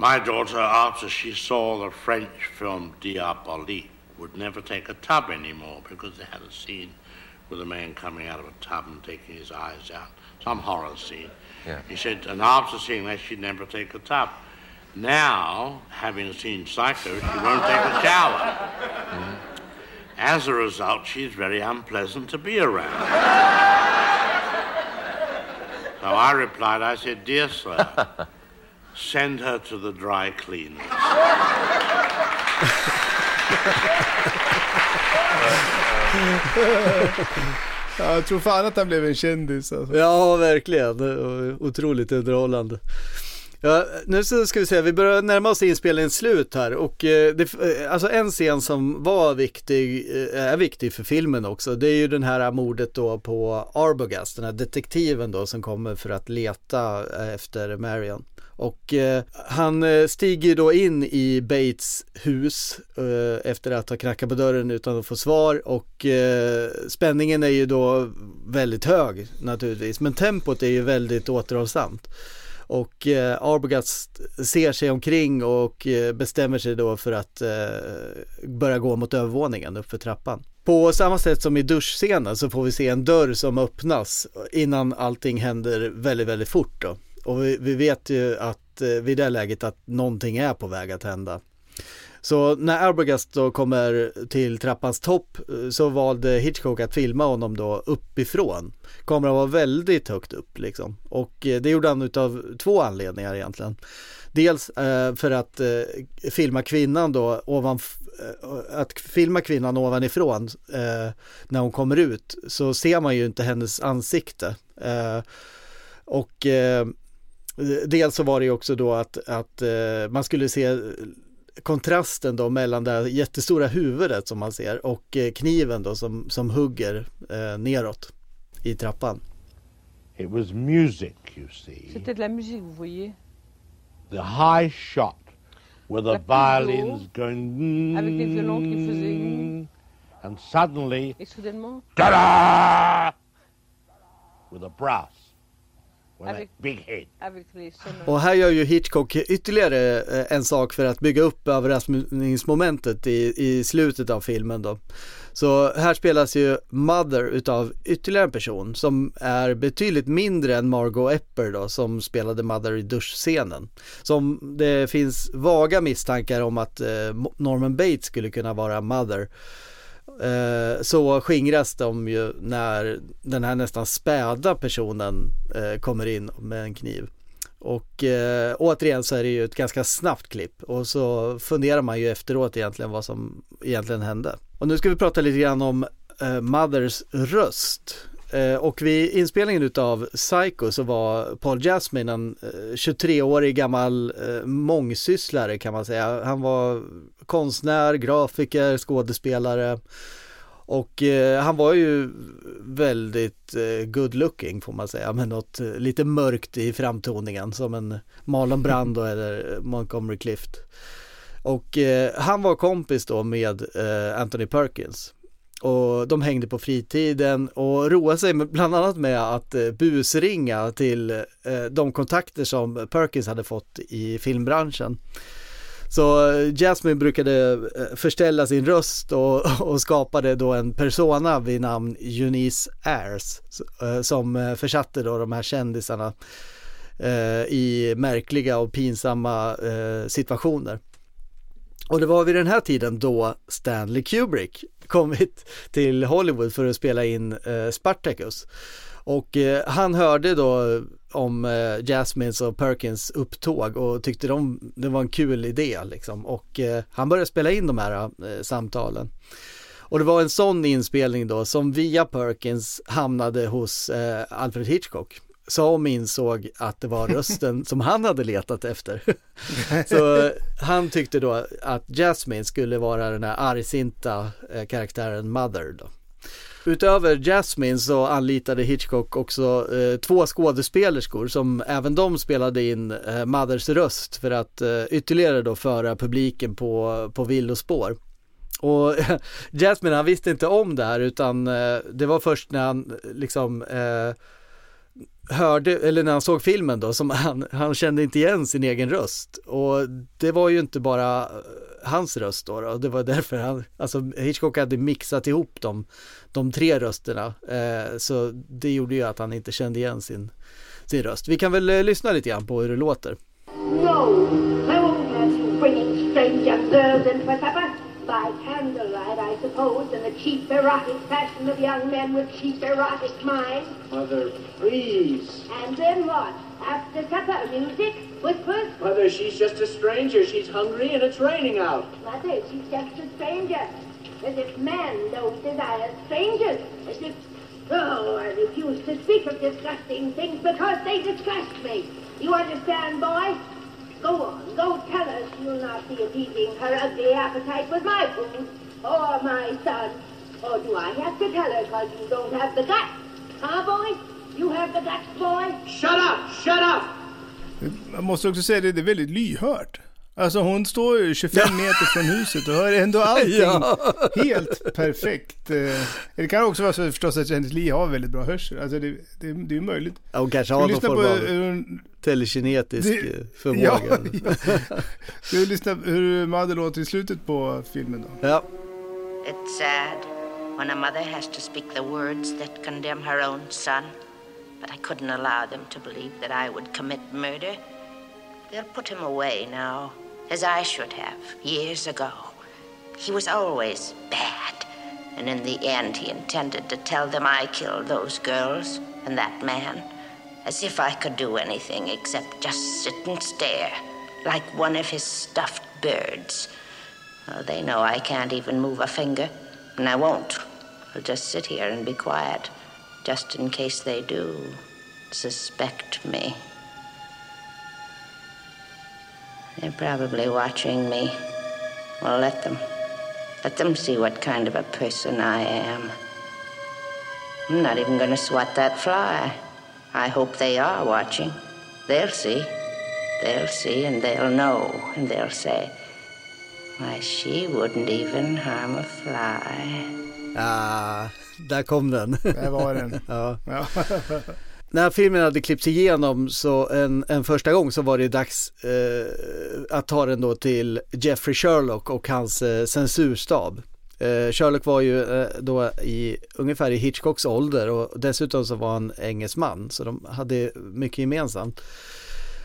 my daughter, after she saw the French film Diabolique, would never take a tub anymore because they had a scene with a man coming out of a tub and taking his eyes out, some horror scene. Yeah. He said, and after seeing that, she'd never take a tub. Now, having seen Psycho, she won't take a shower. As a result, she's very unpleasant to be around. so I replied, I said, Dear sir, (laughs) send her to the dry cleaners. (laughs) Ja, jag tror fan att han blev en kändis alltså. Ja, verkligen. Otroligt underhållande. Ja, nu så ska vi se, vi börjar närma oss inspelningens slut här och eh, det, eh, alltså en scen som var viktig, eh, är viktig för filmen också, det är ju den här mordet då på Arbogast, den här detektiven då som kommer för att leta efter Marion. Och eh, han eh, stiger då in i Bates hus eh, efter att ha knackat på dörren utan att få svar och eh, spänningen är ju då väldigt hög naturligtvis men tempot är ju väldigt återhållsamt. Och eh, Arbogast ser sig omkring och eh, bestämmer sig då för att eh, börja gå mot övervåningen uppför trappan. På samma sätt som i duschscenen så får vi se en dörr som öppnas innan allting händer väldigt, väldigt fort då. Och vi, vi vet ju att eh, vid det läget att någonting är på väg att hända. Så när Arbogast då kommer till trappans topp eh, så valde Hitchcock att filma honom då uppifrån. Kameran var väldigt högt upp liksom och eh, det gjorde han utav två anledningar egentligen. Dels eh, för att filma kvinnan då ovan, att filma kvinnan ovanifrån när hon kommer ut så ser man ju inte hennes ansikte. Och dels så var det ju också då att, att eh, man skulle se kontrasten då mellan det här jättestora huvudet som man ser och eh, kniven då som, som hugger eh, neråt i trappan. It was music, you see. C'était de la musique, vous voyez. The high shot with the violins going. avec les violons qui faisaient- And suddenly, Et soudainement, ta-da! With a brass. Och här gör ju Hitchcock ytterligare eh, en sak för att bygga upp överraskningsmomentet i, i slutet av filmen då. Så här spelas ju Mother utav ytterligare en person som är betydligt mindre än Margot Epper då som spelade Mother i duschscenen. Som det finns vaga misstankar om att eh, Norman Bates skulle kunna vara Mother. Eh, så skingras de ju när den här nästan späda personen eh, kommer in med en kniv. Och eh, återigen så är det ju ett ganska snabbt klipp och så funderar man ju efteråt egentligen vad som egentligen hände. Och nu ska vi prata lite grann om eh, Mothers röst. Eh, och vid inspelningen utav Psycho så var Paul Jasmine en eh, 23-årig gammal eh, mångsysslare kan man säga. Han var konstnär, grafiker, skådespelare och eh, han var ju väldigt eh, good looking får man säga med något eh, lite mörkt i framtoningen som en Marlon Brando (laughs) eller Montgomery Clift. Och eh, han var kompis då med eh, Anthony Perkins. Och de hängde på fritiden och roade sig med, bland annat med att eh, busringa till eh, de kontakter som Perkins hade fått i filmbranschen. Så eh, Jasmine brukade förställa sin röst och, (laughs) och skapade då en persona vid namn Eunice Ayres som försatte då de här kändisarna i märkliga och pinsamma situationer. Och det var vid den här tiden då Stanley Kubrick kommit (laughs) till Hollywood för att spela in eh, Spartacus. Och eh, han hörde då om eh, Jasmines och Perkins upptåg och tyckte de, det var en kul idé liksom. Och eh, han började spela in de här eh, samtalen. Och det var en sån inspelning då som via Perkins hamnade hos eh, Alfred Hitchcock som insåg att det var (laughs) rösten som han hade letat efter. (laughs) Så han tyckte då att Jasmine skulle vara den här argsinta eh, karaktären Mother då. Utöver Jasmine så anlitade Hitchcock också eh, två skådespelerskor som även de spelade in eh, Mothers röst för att eh, ytterligare då föra publiken på, på villospår. Och (laughs) Jasmine han visste inte om det här utan eh, det var först när han liksom eh, hörde, eller när han såg filmen då, som han, han kände inte igen sin egen röst. Och det var ju inte bara eh, hans röst då, då. det var därför han, alltså Hitchcock hade mixat ihop de, de tre rösterna. Eh, så det gjorde ju att han inte kände igen sin, sin röst. Vi kan väl eh, lyssna lite grann på hur det låter. No, no, candlelight, I suppose, in the cheap erotic fashion of young men with cheap erotic minds. Mother, please. And then what? After supper, music, whispers? Mother, she's just a stranger. She's hungry and it's raining out. Mother, she's just a stranger. As if man don't desire strangers. As if... Oh, I refuse to speak of disgusting things because they disgust me. You understand, boy? Go on, go tell her she'll not be appeasing her ugly appetite with my food or my son. Or do I have to tell her because you don't have the guts? Huh, boy? You have the guts, boy? Shut up! Shut up! Man måste också säga det, det är väldigt lyhört. Alltså hon står ju 25 meter från huset och hör ändå allting Ja. helt perfekt. Eh, Det kan också vara så förstås att Janet Lee har väldigt bra hörsel. Alltså det, det, det är ju möjligt. Ja, hon kanske har någon form på av hur hon- telekinetisk Det- eh, (laughs) förmåga. Ja, ja. Ska vi lyssna hur Madde låter i slutet på filmen då? Ja. It's sad when a mother has to speak the words that condemn her own son, but I couldn't allow them to believe that I would commit murder. They'll put him away now, as I should have years ago. He was always bad, and in the end, he intended to tell them I killed those girls and that man, as if I could do anything except just sit and stare, like one of his stuffed birds. Oh, they know I can't even move a finger, and I won't. I'll just sit here and be quiet, just in case they do suspect me. They're probably watching me. Well, let them. Let them see what kind of a person I am. I'm not even going to swat that fly. I hope they are watching. They'll see. They'll see and they'll know and they'll say, why, she wouldn't even harm a fly. Ah, där kom den. Där var den. (laughs) ja. Ja. (laughs) När filmen hade klippts igenom så en, en första gång så var det dags eh, att ta den då till Jeffrey Sherlock och hans eh, censurstab. Eh, Sherlock var ju eh, då i ungefär i Hitchcocks ålder och dessutom så var han engelsman så de hade mycket gemensamt.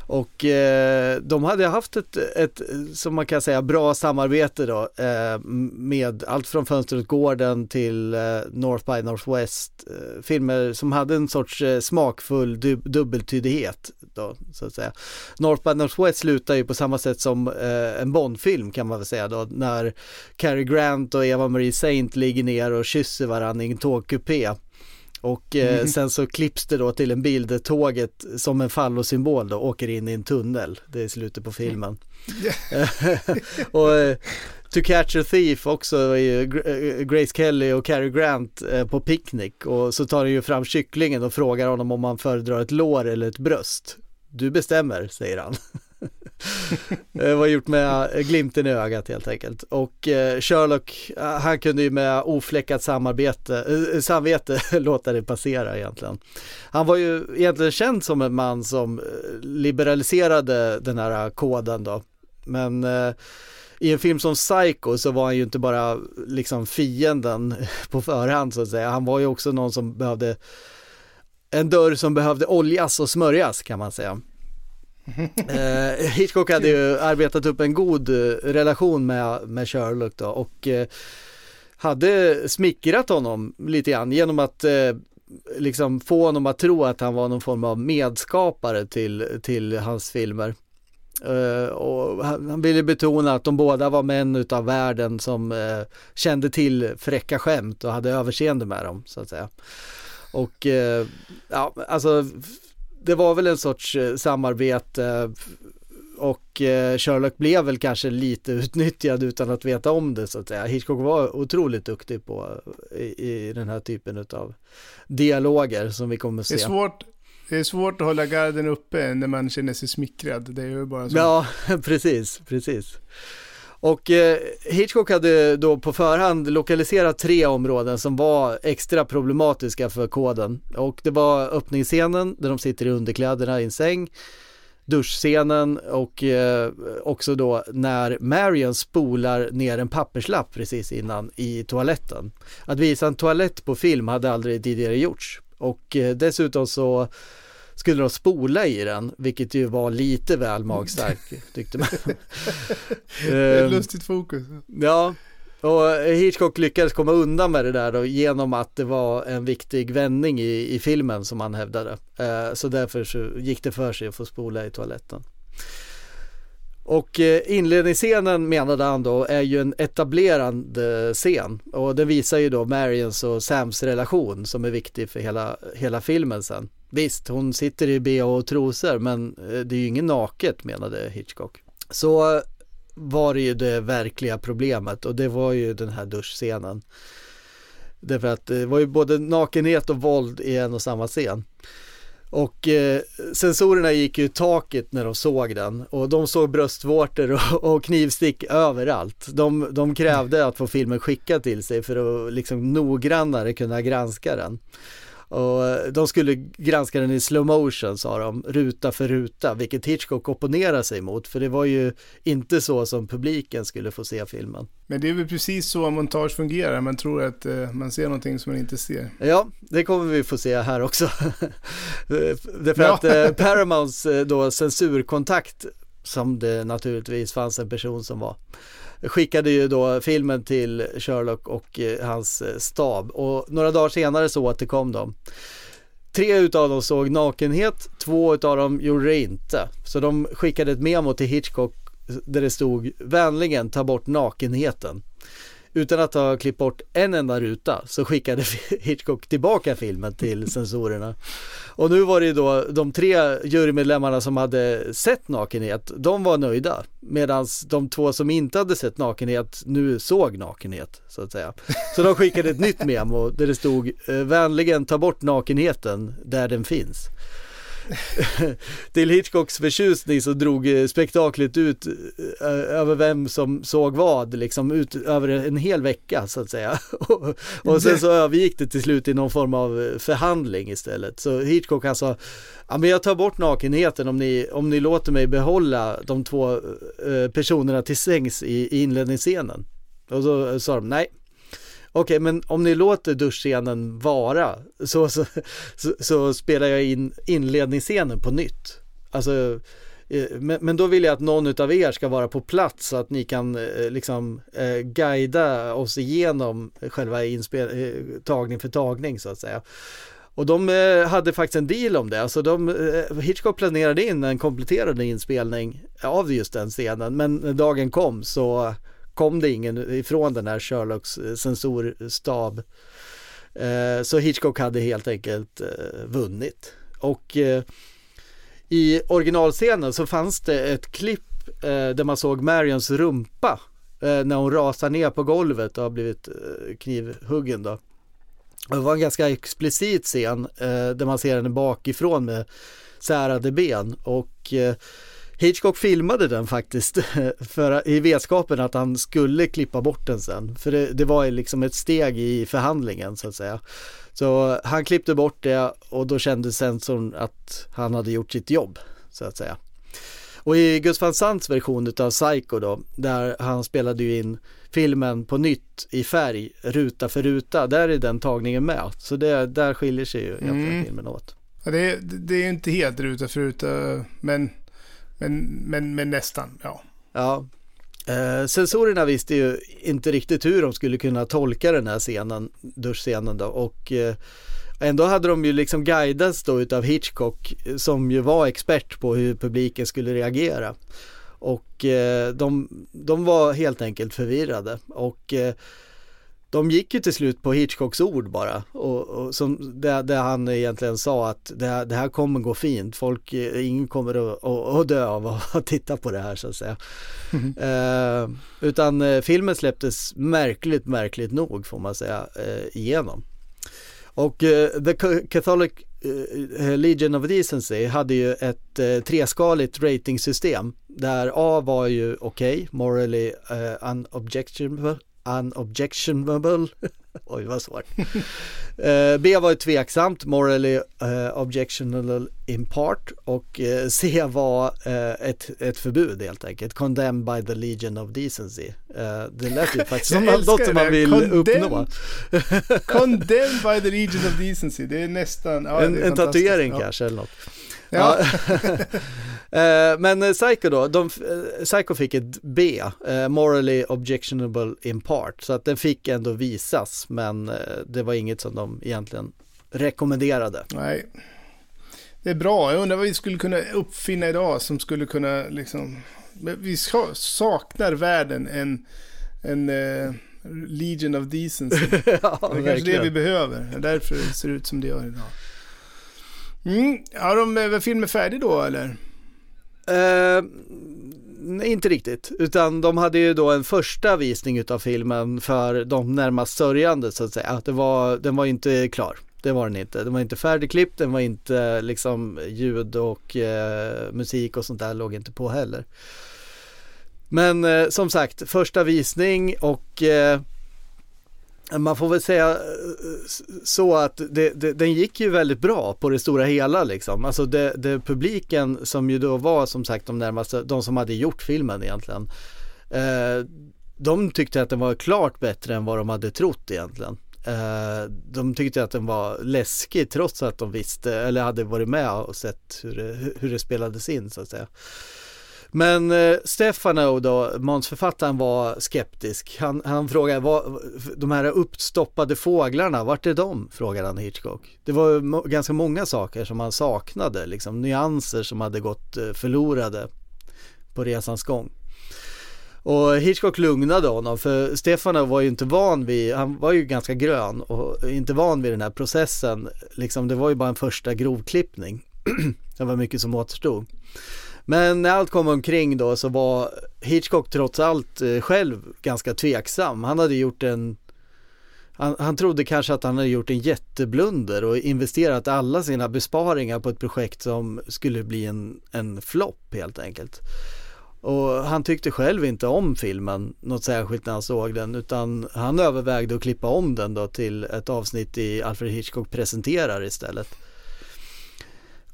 Och eh, de hade haft ett, ett, som man kan säga, bra samarbete då eh, med allt från Fönstret gården till eh, North by Northwest. Eh, filmer som hade en sorts eh, smakfull dub dubbeltydighet då, så att säga. North by Northwest slutar ju på samma sätt som eh, en Bondfilm kan man väl säga då, när Cary Grant och Eva-Marie Saint ligger ner och kysser varandra i en tågkupé. Och eh, Mhm. sen så klipps det då till en bild där tåget som en fallosymbol då åker in i en tunnel. Det är slutet på filmen. (laughs) och eh, To Catch a Thief också är ju eh, Grace Kelly och Cary Grant eh, på picknick och så tar de ju fram kycklingen och frågar honom om han föredrar ett lår eller ett bröst. Du bestämmer, säger han. Det (laughs) eh, var gjort med eh, glimten i ögat helt enkelt. Och eh, Sherlock, eh, han kunde ju med ofläckat samarbete, eh, samvete (laughs) låta det passera egentligen. Han var ju egentligen känd som en man som liberaliserade den här koden då. Men eh, i en film som Psycho så var han ju inte bara liksom fienden (laughs) på förhand så att säga. Han var ju också någon som behövde en dörr som behövde oljas och smörjas kan man säga. Eh, Hitchcock hade ju arbetat upp en god eh, relation med, med Sherlock då och eh, hade smickrat honom lite grann genom att eh, liksom få honom att tro att han var någon form av medskapare till, till hans filmer. Eh, och han, han ville betona att de båda var män utav världen som eh, kände till fräcka skämt och hade överseende med dem så att säga. Och eh, ja, alltså det var väl en sorts eh, samarbete och eh, Sherlock blev väl kanske lite (laughs) utnyttjad utan att veta om det så att säga. Hitchcock var otroligt duktig på i, i den här typen av dialoger som vi kommer att Det se. är, svårt, det är svårt att hålla garden uppe när man känner sig smickrad. Det är ju bara så. Ja, (laughs) precis, precis. Och eh, Hitchcock hade då på förhand lokaliserat tre områden som var extra problematiska för koden. Och det var öppningsscenen där de sitter i underkläderna i en säng, duschscenen och eh, också då när Marion spolar ner en papperslapp precis innan i toaletten. Att visa en toalett på film hade aldrig tidigare gjorts. Och eh, dessutom så skulle de spola i den, vilket ju var lite väl magstarkt (laughs) tyckte man. Ett lustigt fokus. Ja, och Hitchcock lyckades komma undan med det där då genom att det var en viktig vändning i, i filmen som han hävdade. Eh, så därför så gick det för sig att få spola i toaletten. Och eh, inledningsscenen menade han då är ju en etablerande scen och den visar ju då Marions och Sams relation som är viktig för hela, hela filmen sen. Visst, hon sitter i bh och trosor men eh, det är ju inget naket menade Hitchcock. Så eh, var det ju det verkliga problemet och det var ju den här duschscenen. Därför att det var ju både nakenhet och våld i en och samma scen. Och eh, sensorerna gick ju i taket när de såg den och de såg bröstvårtor och, och knivstick överallt. De, de krävde att få filmen skickad till sig för att liksom noggrannare kunna granska den. Och eh, de skulle granska den i slow motion sa de, ruta för ruta, vilket Hitchcock opponerade sig mot, för det var ju inte så som publiken skulle få se filmen. Men det är väl precis så montage fungerar, man tror att eh, man ser någonting som man inte ser. Ja, det kommer vi få se här också. (laughs) Därför ja. att eh, Paramounts då censurkontakt, som det naturligtvis fanns en person som var, skickade ju då filmen till Sherlock och eh, hans eh, stab och några dagar senare så återkom de. Tre utav dem såg nakenhet, två utav dem gjorde det inte. Så de skickade ett memo till Hitchcock där det stod vänligen ta bort nakenheten. Utan att ha klippt bort en enda ruta så skickade (laughs) Hitchcock tillbaka filmen till (laughs) censorerna. Och nu var det ju då de tre jurymedlemmarna som hade sett nakenhet, de var nöjda. Medan de två som inte hade sett nakenhet nu såg nakenhet så att säga. Så de skickade ett nytt memo där det stod eh, vänligen ta bort nakenheten där den finns. (laughs) till Hitchcocks förtjusning så drog eh, spektaklet ut eh, över vem som såg vad, liksom ut över en hel vecka så att säga. (laughs) och sen så övergick det till slut i någon form av eh, förhandling istället. Så Hitchcock han sa, ja men jag tar bort nakenheten om ni, om ni låter mig behålla de två personerna till sängs i, i inledningsscenen. Och då sa de nej, Okej, men om ni låter duschscenen vara så, så, så, så, spelar jag in inledningsscenen på nytt. Alltså, eh, men, men då vill jag att någon av er ska vara på plats så att ni kan eh, liksom eh, guida oss igenom själva inspel, eh, tagning för tagning så att säga. Och de eh, hade faktiskt en deal om det, alltså de, eh, Hitchcock planerade in en kompletterande inspelning av just den scenen, men när dagen kom så kom det ingen ifrån den här Sherlocks eh, sensorstab. Eh, så Hitchcock hade helt enkelt eh, vunnit. Och i originalscenen så fanns det ett klipp där man såg Marions rumpa när hon rasar ner på golvet och har blivit knivhuggen då. Det var en ganska explicit scen där man ser henne bakifrån med särade ben och Hitchcock filmade den faktiskt (laughs) för, i vetskapen att han skulle klippa bort den sen. För det, det var liksom ett steg i förhandlingen så att säga. Så han klippte bort det och då kände sensorn att han hade gjort sitt jobb så att säga. Och i Gus van Sants version av Psycho då, där han spelade ju in filmen på nytt i färg, ruta för ruta, där är den tagningen med. Så det, där skiljer sig ju egentligen mm. filmen åt. Ja, det, det är inte helt ruta för ruta, men men, men, men nästan, ja. Ja. Eh, sensorerna visste ju inte riktigt hur de skulle kunna tolka den här scenen, duschscenen då och eh, Ändå hade de ju liksom guidats då utav Hitchcock som ju var expert på hur publiken skulle reagera. Och eh, de, de var helt enkelt förvirrade och eh, de gick ju till slut på Hitchcocks ord bara och, och som det, det, han egentligen sa att det, det, här kommer gå fint. Folk, ingen kommer att, att, att dö av att (laughs) titta på det här så att säga. Mm. Eh, utan eh, filmen släpptes märkligt, märkligt nog får man säga eh, igenom. Och eh, The Catholic eh, Legion of Decency hade ju ett eh, treskaligt ratingsystem Där A var ju okej, okay, morally unobjectionable, unobjectionable. (laughs) Oj, vad svårt. uh, B var ju tveksamt, morally uh, objectionable in part och uh, C var ett, ett förbud helt enkelt, condemned by the legion of decency. det lät ju faktiskt som (laughs) något som man vill condemned, uppnå. condemned by the legion of decency, det är nästan... Ja, en, en tatuering ja. kanske eller något. Ja. (laughs) Eh, men Psycho då, de, eh, Psycho fick ett B, eh, morally objectionable in part, så att den fick ändå visas, men det var inget som de egentligen rekommenderade. Nej, det är bra. Jag undrar vad vi skulle kunna uppfinna idag som skulle kunna liksom, vi saknar världen en, en uh, Legion of Decency. (laughs) ja, det är kanske det vi behöver. Det är därför det ser ut som det gör idag. Mm. Har de filmen färdig då eller? Uh, inte riktigt, utan de hade ju då en första visning utav filmen för de närmast sörjande så att säga. Det var, den var inte klar. Det var den inte. Den var inte färdigklippt, den var inte liksom ljud och eh, musik och sånt där låg inte på heller. Men eh, som sagt, första visning och eh, man får väl säga eh, så att det, det, den gick ju väldigt bra på det stora hela liksom. Alltså det, det, publiken som ju då var som sagt de närmaste, de som hade gjort filmen egentligen. Eh, de tyckte att den var klart bättre än vad de hade trott egentligen. Eh, de tyckte att den var läskig trots att de visste eller hade varit med och sett hur det, hur det spelades in så att säga. Men eh, Stefano då, manusförfattaren var skeptisk. Han, han frågade, vad, de här uppstoppade fåglarna, vart är de? Frågade han Hitchcock. Det var må ganska många saker som han saknade, liksom nyanser som hade gått eh, förlorade på resans gång. Och Hitchcock lugnade honom för Stefano var ju inte van vid, han var ju ganska grön och inte van vid den här processen. Liksom, det var ju bara en första grovklippning. (clears throat) det var mycket som återstod. Men när allt kom omkring då så var Hitchcock trots allt eh, själv ganska tveksam. Han hade gjort en han, han trodde kanske att han hade gjort en jätteblunder och investerat alla sina besparingar på ett projekt som skulle bli en, en flopp helt enkelt. Och han tyckte själv inte om filmen något särskilt när han såg den utan han övervägde att klippa om den då till ett avsnitt i Alfred Hitchcock presenterar istället.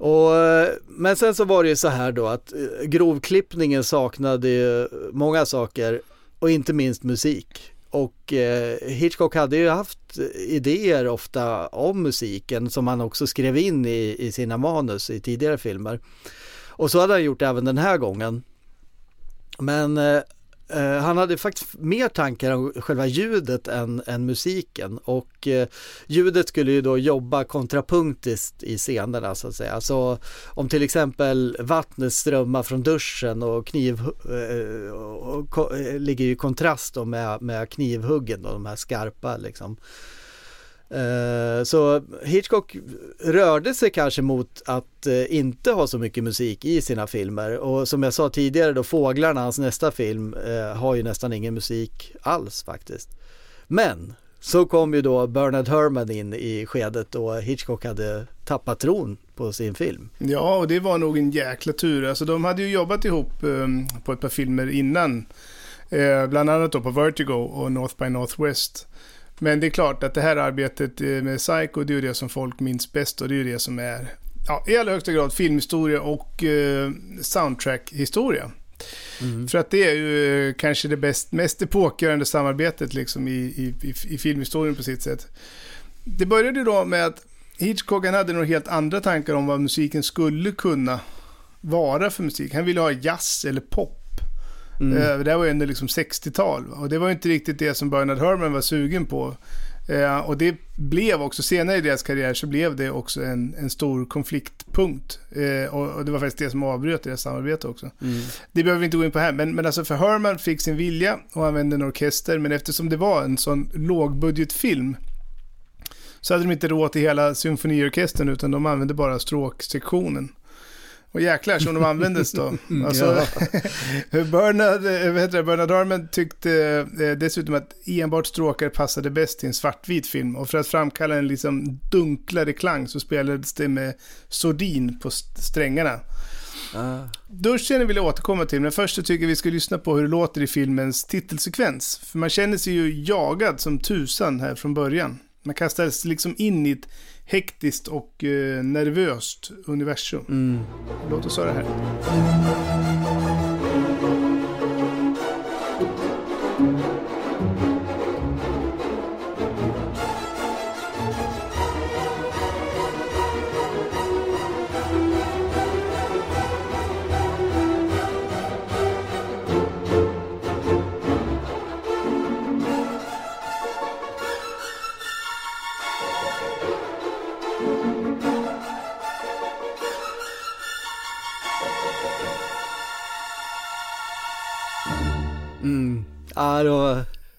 Och, eh, men sen så var det ju så här då att eh, grovklippningen saknade ju många saker och inte minst musik. Och eh, Hitchcock hade ju haft idéer ofta om musiken som han också skrev in i, i sina manus i tidigare filmer. Och så hade han gjort även den här gången. Men Eh, Eh, han hade faktiskt mer tankar om själva ljudet än, än musiken och eh, ljudet skulle ju då jobba kontrapunktiskt i scenerna så att säga. Så om till exempel vattnet strömmar från duschen och kniv eh, och, och, eh, ligger i kontrast då med, med knivhuggen, och de här skarpa liksom. Eh, så Hitchcock rörde sig kanske mot att eh, inte ha så mycket musik i sina filmer och som jag sa tidigare då Fåglarna, hans nästa film, eh, har ju nästan ingen musik alls faktiskt. Men så kom ju då Bernard Herrmann in i skedet då Hitchcock hade tappat tron på sin film. Ja, och det var nog en jäkla tur. Alltså de hade ju jobbat ihop ehm, på ett par filmer innan. bland annat då på Vertigo och North by Northwest. Men det är klart att det här arbetet eh, med Psycho, det är ju det som folk minns bäst och det är ju det som är ja, i allra högsta grad filmhistoria och eh, soundtrack-historia. Mm. För att det är ju eh, kanske det bäst, mest epokgörande samarbetet liksom i, i, i, filmhistorien på sitt sätt. Det började då med att Hitchcock hade nog helt andra tankar om vad musiken skulle kunna vara för musik. Han ville ha jazz eller pop. Mm. Eh, det här var ju ändå liksom 60-tal. Och det var inte riktigt det som Bernard Herrmann var sugen på. Eh, och det blev också, senare i deras karriär så blev det också en, en stor konfliktpunkt. Eh, och, och, det var faktiskt det som avbröt deras samarbete också. Mm. Det behöver vi inte gå in på här, men, men alltså för Herman fick sin vilja och använde en orkester. Men eftersom det var en sån lågbudgetfilm så hade de inte råd till hela symfoniorkestern utan de använde bara stråksektionen. Och jäklar som de användes då. (laughs) Mm, alltså, (laughs) Bernard, eh, heter det, Bernard Harmon tyckte eh, dessutom att enbart stråkar passade bäst till en svartvit film. Och för att framkalla en liksom dunklare klang så spelades det med sordin på strängarna. Duschen vill jag återkomma till, men först så tycker jag vi ska lyssna på hur det låter i filmens titelsekvens. För man känner sig ju jagad som tusan här från början. Man kastas liksom in i ett hektiskt och eh, nervöst universum. Mm. Låt oss höra här. Ja, det var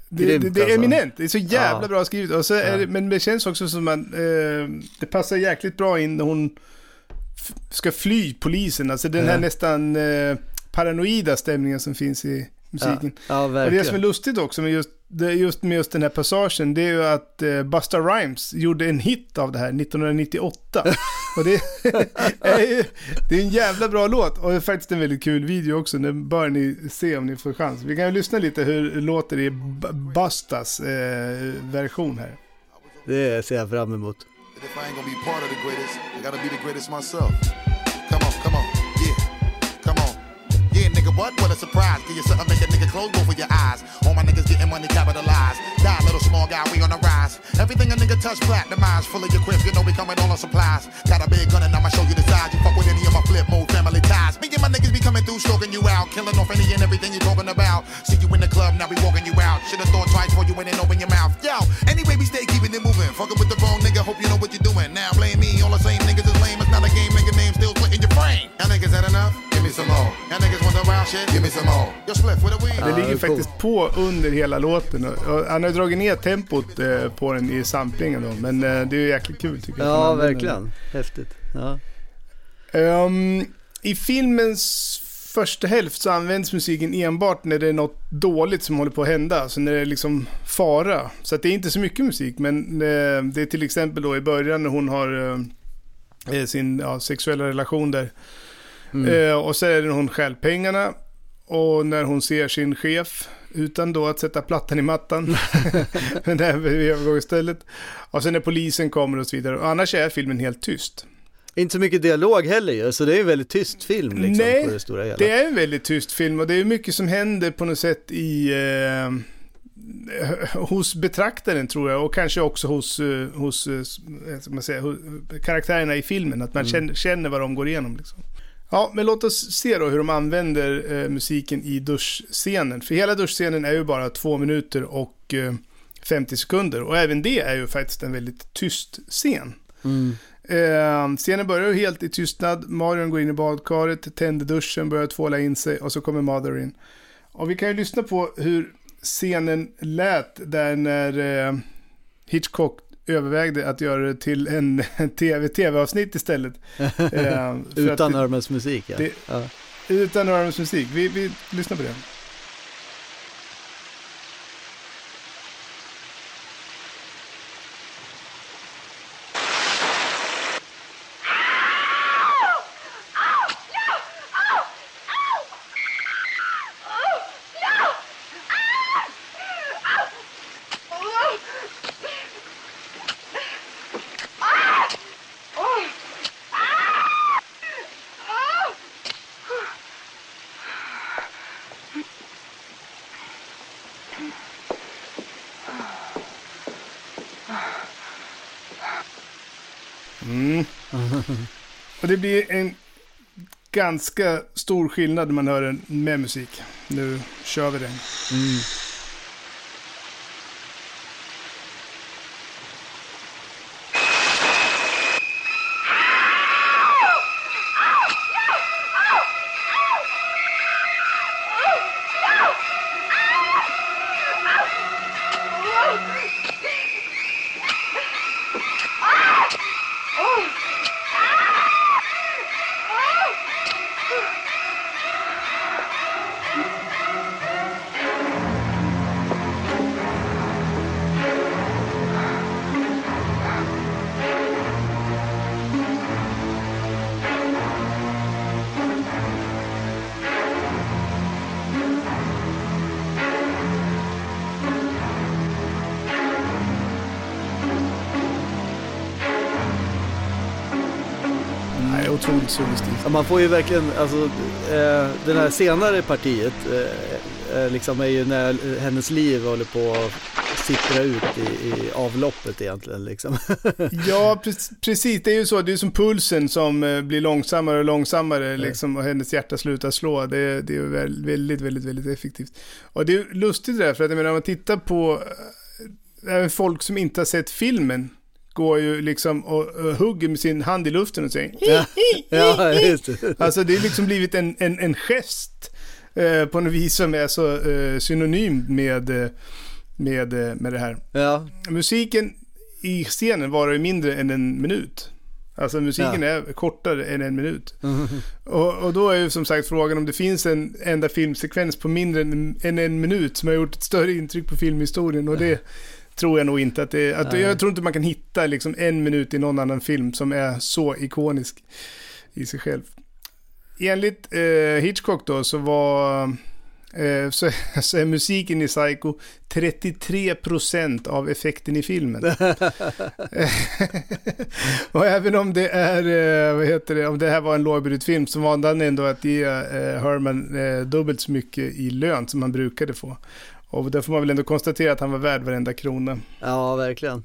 Det, det, det är alltså. eminent, det är så jävla Ja. bra skrivet. Och så är det, men det känns också som att eh, det passar jäkligt bra in när hon ska fly polisen. Alltså den här Ja. nästan eh, paranoida stämningen som finns i musiken. Ja, ja och det verkligen. som är lustigt också med just, det, just med just den här passagen, det är ju att eh, Busta Rhymes gjorde en hit av det här 1998. (laughs) och det (laughs) är ju, det är en jävla bra låt och det är faktiskt en väldigt kul video också. Den bör ni se om ni får chans. Vi kan ju lyssna lite hur det låter i B- Bustas eh, version här. Det ser jag fram emot. If I ain't gonna be part of the greatest, I gotta be the greatest myself. Come on, come on, nigga, what? What a surprise. Give you something, make a nigga close both of your eyes. All my niggas getting money capitalized. Die, little small guy, we on the rise. Everything a nigga touch, platinumized. Full of your quips, you know we coming all on supplies. Got a big gun and I'ma show you the size. You fuck with any of my flip mode family ties. Me and my niggas be coming through, stroking you out. Killing off any and everything you talking about. See you in the club, now we walking you out. Should've thought twice before you went and open your mouth. Yo, anyway, we stay keeping it moving. Fucking with the wrong nigga, hope you know what you're doing. Now blame me, all the same niggas is lame. It's not a game, nigga name still splitting your frame. Y'all niggas had enough? Some more. Y'all niggas want the wild shit? Give me some more. Yo, split with a weed. Det ligger faktiskt på under hela låten. Han har ju dragit ner tempot eh, på den i samplingen då. Men eh, det är ju jäkligt kul tycker jag. Ja, den. verkligen. Häftigt. Ja. Ehm, I filmens första hälft så används musiken enbart när det är något dåligt som håller på att hända. Alltså när det är liksom fara. Så att det är inte så mycket musik. Men eh, det är till exempel då i början när hon har eh, sin ja, sexuella relation där. Mm. Eh, och så är det hon stjäl pengarna. Och när hon ser sin chef. Utan då att sätta plattan i mattan. (laughs) (laughs) Men det här vid övergångsstället. Och sen när polisen kommer och så vidare. Och annars är filmen helt tyst. Inte så mycket dialog heller ju, så det är en väldigt tyst film liksom Nej, på det stora hela. det är en väldigt tyst film och det är mycket som händer på något sätt i... Eh, hos betraktaren tror jag och kanske också hos, eh, hos eh, ska man säga, hos karaktärerna i filmen. Att man Mm. känner, känner vad de går igenom. Liksom. Ja, men låt oss se då hur de använder eh, musiken i duschscenen. För hela duschscenen är ju bara två minuter och eh, 50 sekunder. Och även det är ju faktiskt en väldigt tyst scen. Mm. Eh, scenen börjar ju helt i tystnad. Marion går in i badkaret, tänder duschen, börjar tvåla in sig och så kommer Mother in. Och vi kan ju lyssna på hur scenen lät där när eh, Hitchcock övervägde att göra det till en (laughs) TV, tv-avsnitt istället. (laughs) Eh, Utan Örmens musik ja. det- ja. Utan Örmens musik. Vi, vi lyssnar på det. Mm. Och det blir en ganska stor skillnad när man hör den med musik. Nu kör vi den. Mm. Man får ju verkligen, alltså eh, det här senare partiet eh, eh, liksom är ju när hennes liv håller på att sippra ut i, i avloppet egentligen liksom. (laughs) ja, pre- precis. Det är ju så. Det är som pulsen som eh, blir långsammare och långsammare liksom, och hennes hjärta slutar slå. Det, det är väldigt, väldigt, väldigt effektivt. Och det är lustigt det där, för att jag menar, om man tittar på eh, även folk som inte har sett filmen går ju liksom och, och hugger med sin hand i luften och säger Ja, ja, just det. Alltså det är liksom blivit en, en, en gest eh, på något vis som är så eh, synonym med, eh, med, eh, med det här. Ja. Musiken i scenen varar ju mindre än en minut. Alltså musiken Ja. är kortare än en minut. (laughs) Och, och då är ju som sagt frågan om det finns en enda filmsekvens på mindre än, än en minut som har gjort ett större intryck på filmhistorien. Och det tror jag nog inte att det att. Jag tror inte man kan hitta liksom en minut i någon annan film som är så ikonisk i sig själv. Enligt eh, Hitchcock då så var eh, så, (laughs) så är musiken i Psycho 33% av effekten i filmen. (laughs) och även om det är, eh, vad heter det, om det här var en lågbudgetfilm så valde han ändå att ge eh, Herman eh, dubbelt så mycket i lön som han brukade få. Och där får man väl ändå konstatera att han var värd varenda krona. Ja, verkligen.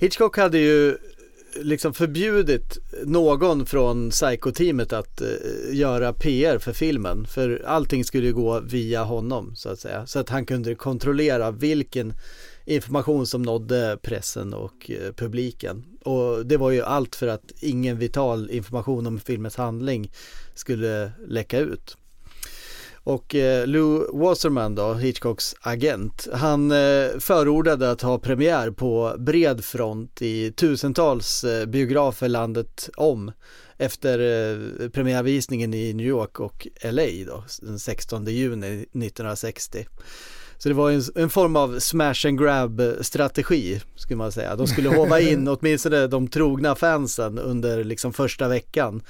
Hitchcock hade ju liksom förbjudit någon från Psycho-teamet att eh, göra PR för filmen. För allting skulle ju gå via honom så att säga. Så att han kunde kontrollera vilken information som nådde pressen och eh, publiken. Och det var ju allt för att ingen vital information om filmens handling skulle läcka ut. Och eh, Lou Wasserman då, Hitchcocks agent, han eh, förordade att ha premiär på bred front i tusentals eh, biografer landet om efter eh, premiärvisningen i New York och LA då, den 16 juni 1960. Så det var en, en form av smash and grab strategi skulle man säga. De skulle hova (laughs) in åtminstone de trogna fansen under liksom första veckan.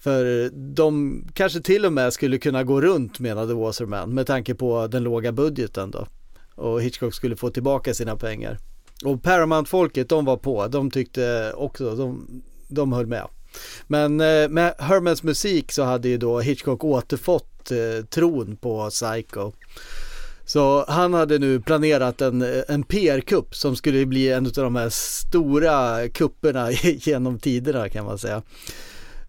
För de kanske till och med skulle kunna gå runt menade Wasserman med tanke på den låga budgeten då. Och Hitchcock skulle få tillbaka sina pengar. Och Paramount-folket de var på, de tyckte också, de, de höll med. Men eh, med Hermans musik så hade ju då Hitchcock återfått eh, tron på Psycho. Så han hade nu planerat en, eh, en PR-kupp som skulle bli en av de här stora kupperna (laughs) genom tiderna kan man säga.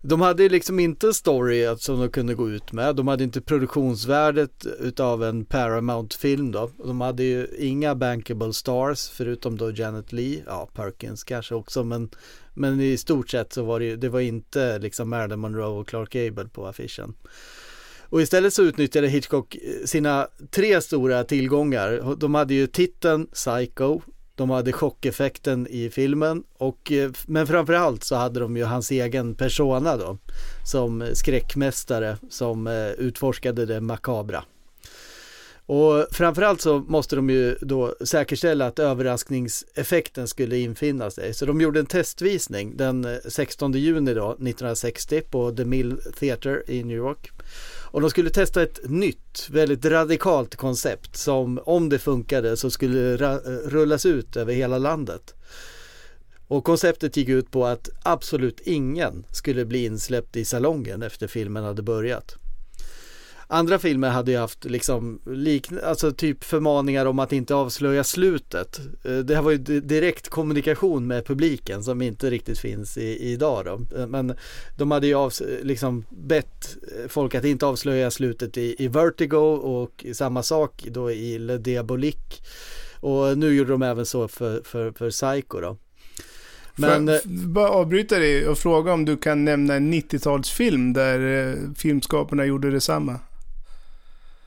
De hade liksom inte story som de kunde gå ut med. De hade inte produktionsvärdet utav en Paramount-film då. De hade ju inga bankable stars förutom då Janet Lee, ja Perkins kanske också men, men i stort sett så var det ju, det var inte liksom Marilyn Monroe och Clark Gable på affischen. Och istället så utnyttjade Hitchcock sina tre stora tillgångar. De hade ju titeln Psycho, de hade chockeffekten i filmen och eh, men framförallt så hade de ju hans egen persona då som skräckmästare som eh, utforskade det makabra. Och framförallt så måste de ju då säkerställa att överraskningseffekten skulle infinna sig. Så de gjorde en testvisning den eh, 16 juni då 1960 på The Mill Theatre i New York. Och de skulle testa ett nytt, väldigt radikalt koncept som om det funkade så skulle rullas ut över hela landet. Och konceptet gick ut på att absolut ingen skulle bli insläppt i salongen efter filmen hade börjat. Andra filmer hade ju haft liksom likn- alltså typ förmaningar om att inte avslöja slutet. Eh, Det här var ju di- direkt kommunikation med publiken som inte riktigt finns i, idag då. Eh, Men de hade ju avs- liksom bett folk att inte avslöja slutet i, i Vertigo och samma sak då i Le Diabolique. Och nu gjorde de även så för, för, för Psycho då. Men, Får jag f- bara avbryta dig och fråga om du kan nämna en 90-talsfilm där eh, filmskaparna gjorde detsamma?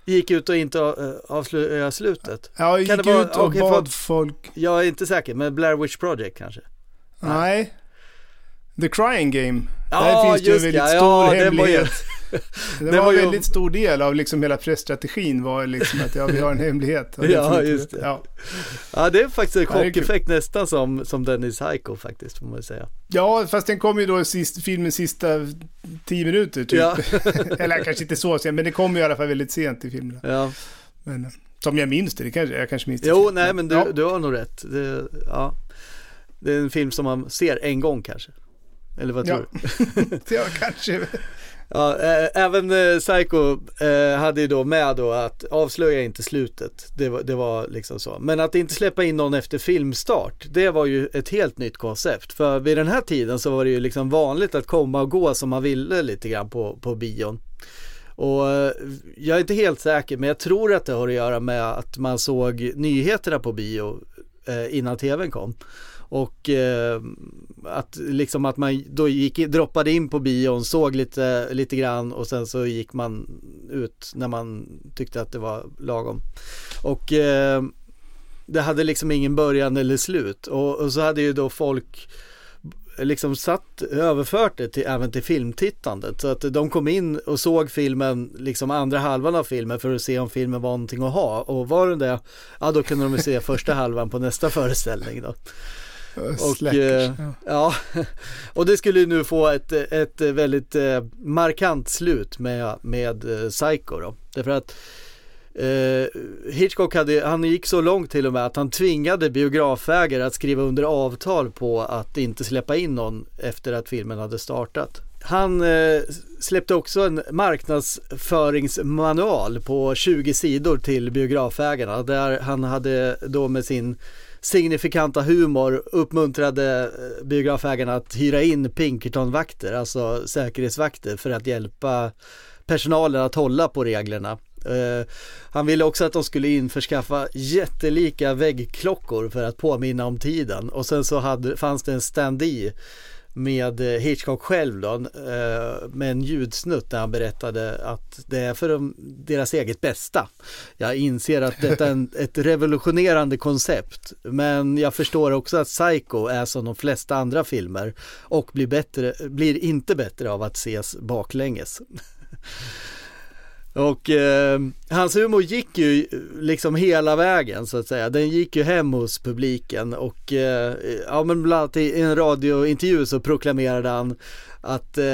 Gick ut och inte eh, avslöja slutet. Ja, gick vara- ut och okej, bad folk... Jag är inte säker, men Blair Witch Project kanske? Nej. The Crying Game. Ja, Där finns det en väldigt det. stor Ja, hemlighet. Det, var var en ju- väldigt stor del av liksom hela pressstrategin var liksom att ja, vi har en hemlighet. (laughs) Ja, just det. Ja. Ja, det är faktiskt en Ja, chockeffekt nästan som, som den i Psycho faktiskt, får man säga. ja, fast den kom ju då sist, filmens sista tio minuter typ. Ja. (laughs) Eller kanske inte så sent, men det kom ju i alla fall väldigt sent i filmen. Ja. Men, som jag minns det, det kanske, jag kanske minns det Jo, nej men du, Ja. du har nog rätt. Det, ja. det är en film som man ser en gång kanske. Eller vad Ja. tror du? (laughs) ja, kanske. Ja, äh, även äh, Psycho äh, hade ju då med då att avslöja inte slutet. Det var, det var liksom så. Men att inte släppa in någon efter filmstart, det var ju ett helt nytt koncept. För vid den här tiden så var det ju liksom vanligt att komma och gå som man ville lite grann på, på bion. Och jag är inte helt säker, men jag tror att det har att göra med att man såg nyheterna på bio eh, innan tvn kom. Och eh, att liksom att man då gick, droppade in på bion, såg lite, lite grann och sen så gick man ut när man tyckte att det var lagom. Och eh, det hade liksom ingen början eller slut. Och, och så hade ju då folk liksom satt, överfört det till, även till filmtittandet. Så att de kom in och såg filmen, liksom andra halvan av filmen för att se om filmen var någonting att ha. Och var den det, ja då kunde de se första halvan på nästa föreställning då. Och, Slackers, eh, ja. ja, (laughs) och det skulle nu få ett, ett väldigt eh, markant slut med, med eh, Psycho då. Därför att eh, Hitchcock hade, han gick så långt till och med att han tvingade biografägare att skriva under avtal på att inte släppa in någon efter att filmen hade startat. Han eh, släppte också en marknadsföringsmanual på 20 sidor till biografägarna där han hade då med sin signifikanta humor uppmuntrade eh, biografägarna att hyra in Pinkerton-vakter, alltså säkerhetsvakter för att hjälpa personalen att hålla på reglerna. Eh, han ville också att de skulle införskaffa jättelika väggklockor för att påminna om tiden och sen så hade, fanns det en stand-i med eh, Hitchcock själv då, eh, med en ljudsnutt där han berättade att det är för de, deras eget bästa. Jag inser att detta är en, (laughs) ett revolutionerande koncept, men jag förstår också att Psycho är som de flesta andra filmer och blir, bättre, blir inte bättre av att ses baklänges. (laughs) Och eh, hans humor gick ju liksom hela vägen så att säga. Den gick ju hem hos publiken och eh, ja men bland annat i en radiointervju så proklamerade han att eh,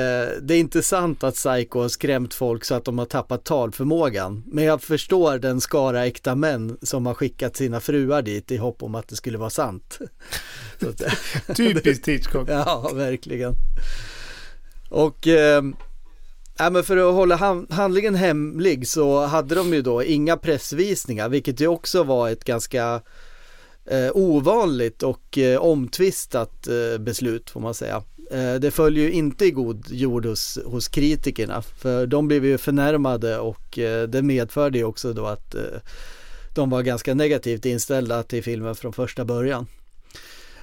det är inte sant att Psycho har skrämt folk så att de har tappat talförmågan. Men jag förstår den skara äkta män som har skickat sina fruar dit i hopp om att det skulle vara sant. (laughs) Typiskt Hitchcock. Ja, verkligen. Och eh, ja, men för att hålla handlingen hemlig så hade de ju då inga pressvisningar, vilket ju också var ett ganska eh, ovanligt och eh, omtvistat eh, beslut får man säga. Eh, det följer ju inte i god jord hos, hos kritikerna, för de blev ju förnärmade och eh, det medförde ju också då att eh, de var ganska negativt inställda till filmen från första början.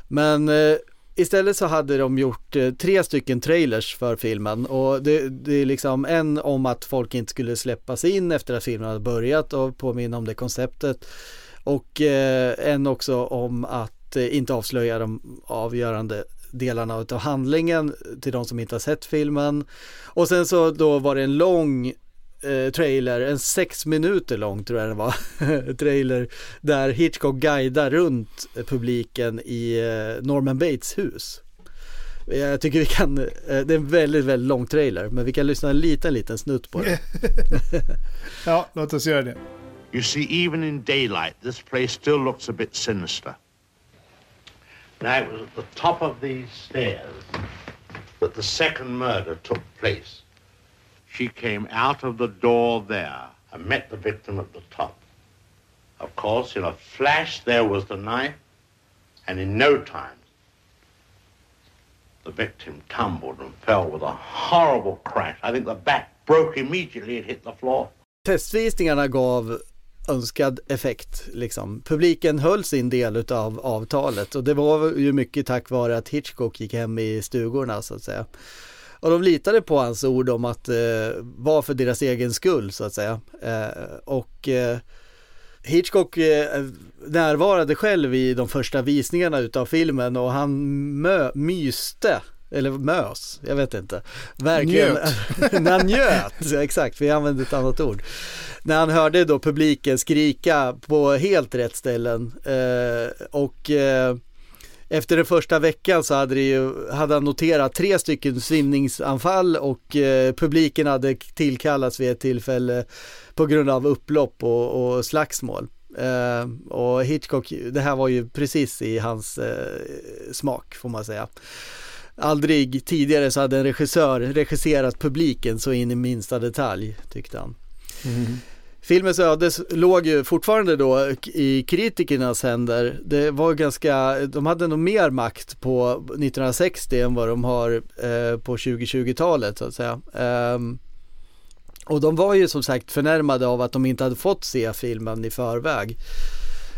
Men eh, istället så hade de gjort eh, tre stycken trailers för filmen och det, det är liksom en om att folk inte skulle släppas in efter att filmen hade börjat och påminna om det konceptet. Och eh, en också om att eh, inte avslöja de avgörande delarna av handlingen till de som inte har sett filmen. Och sen så då var det en lång eh, trailer, en sex minuter lång tror jag det var, (laughs) trailer där Hitchcock guidar runt publiken i eh, Norman Bates hus. Jag tycker vi kan, eh, det är en väldigt, väldigt lång trailer, men vi kan lyssna en liten, liten snutt på det. (laughs) Ja, låt oss göra det. You see, even in daylight, this place still looks a bit sinister. Now, it was at the top of these stairs that the second murder took place. She came out of the door there and met the victim at the top. Of course, in a flash, there was the knife, and in no time, the victim tumbled and fell with a horrible crash. I think the back broke immediately and hit the floor. Testvisningarna gav önskad effekt liksom. Publiken höll sin del av avtalet och det var ju mycket tack vare att Hitchcock gick hem i stugorna så att säga. Och de litade på hans ord om att eh, vara för deras egen skull så att säga. Eh, och eh, Hitchcock eh, närvarade själv i de första visningarna utav filmen och han mö, myste eller mös, jag vet inte. Verkligen. (laughs) När han njöt, exakt, vi använde ett annat ord. När han hörde då publiken skrika på helt rätt ställen eh, och eh, efter den första veckan så hade, det ju, hade han noterat tre stycken svimningsanfall och eh, publiken hade tillkallats vid ett tillfälle på grund av upplopp och, och slagsmål. Eh, och Hitchcock, det här var ju precis i hans eh, smak får man säga. aldrig tidigare så hade en regissör regisserat publiken så in i minsta detalj tyckte han. Mm. Filmens öde låg ju fortfarande då i kritikernas händer. Det var ganska, de hade nog mer makt på 1960 än vad de har eh, på 2020-talet så att säga. Um, och de var ju som sagt förnärmade av att de inte hade fått se filmen i förväg.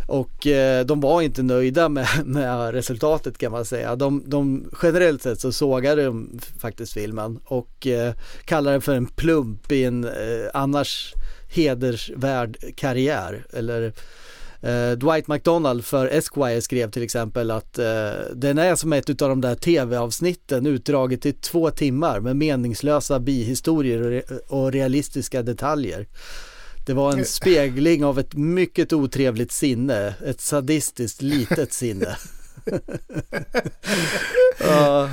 Och eh, de var inte nöjda med, (laughs) med resultatet kan man säga. De, de, generellt sett så sågade de faktiskt filmen och eh, kallade den för en plump i en eh, annars hedersvärd karriär. Eller eh, Dwight McDonald för Esquire skrev till exempel att eh, den är som ett av de där tv-avsnitten utdraget till två timmar med meningslösa bihistorier och, re och realistiska detaljer. Det var en spegling av ett mycket otrevligt sinne, ett sadistiskt litet sinne. (laughs) ja.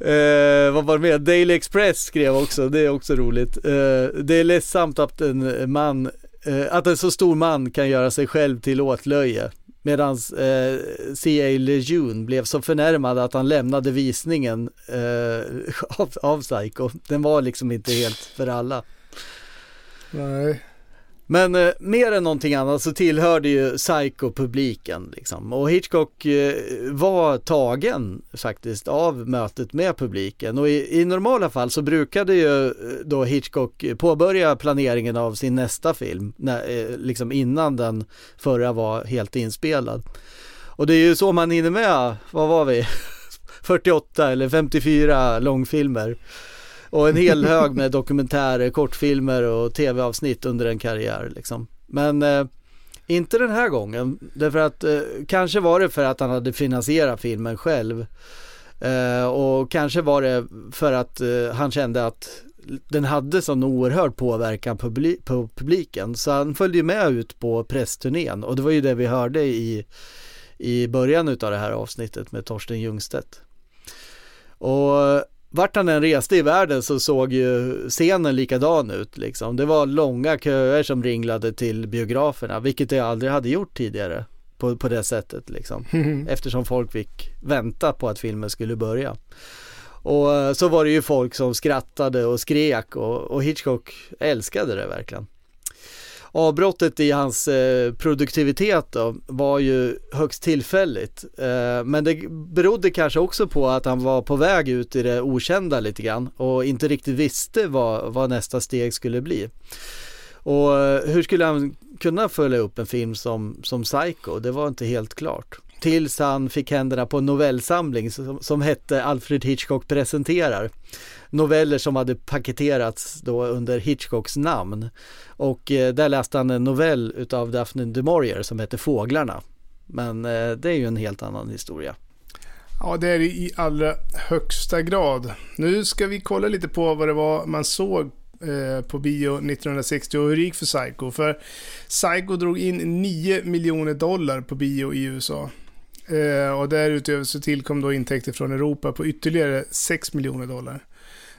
eh, vad var det mer? Daily Express skrev också, det är också roligt. Eh, det är ledsamt att en man, eh, att en så stor man kan göra sig själv till åtlöje. Medan eh, C.A. Lejeune blev så förnärmad att han lämnade visningen eh, (laughs) av, av Psycho. Den var liksom inte helt för alla. Nej. Men eh, mer än någonting annat så tillhörde ju Psycho-publiken liksom. Och Hitchcock eh, var tagen faktiskt av mötet med publiken. Och i, i, normala fall så brukade ju eh, då Hitchcock påbörja planeringen av sin nästa film, när, eh, liksom innan den förra var helt inspelad. Och det är ju så man hinner med, vad var vi, (laughs) 48 eller 54 långfilmer. Och en hel hög med dokumentärer, kortfilmer och tv-avsnitt under en karriär liksom. Men eh, inte den här gången, därför att eh, kanske var det för att han hade finansierat filmen själv. Eh, och kanske var det för att eh, han kände att den hade sån oerhörd påverkan på, på publiken. Så han följde med ut på pressturnén och det var ju det vi hörde i, i början av det här avsnittet med Torsten Ljungstedt. Och vart han än reste i världen så såg ju scenen likadan ut liksom. Det var långa köer som ringlade till biograferna, vilket det aldrig hade gjort tidigare på, på det sättet liksom. Eftersom folk fick vänta på att filmen skulle börja. Och eh, så var det ju folk som skrattade och skrek och, och Hitchcock älskade det verkligen avbrottet i hans eh, produktivitet då, var ju högst tillfälligt. Eh, men det berodde kanske också på att han var på väg ut i det okända lite grann och inte riktigt visste vad, vad nästa steg skulle bli. Och eh, hur skulle han kunna följa upp en film som, som Psycho? Det var inte helt klart. Tills han fick händerna på en novellsamling som, som hette Alfred Hitchcock presenterar noveller som hade paketerats då under Hitchcocks namn. Och eh, där läste han en novell utav Daphne du Maurier som hette Fåglarna. Men eh, det är ju en helt annan historia. Ja, det är det i allra högsta grad. Nu ska vi kolla lite på vad det var man såg eh, på bio 1960 och hur det gick för Psycho. För Psycho drog in 9 miljoner dollar på bio i USA. Eh, och därutöver så tillkom då intäkter från Europa på ytterligare 6 miljoner dollar.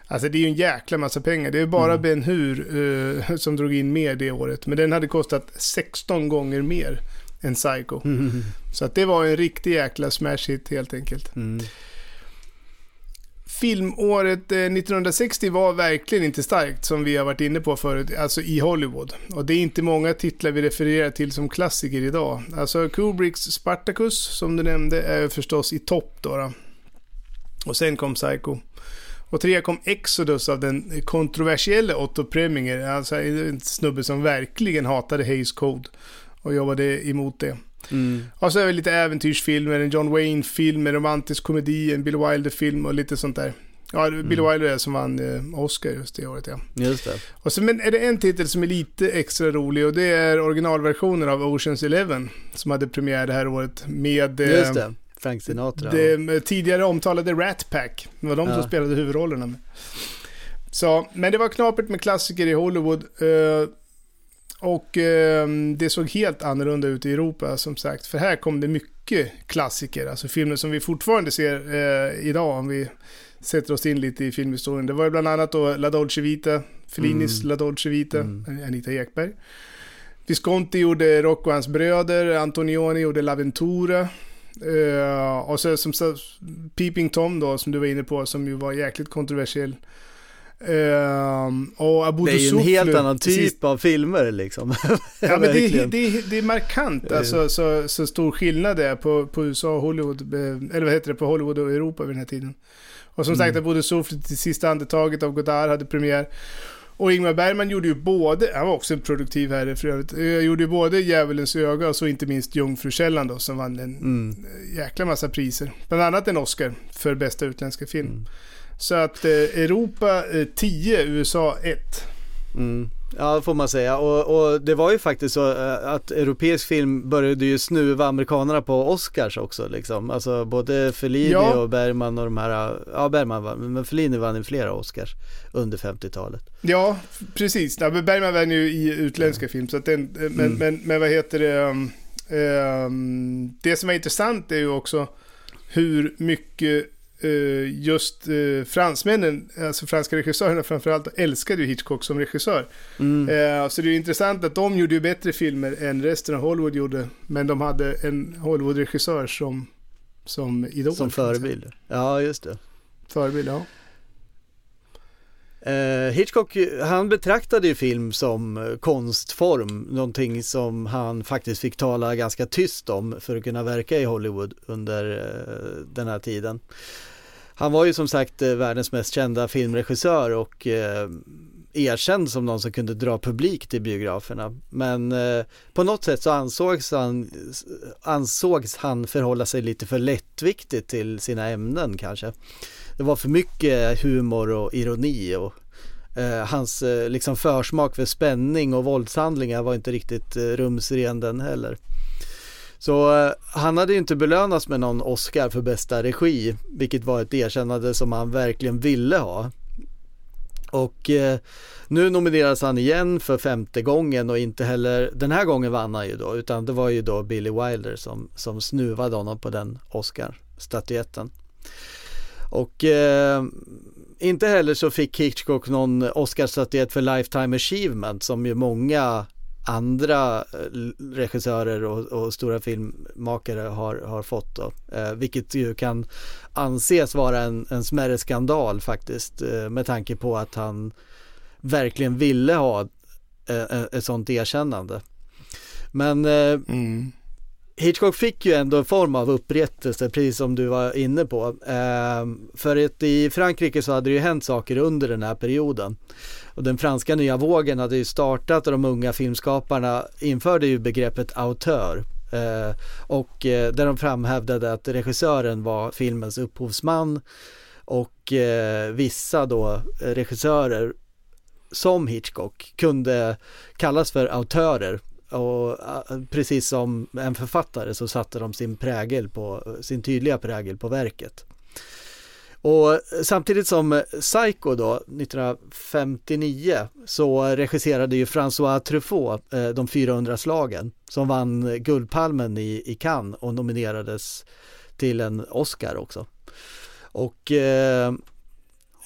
Alltså det är ju en jäkla massa pengar. Det är bara mm. Ben Hur uh, som drog in mer det året. Men den hade kostat 16 gånger mer än Psycho. Mm. Så att det var en riktig jäkla smash hit helt enkelt. Mm. Filmåret eh, 1960 var verkligen inte starkt som vi har varit inne på förut, alltså i Hollywood. Och det är inte många titlar vi refererar till som klassiker idag. Alltså Kubricks Spartacus, som du nämnde, är förstås i topp då. då. Och sen kom Psycho. Och trea kom Exodus av den kontroversiella Otto Preminger, alltså en snubbe som verkligen hatade Hays Code och jobbade emot det. Mm. Och så är det lite äventyrsfilmer, en John Wayne-film, en romantisk komedi, en Bill Wilder-film och lite sånt där. Ja, Bill mm. Wilder är som vann eh, Oscar just det året ja. Just det. Och så men är det en titel som är lite extra rolig och det är originalversionen av Oceans Eleven som hade premiär det här året med... Eh, just det. Frank Sinatra. Det tidigare omtalade Rat Pack. Det var de ja. som spelade huvudrollerna. Så, men det var knapert med klassiker i Hollywood. Eh, och eh, det såg helt annorlunda ut i Europa som sagt. För här kom det mycket klassiker. Alltså filmer som vi fortfarande ser eh, idag om vi sätter oss in lite i filmhistorien. Det var ju bland annat då La Dolce Vita, Fellinis mm. La Dolce Vita, mm. Anita Ekberg. Visconti gjorde Rocco och hans bröder, Antonioni gjorde La Ventura. Uh, och så som så, Peeping Tom då, som du var inne på, som ju var jäkligt kontroversiell. Abu det är ju en helt annan typ precis. av filmer liksom. ja men (laughs) det är, det, är, det är markant, alltså så, så stor skillnad det är på, på USA och Hollywood, eller vad heter det, på Hollywood och Europa vid den här tiden. Och som mm. sagt, Abu Sufli till sista andetaget av Godard hade premiär. Och Ingmar Bergman gjorde ju både, han var också en produktiv herre för övrigt, jag gjorde ju både Djävulens öga och så inte minst Jungfrukällan då som vann en mm. jäkla massa priser. Bland annat en Oscar för bästa utländska film. Mm. Så att eh, Europa 10, eh, USA 1. Mm. Ja, får man säga. Och, och, det var ju faktiskt så eh, att europeisk film började ju snuva amerikanerna på Oscars också liksom. Alltså både Fellini ja. och Bergman och de här, ja Bergman vann, men Fellini vann ju flera Oscars under 50-talet. Ja, precis. Ja, Bergman vann ju i utländska ja. film, så att den, men, mm. men, men vad heter det, um, um, det som är intressant är ju också hur mycket Eh, just uh, fransmännen, alltså franska regissörerna framförallt, älskade ju Hitchcock som regissör. Mm. Uh, så det är intressant att de gjorde ju bättre filmer än resten av Hollywood gjorde. Men de hade en Hollywood-regissör som, som idol. Som förebild. Ja, just det. Förebild, ja. Hitchcock, han betraktade ju film som konstform, någonting som han faktiskt fick tala ganska tyst om för att kunna verka i Hollywood under den här tiden. Han var ju som sagt eh, världens mest kända filmregissör och eh, erkänd som någon som kunde dra publik till biograferna. Men eh, på något sätt så ansågs han, ansågs han förhålla sig lite för lättviktigt till sina ämnen kanske. Det var för mycket humor och ironi och eh, hans eh, liksom försmak för spänning och våldshandlingar var inte riktigt eh, rumsren den heller. Så eh, han hade ju inte belönats med någon Oscar för bästa regi, vilket var ett erkännande som han verkligen ville ha. Och eh, nu nomineras han igen för femte gången och inte heller, den här gången vann han ju då, utan det var ju då Billy Wilder som, som snuvade honom på den Oscar-statyetten. Och eh, inte heller så fick Hitchcock någon Oscar-statyett för Lifetime Achievement som ju många andra eh, regissörer och, och, stora filmmakare har, har fått då. Eh, vilket ju kan anses vara en, en smärre skandal faktiskt eh, med tanke på att han verkligen ville ha eh, ett sånt erkännande. Men eh, mm. Hitchcock fick ju ändå en form av upprättelse, precis som du var inne på. Eh, för att i Frankrike så hade det ju hänt saker under den här perioden. Och den franska nya vågen hade ju startat och de unga filmskaparna införde ju begreppet autör. Eh, och eh, där de framhävdade att regissören var filmens upphovsman och eh, vissa då regissörer som Hitchcock kunde kallas för autörer och eh, precis som en författare så satte de sin prägel på, sin tydliga prägel på verket. Och samtidigt som Psycho då, 1959, så regisserade ju François Truffaut eh, de 400 slagen som vann Guldpalmen i, i Cannes och nominerades till en Oscar också. Och eh,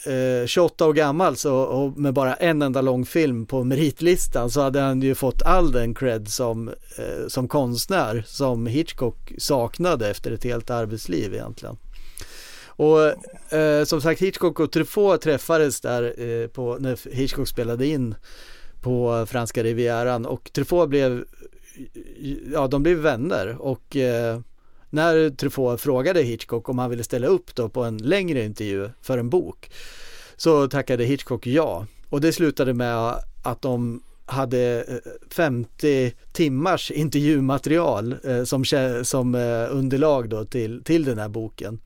eh 28 år gammal så, och med bara en enda lång film på meritlistan så hade han ju fått all den cred som, eh, som konstnär som Hitchcock saknade efter ett helt arbetsliv egentligen. Och eh, som sagt Hitchcock och Truffaut träffades där eh, på, när Hitchcock spelade in på franska rivieran. Och Truffaut blev, ja de blev vänner. Och eh, när Truffaut frågade Hitchcock om han ville ställa upp då på en längre intervju för en bok så tackade Hitchcock ja. Och det slutade med att de hade 50 eh, timmars intervjumaterial eh, som, som eh, underlag då till, till den här boken.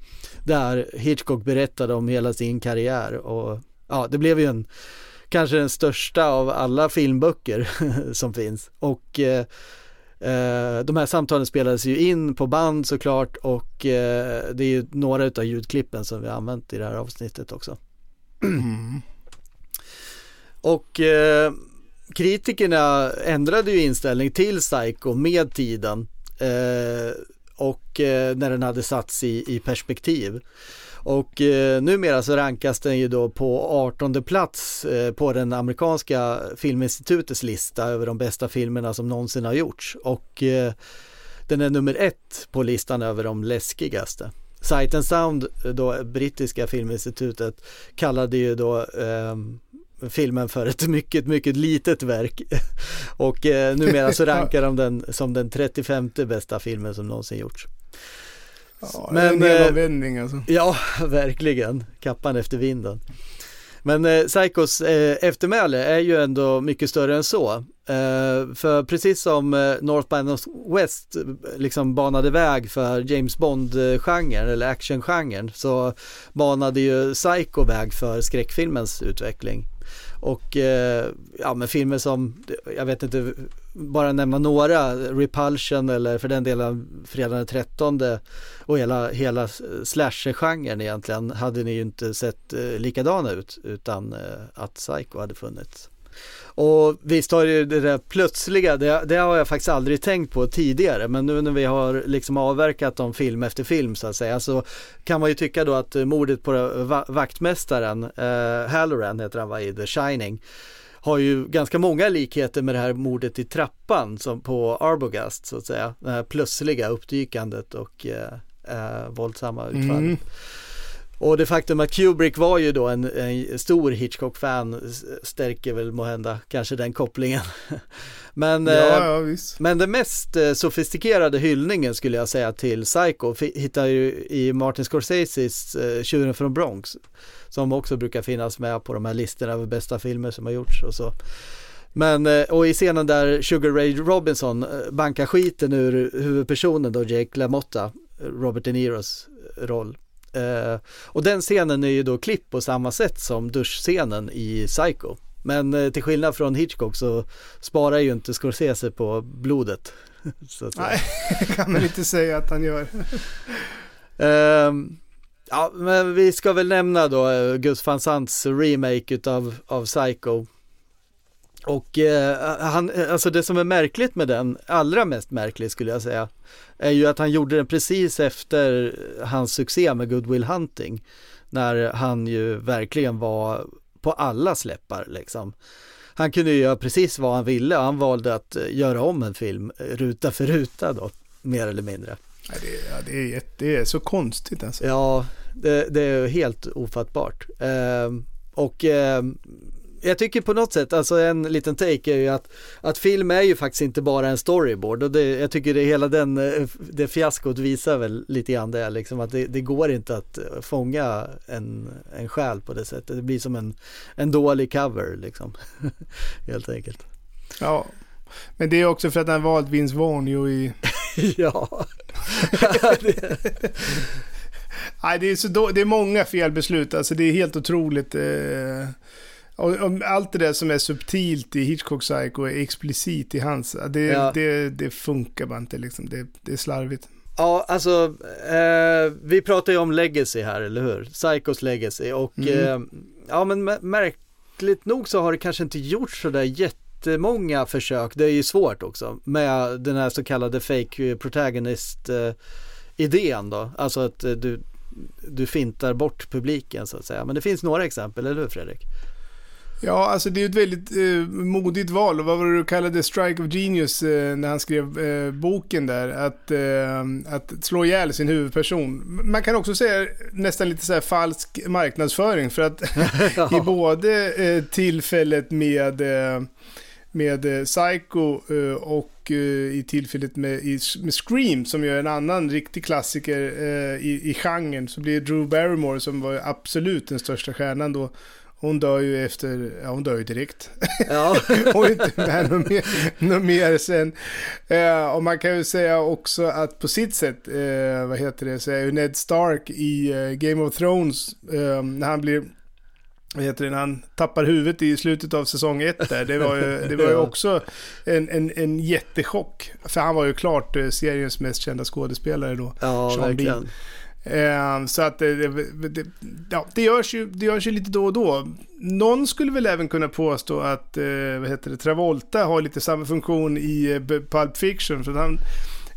Där Hitchcock berättade om hela sin karriär och ja, det blev ju en kanske den största av alla filmböcker (laughs) som finns. Och eh, eh, de här samtalen spelades ju in på band såklart och eh, det är ju några av ljudklippen som vi har använt i det här avsnittet också. Mm. Och eh, kritikerna ändrade ju inställning till Psycho med tiden eh, och eh, när den hade satts i, i perspektiv. Och eh, numera så rankas den ju då på 18 plats eh, på den amerikanska filminstitutets lista över de bästa filmerna som någonsin har gjorts. Och eh, den är nummer ett på listan över de läskigaste. Sight and Sound, eh, då brittiska filminstitutet, kallade ju då eh, filmen för ett mycket, mycket litet verk. (laughs) Och eh, numera så (laughs) rankar de den som den 35 bästa filmen som någonsin gjorts. Ja, Men, det är en helomvändning alltså. Ja, (laughs) verkligen. Kappan efter vinden. Men eh, Psychos eh, eftermäle är ju ändå mycket större än så. Eh, för precis som eh, North by Northwest eh, liksom banade väg för James Bond-genren eller actiongenren så banade ju Psycho väg för skräckfilmens utveckling. Och eh, ja men filmer som, jag vet inte, bara nämna några, Repulsion eller för den delen Fredag den 13 och hela, hela slasher-genren egentligen hade ni ju inte sett eh, likadana ut utan eh, att Psycho hade funnits. Och visst har ju det där plötsliga, det, det, har jag faktiskt aldrig tänkt på tidigare men nu när vi har liksom avverkat om film efter film så att säga så kan man ju tycka då att mordet på vaktmästaren, eh, Halloran heter han va i The Shining, har ju ganska många likheter med det här mordet i trappan som på Arbogast så att säga. Det här plötsliga uppdykandet och eh, eh, våldsamma utfallet. Mm. Och det faktum att Kubrick var ju då en, en stor Hitchcock-fan stärker väl måhända kanske den kopplingen. (laughs) men, ja, ja, men den mest eh, sofistikerade hyllningen skulle jag säga till Psycho hittar ju i Martin Scorseses uh, Tjuren från Bronx. Som också brukar finnas med på de här listorna över bästa filmer som har gjorts och så. Men, eh, och i scenen där Sugar Ray Robinson bankar skiten ur huvudpersonen då, Jake LaMotta, Robert De Niros roll Eh, och den scenen är ju då klipp på samma sätt som duschscenen i Psycho. Men eh, till skillnad från Hitchcock så sparar ju inte Scorsese på blodet. (laughs) Nej, (laughs) kan man inte säga att han gör. eh, ja, men vi ska väl nämna då eh, Gus van Sants remake utav, av Psycho. Och eh, han, alltså det som är märkligt med den, allra mest märkligt skulle jag säga, är ju att han gjorde den precis efter hans succé med Good Will Hunting. När han ju verkligen var på alla släppar liksom. Han kunde ju göra precis vad han ville och han valde att eh, göra om en film eh, ruta för ruta då, mer eller mindre. Ja, det, är, ja, det, är, det är så konstigt alltså. Ja, det, det är helt ofattbart. Eh, och eh, jag tycker på något sätt, alltså en liten take är ju att, att film är ju faktiskt inte bara en storyboard och det, jag tycker det hela den, eh, det fiaskot visar väl lite grann det liksom att det, det, går inte att fånga en, en själ på det sättet. Det blir som en, en dålig cover liksom, (laughs) helt enkelt. Ja, men det är också för att han valt Vince Vaughn ju i... (laughs) ja. (laughs) Nej, det är, så då, det är många felbeslut, alltså det är helt otroligt. Eh och, allt det där som är subtilt i Hitchcock Psycho är explicit i hans. Det, ja. det, det funkar bara inte liksom. Det, det är slarvigt. Ja, alltså eh, vi pratar ju om legacy här, eller hur? Psychos legacy och mm. eh, ja, men märkligt nog så har det kanske inte gjorts så där jättemånga försök. Det är ju svårt också med den här så kallade fake protagonist eh, idén då. Alltså att eh, du, du fintar bort publiken så att säga. Men det finns några exempel, eller hur Fredrik? Ja, alltså det är ett väldigt eh, modigt val. Vad var det du kallade Strike of Genius eh, när han skrev eh, boken där? Att, eh, att slå ihjäl sin huvudperson. Man kan också säga nästan lite så falsk marknadsföring. För att (laughs) (laughs) i både eh, tillfället med, eh, med Psycho och i tillfället med, med Scream som ju är en annan riktig klassiker i, i genren så blir Drew Barrymore som var absolut den största stjärnan då hon dör ju efter, ja hon dör ju direkt. Ja. (laughs) hon är inte med något mer, något mer sen. Eh, och man kan ju säga också att på sitt sätt, eh, vad heter det, så är ju Ned Stark i eh, Game of Thrones, eh, när han blir vad heter det, när han tappar huvudet i slutet av säsong ett där. Det var ju, det var ju (laughs) också en, en, en jättechock. För han var ju klart eh, seriens mest kända skådespelare då. Ja, Sean verkligen. Bean. Eh, så att det, det, ja, det, görs ju, det görs ju lite då och då. Någon skulle väl även kunna påstå att eh, vad heter det, Travolta har lite samma funktion i eh, Pulp Fiction. För han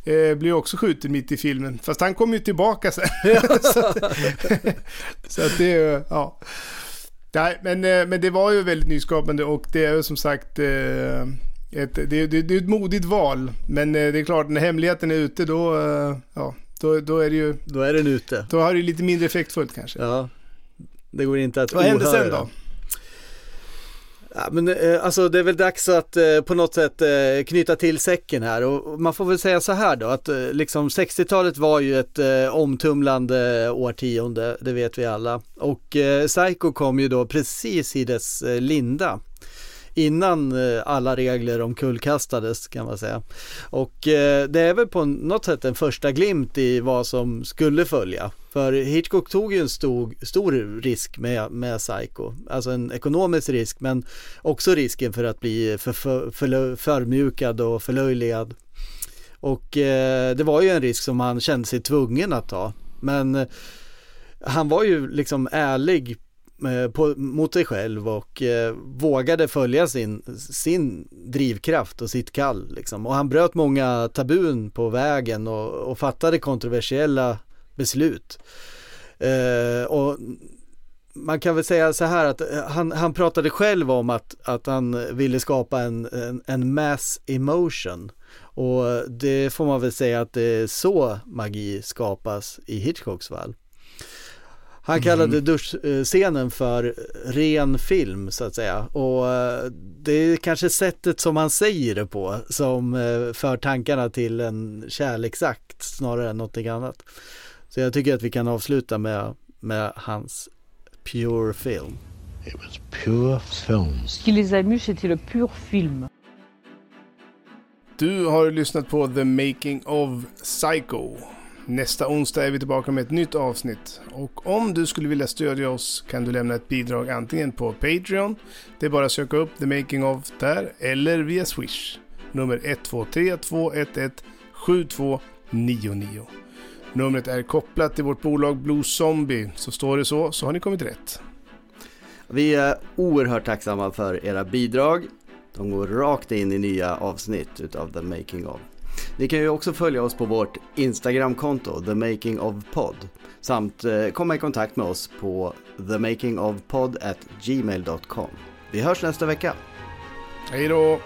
eh, blir också skjuten mitt i filmen. Fast han kommer ju tillbaka sen. (laughs) (laughs) så, att, (laughs) så att det är ja. Nej, men, men det var ju väldigt nyskapande och det är ju som sagt ett, det, det, det är ett modigt val. Men det är klart, när hemligheten är ute då, ja, då, då är det ju... Då är den ute. Då har det lite mindre effektfullt kanske. Ja. Det går inte att Vad hände ohöra. sen då? Ja, men eh, alltså det är väl dags att eh, på något sätt eh, knyta till säcken här och man får väl säga så här då att liksom 60-talet var ju ett omtumlande årtionde, det vet vi alla. Och Psycho kom ju då precis i dess linda. Innan eh, alla regler omkullkastades kan man säga. Och eh, det är väl på något sätt en första glimt i vad som skulle följa. För Hitchcock tog ju en stor, stor risk med, med Psycho. Alltså en ekonomisk risk men också risken för att bli för, för, för, förmjukad och förlöjligad. Och eh, det var ju en risk som han kände sig tvungen att ta. Men eh, han var ju liksom ärlig Eh, på, mot sig själv och eh, vågade följa sin, sin drivkraft och sitt kall. Liksom. Och han bröt många tabun på vägen och, och fattade kontroversiella beslut. Eh, och man kan väl säga så här att eh, han, han pratade själv om att, att han ville skapa en, en, en mass emotion. Och det får man väl säga att det är så magi skapas i Hitchcocks fall. Han kallade duschscenen för ren film så att säga och eh, det är kanske sättet som han säger det på som eh, för tankarna till en kärleksakt snarare än någonting annat. Så jag tycker att vi kan avsluta med, med hans Pure Film. It was pure film. Ce qui les a c'était le pur film. Du har lyssnat på The Making of Psycho. Nästa onsdag är vi tillbaka med ett nytt avsnitt. Och om du skulle vilja stödja oss kan du lämna ett bidrag antingen på Patreon, det är bara att söka upp The Making of där, eller via Swish. Nummer 123 211 7299. Numret är kopplat till vårt bolag Blue Zombie, så står det så, så har ni kommit rätt. Vi är oerhört tacksamma för era bidrag. De går rakt in i nya avsnitt utav The Making of. Ni kan ju också följa oss på vårt Instagramkonto, The Making of Pod, samt eh, komma i kontakt med oss på themakingofpod at gmail.com. Vi hörs nästa vecka. Hej då!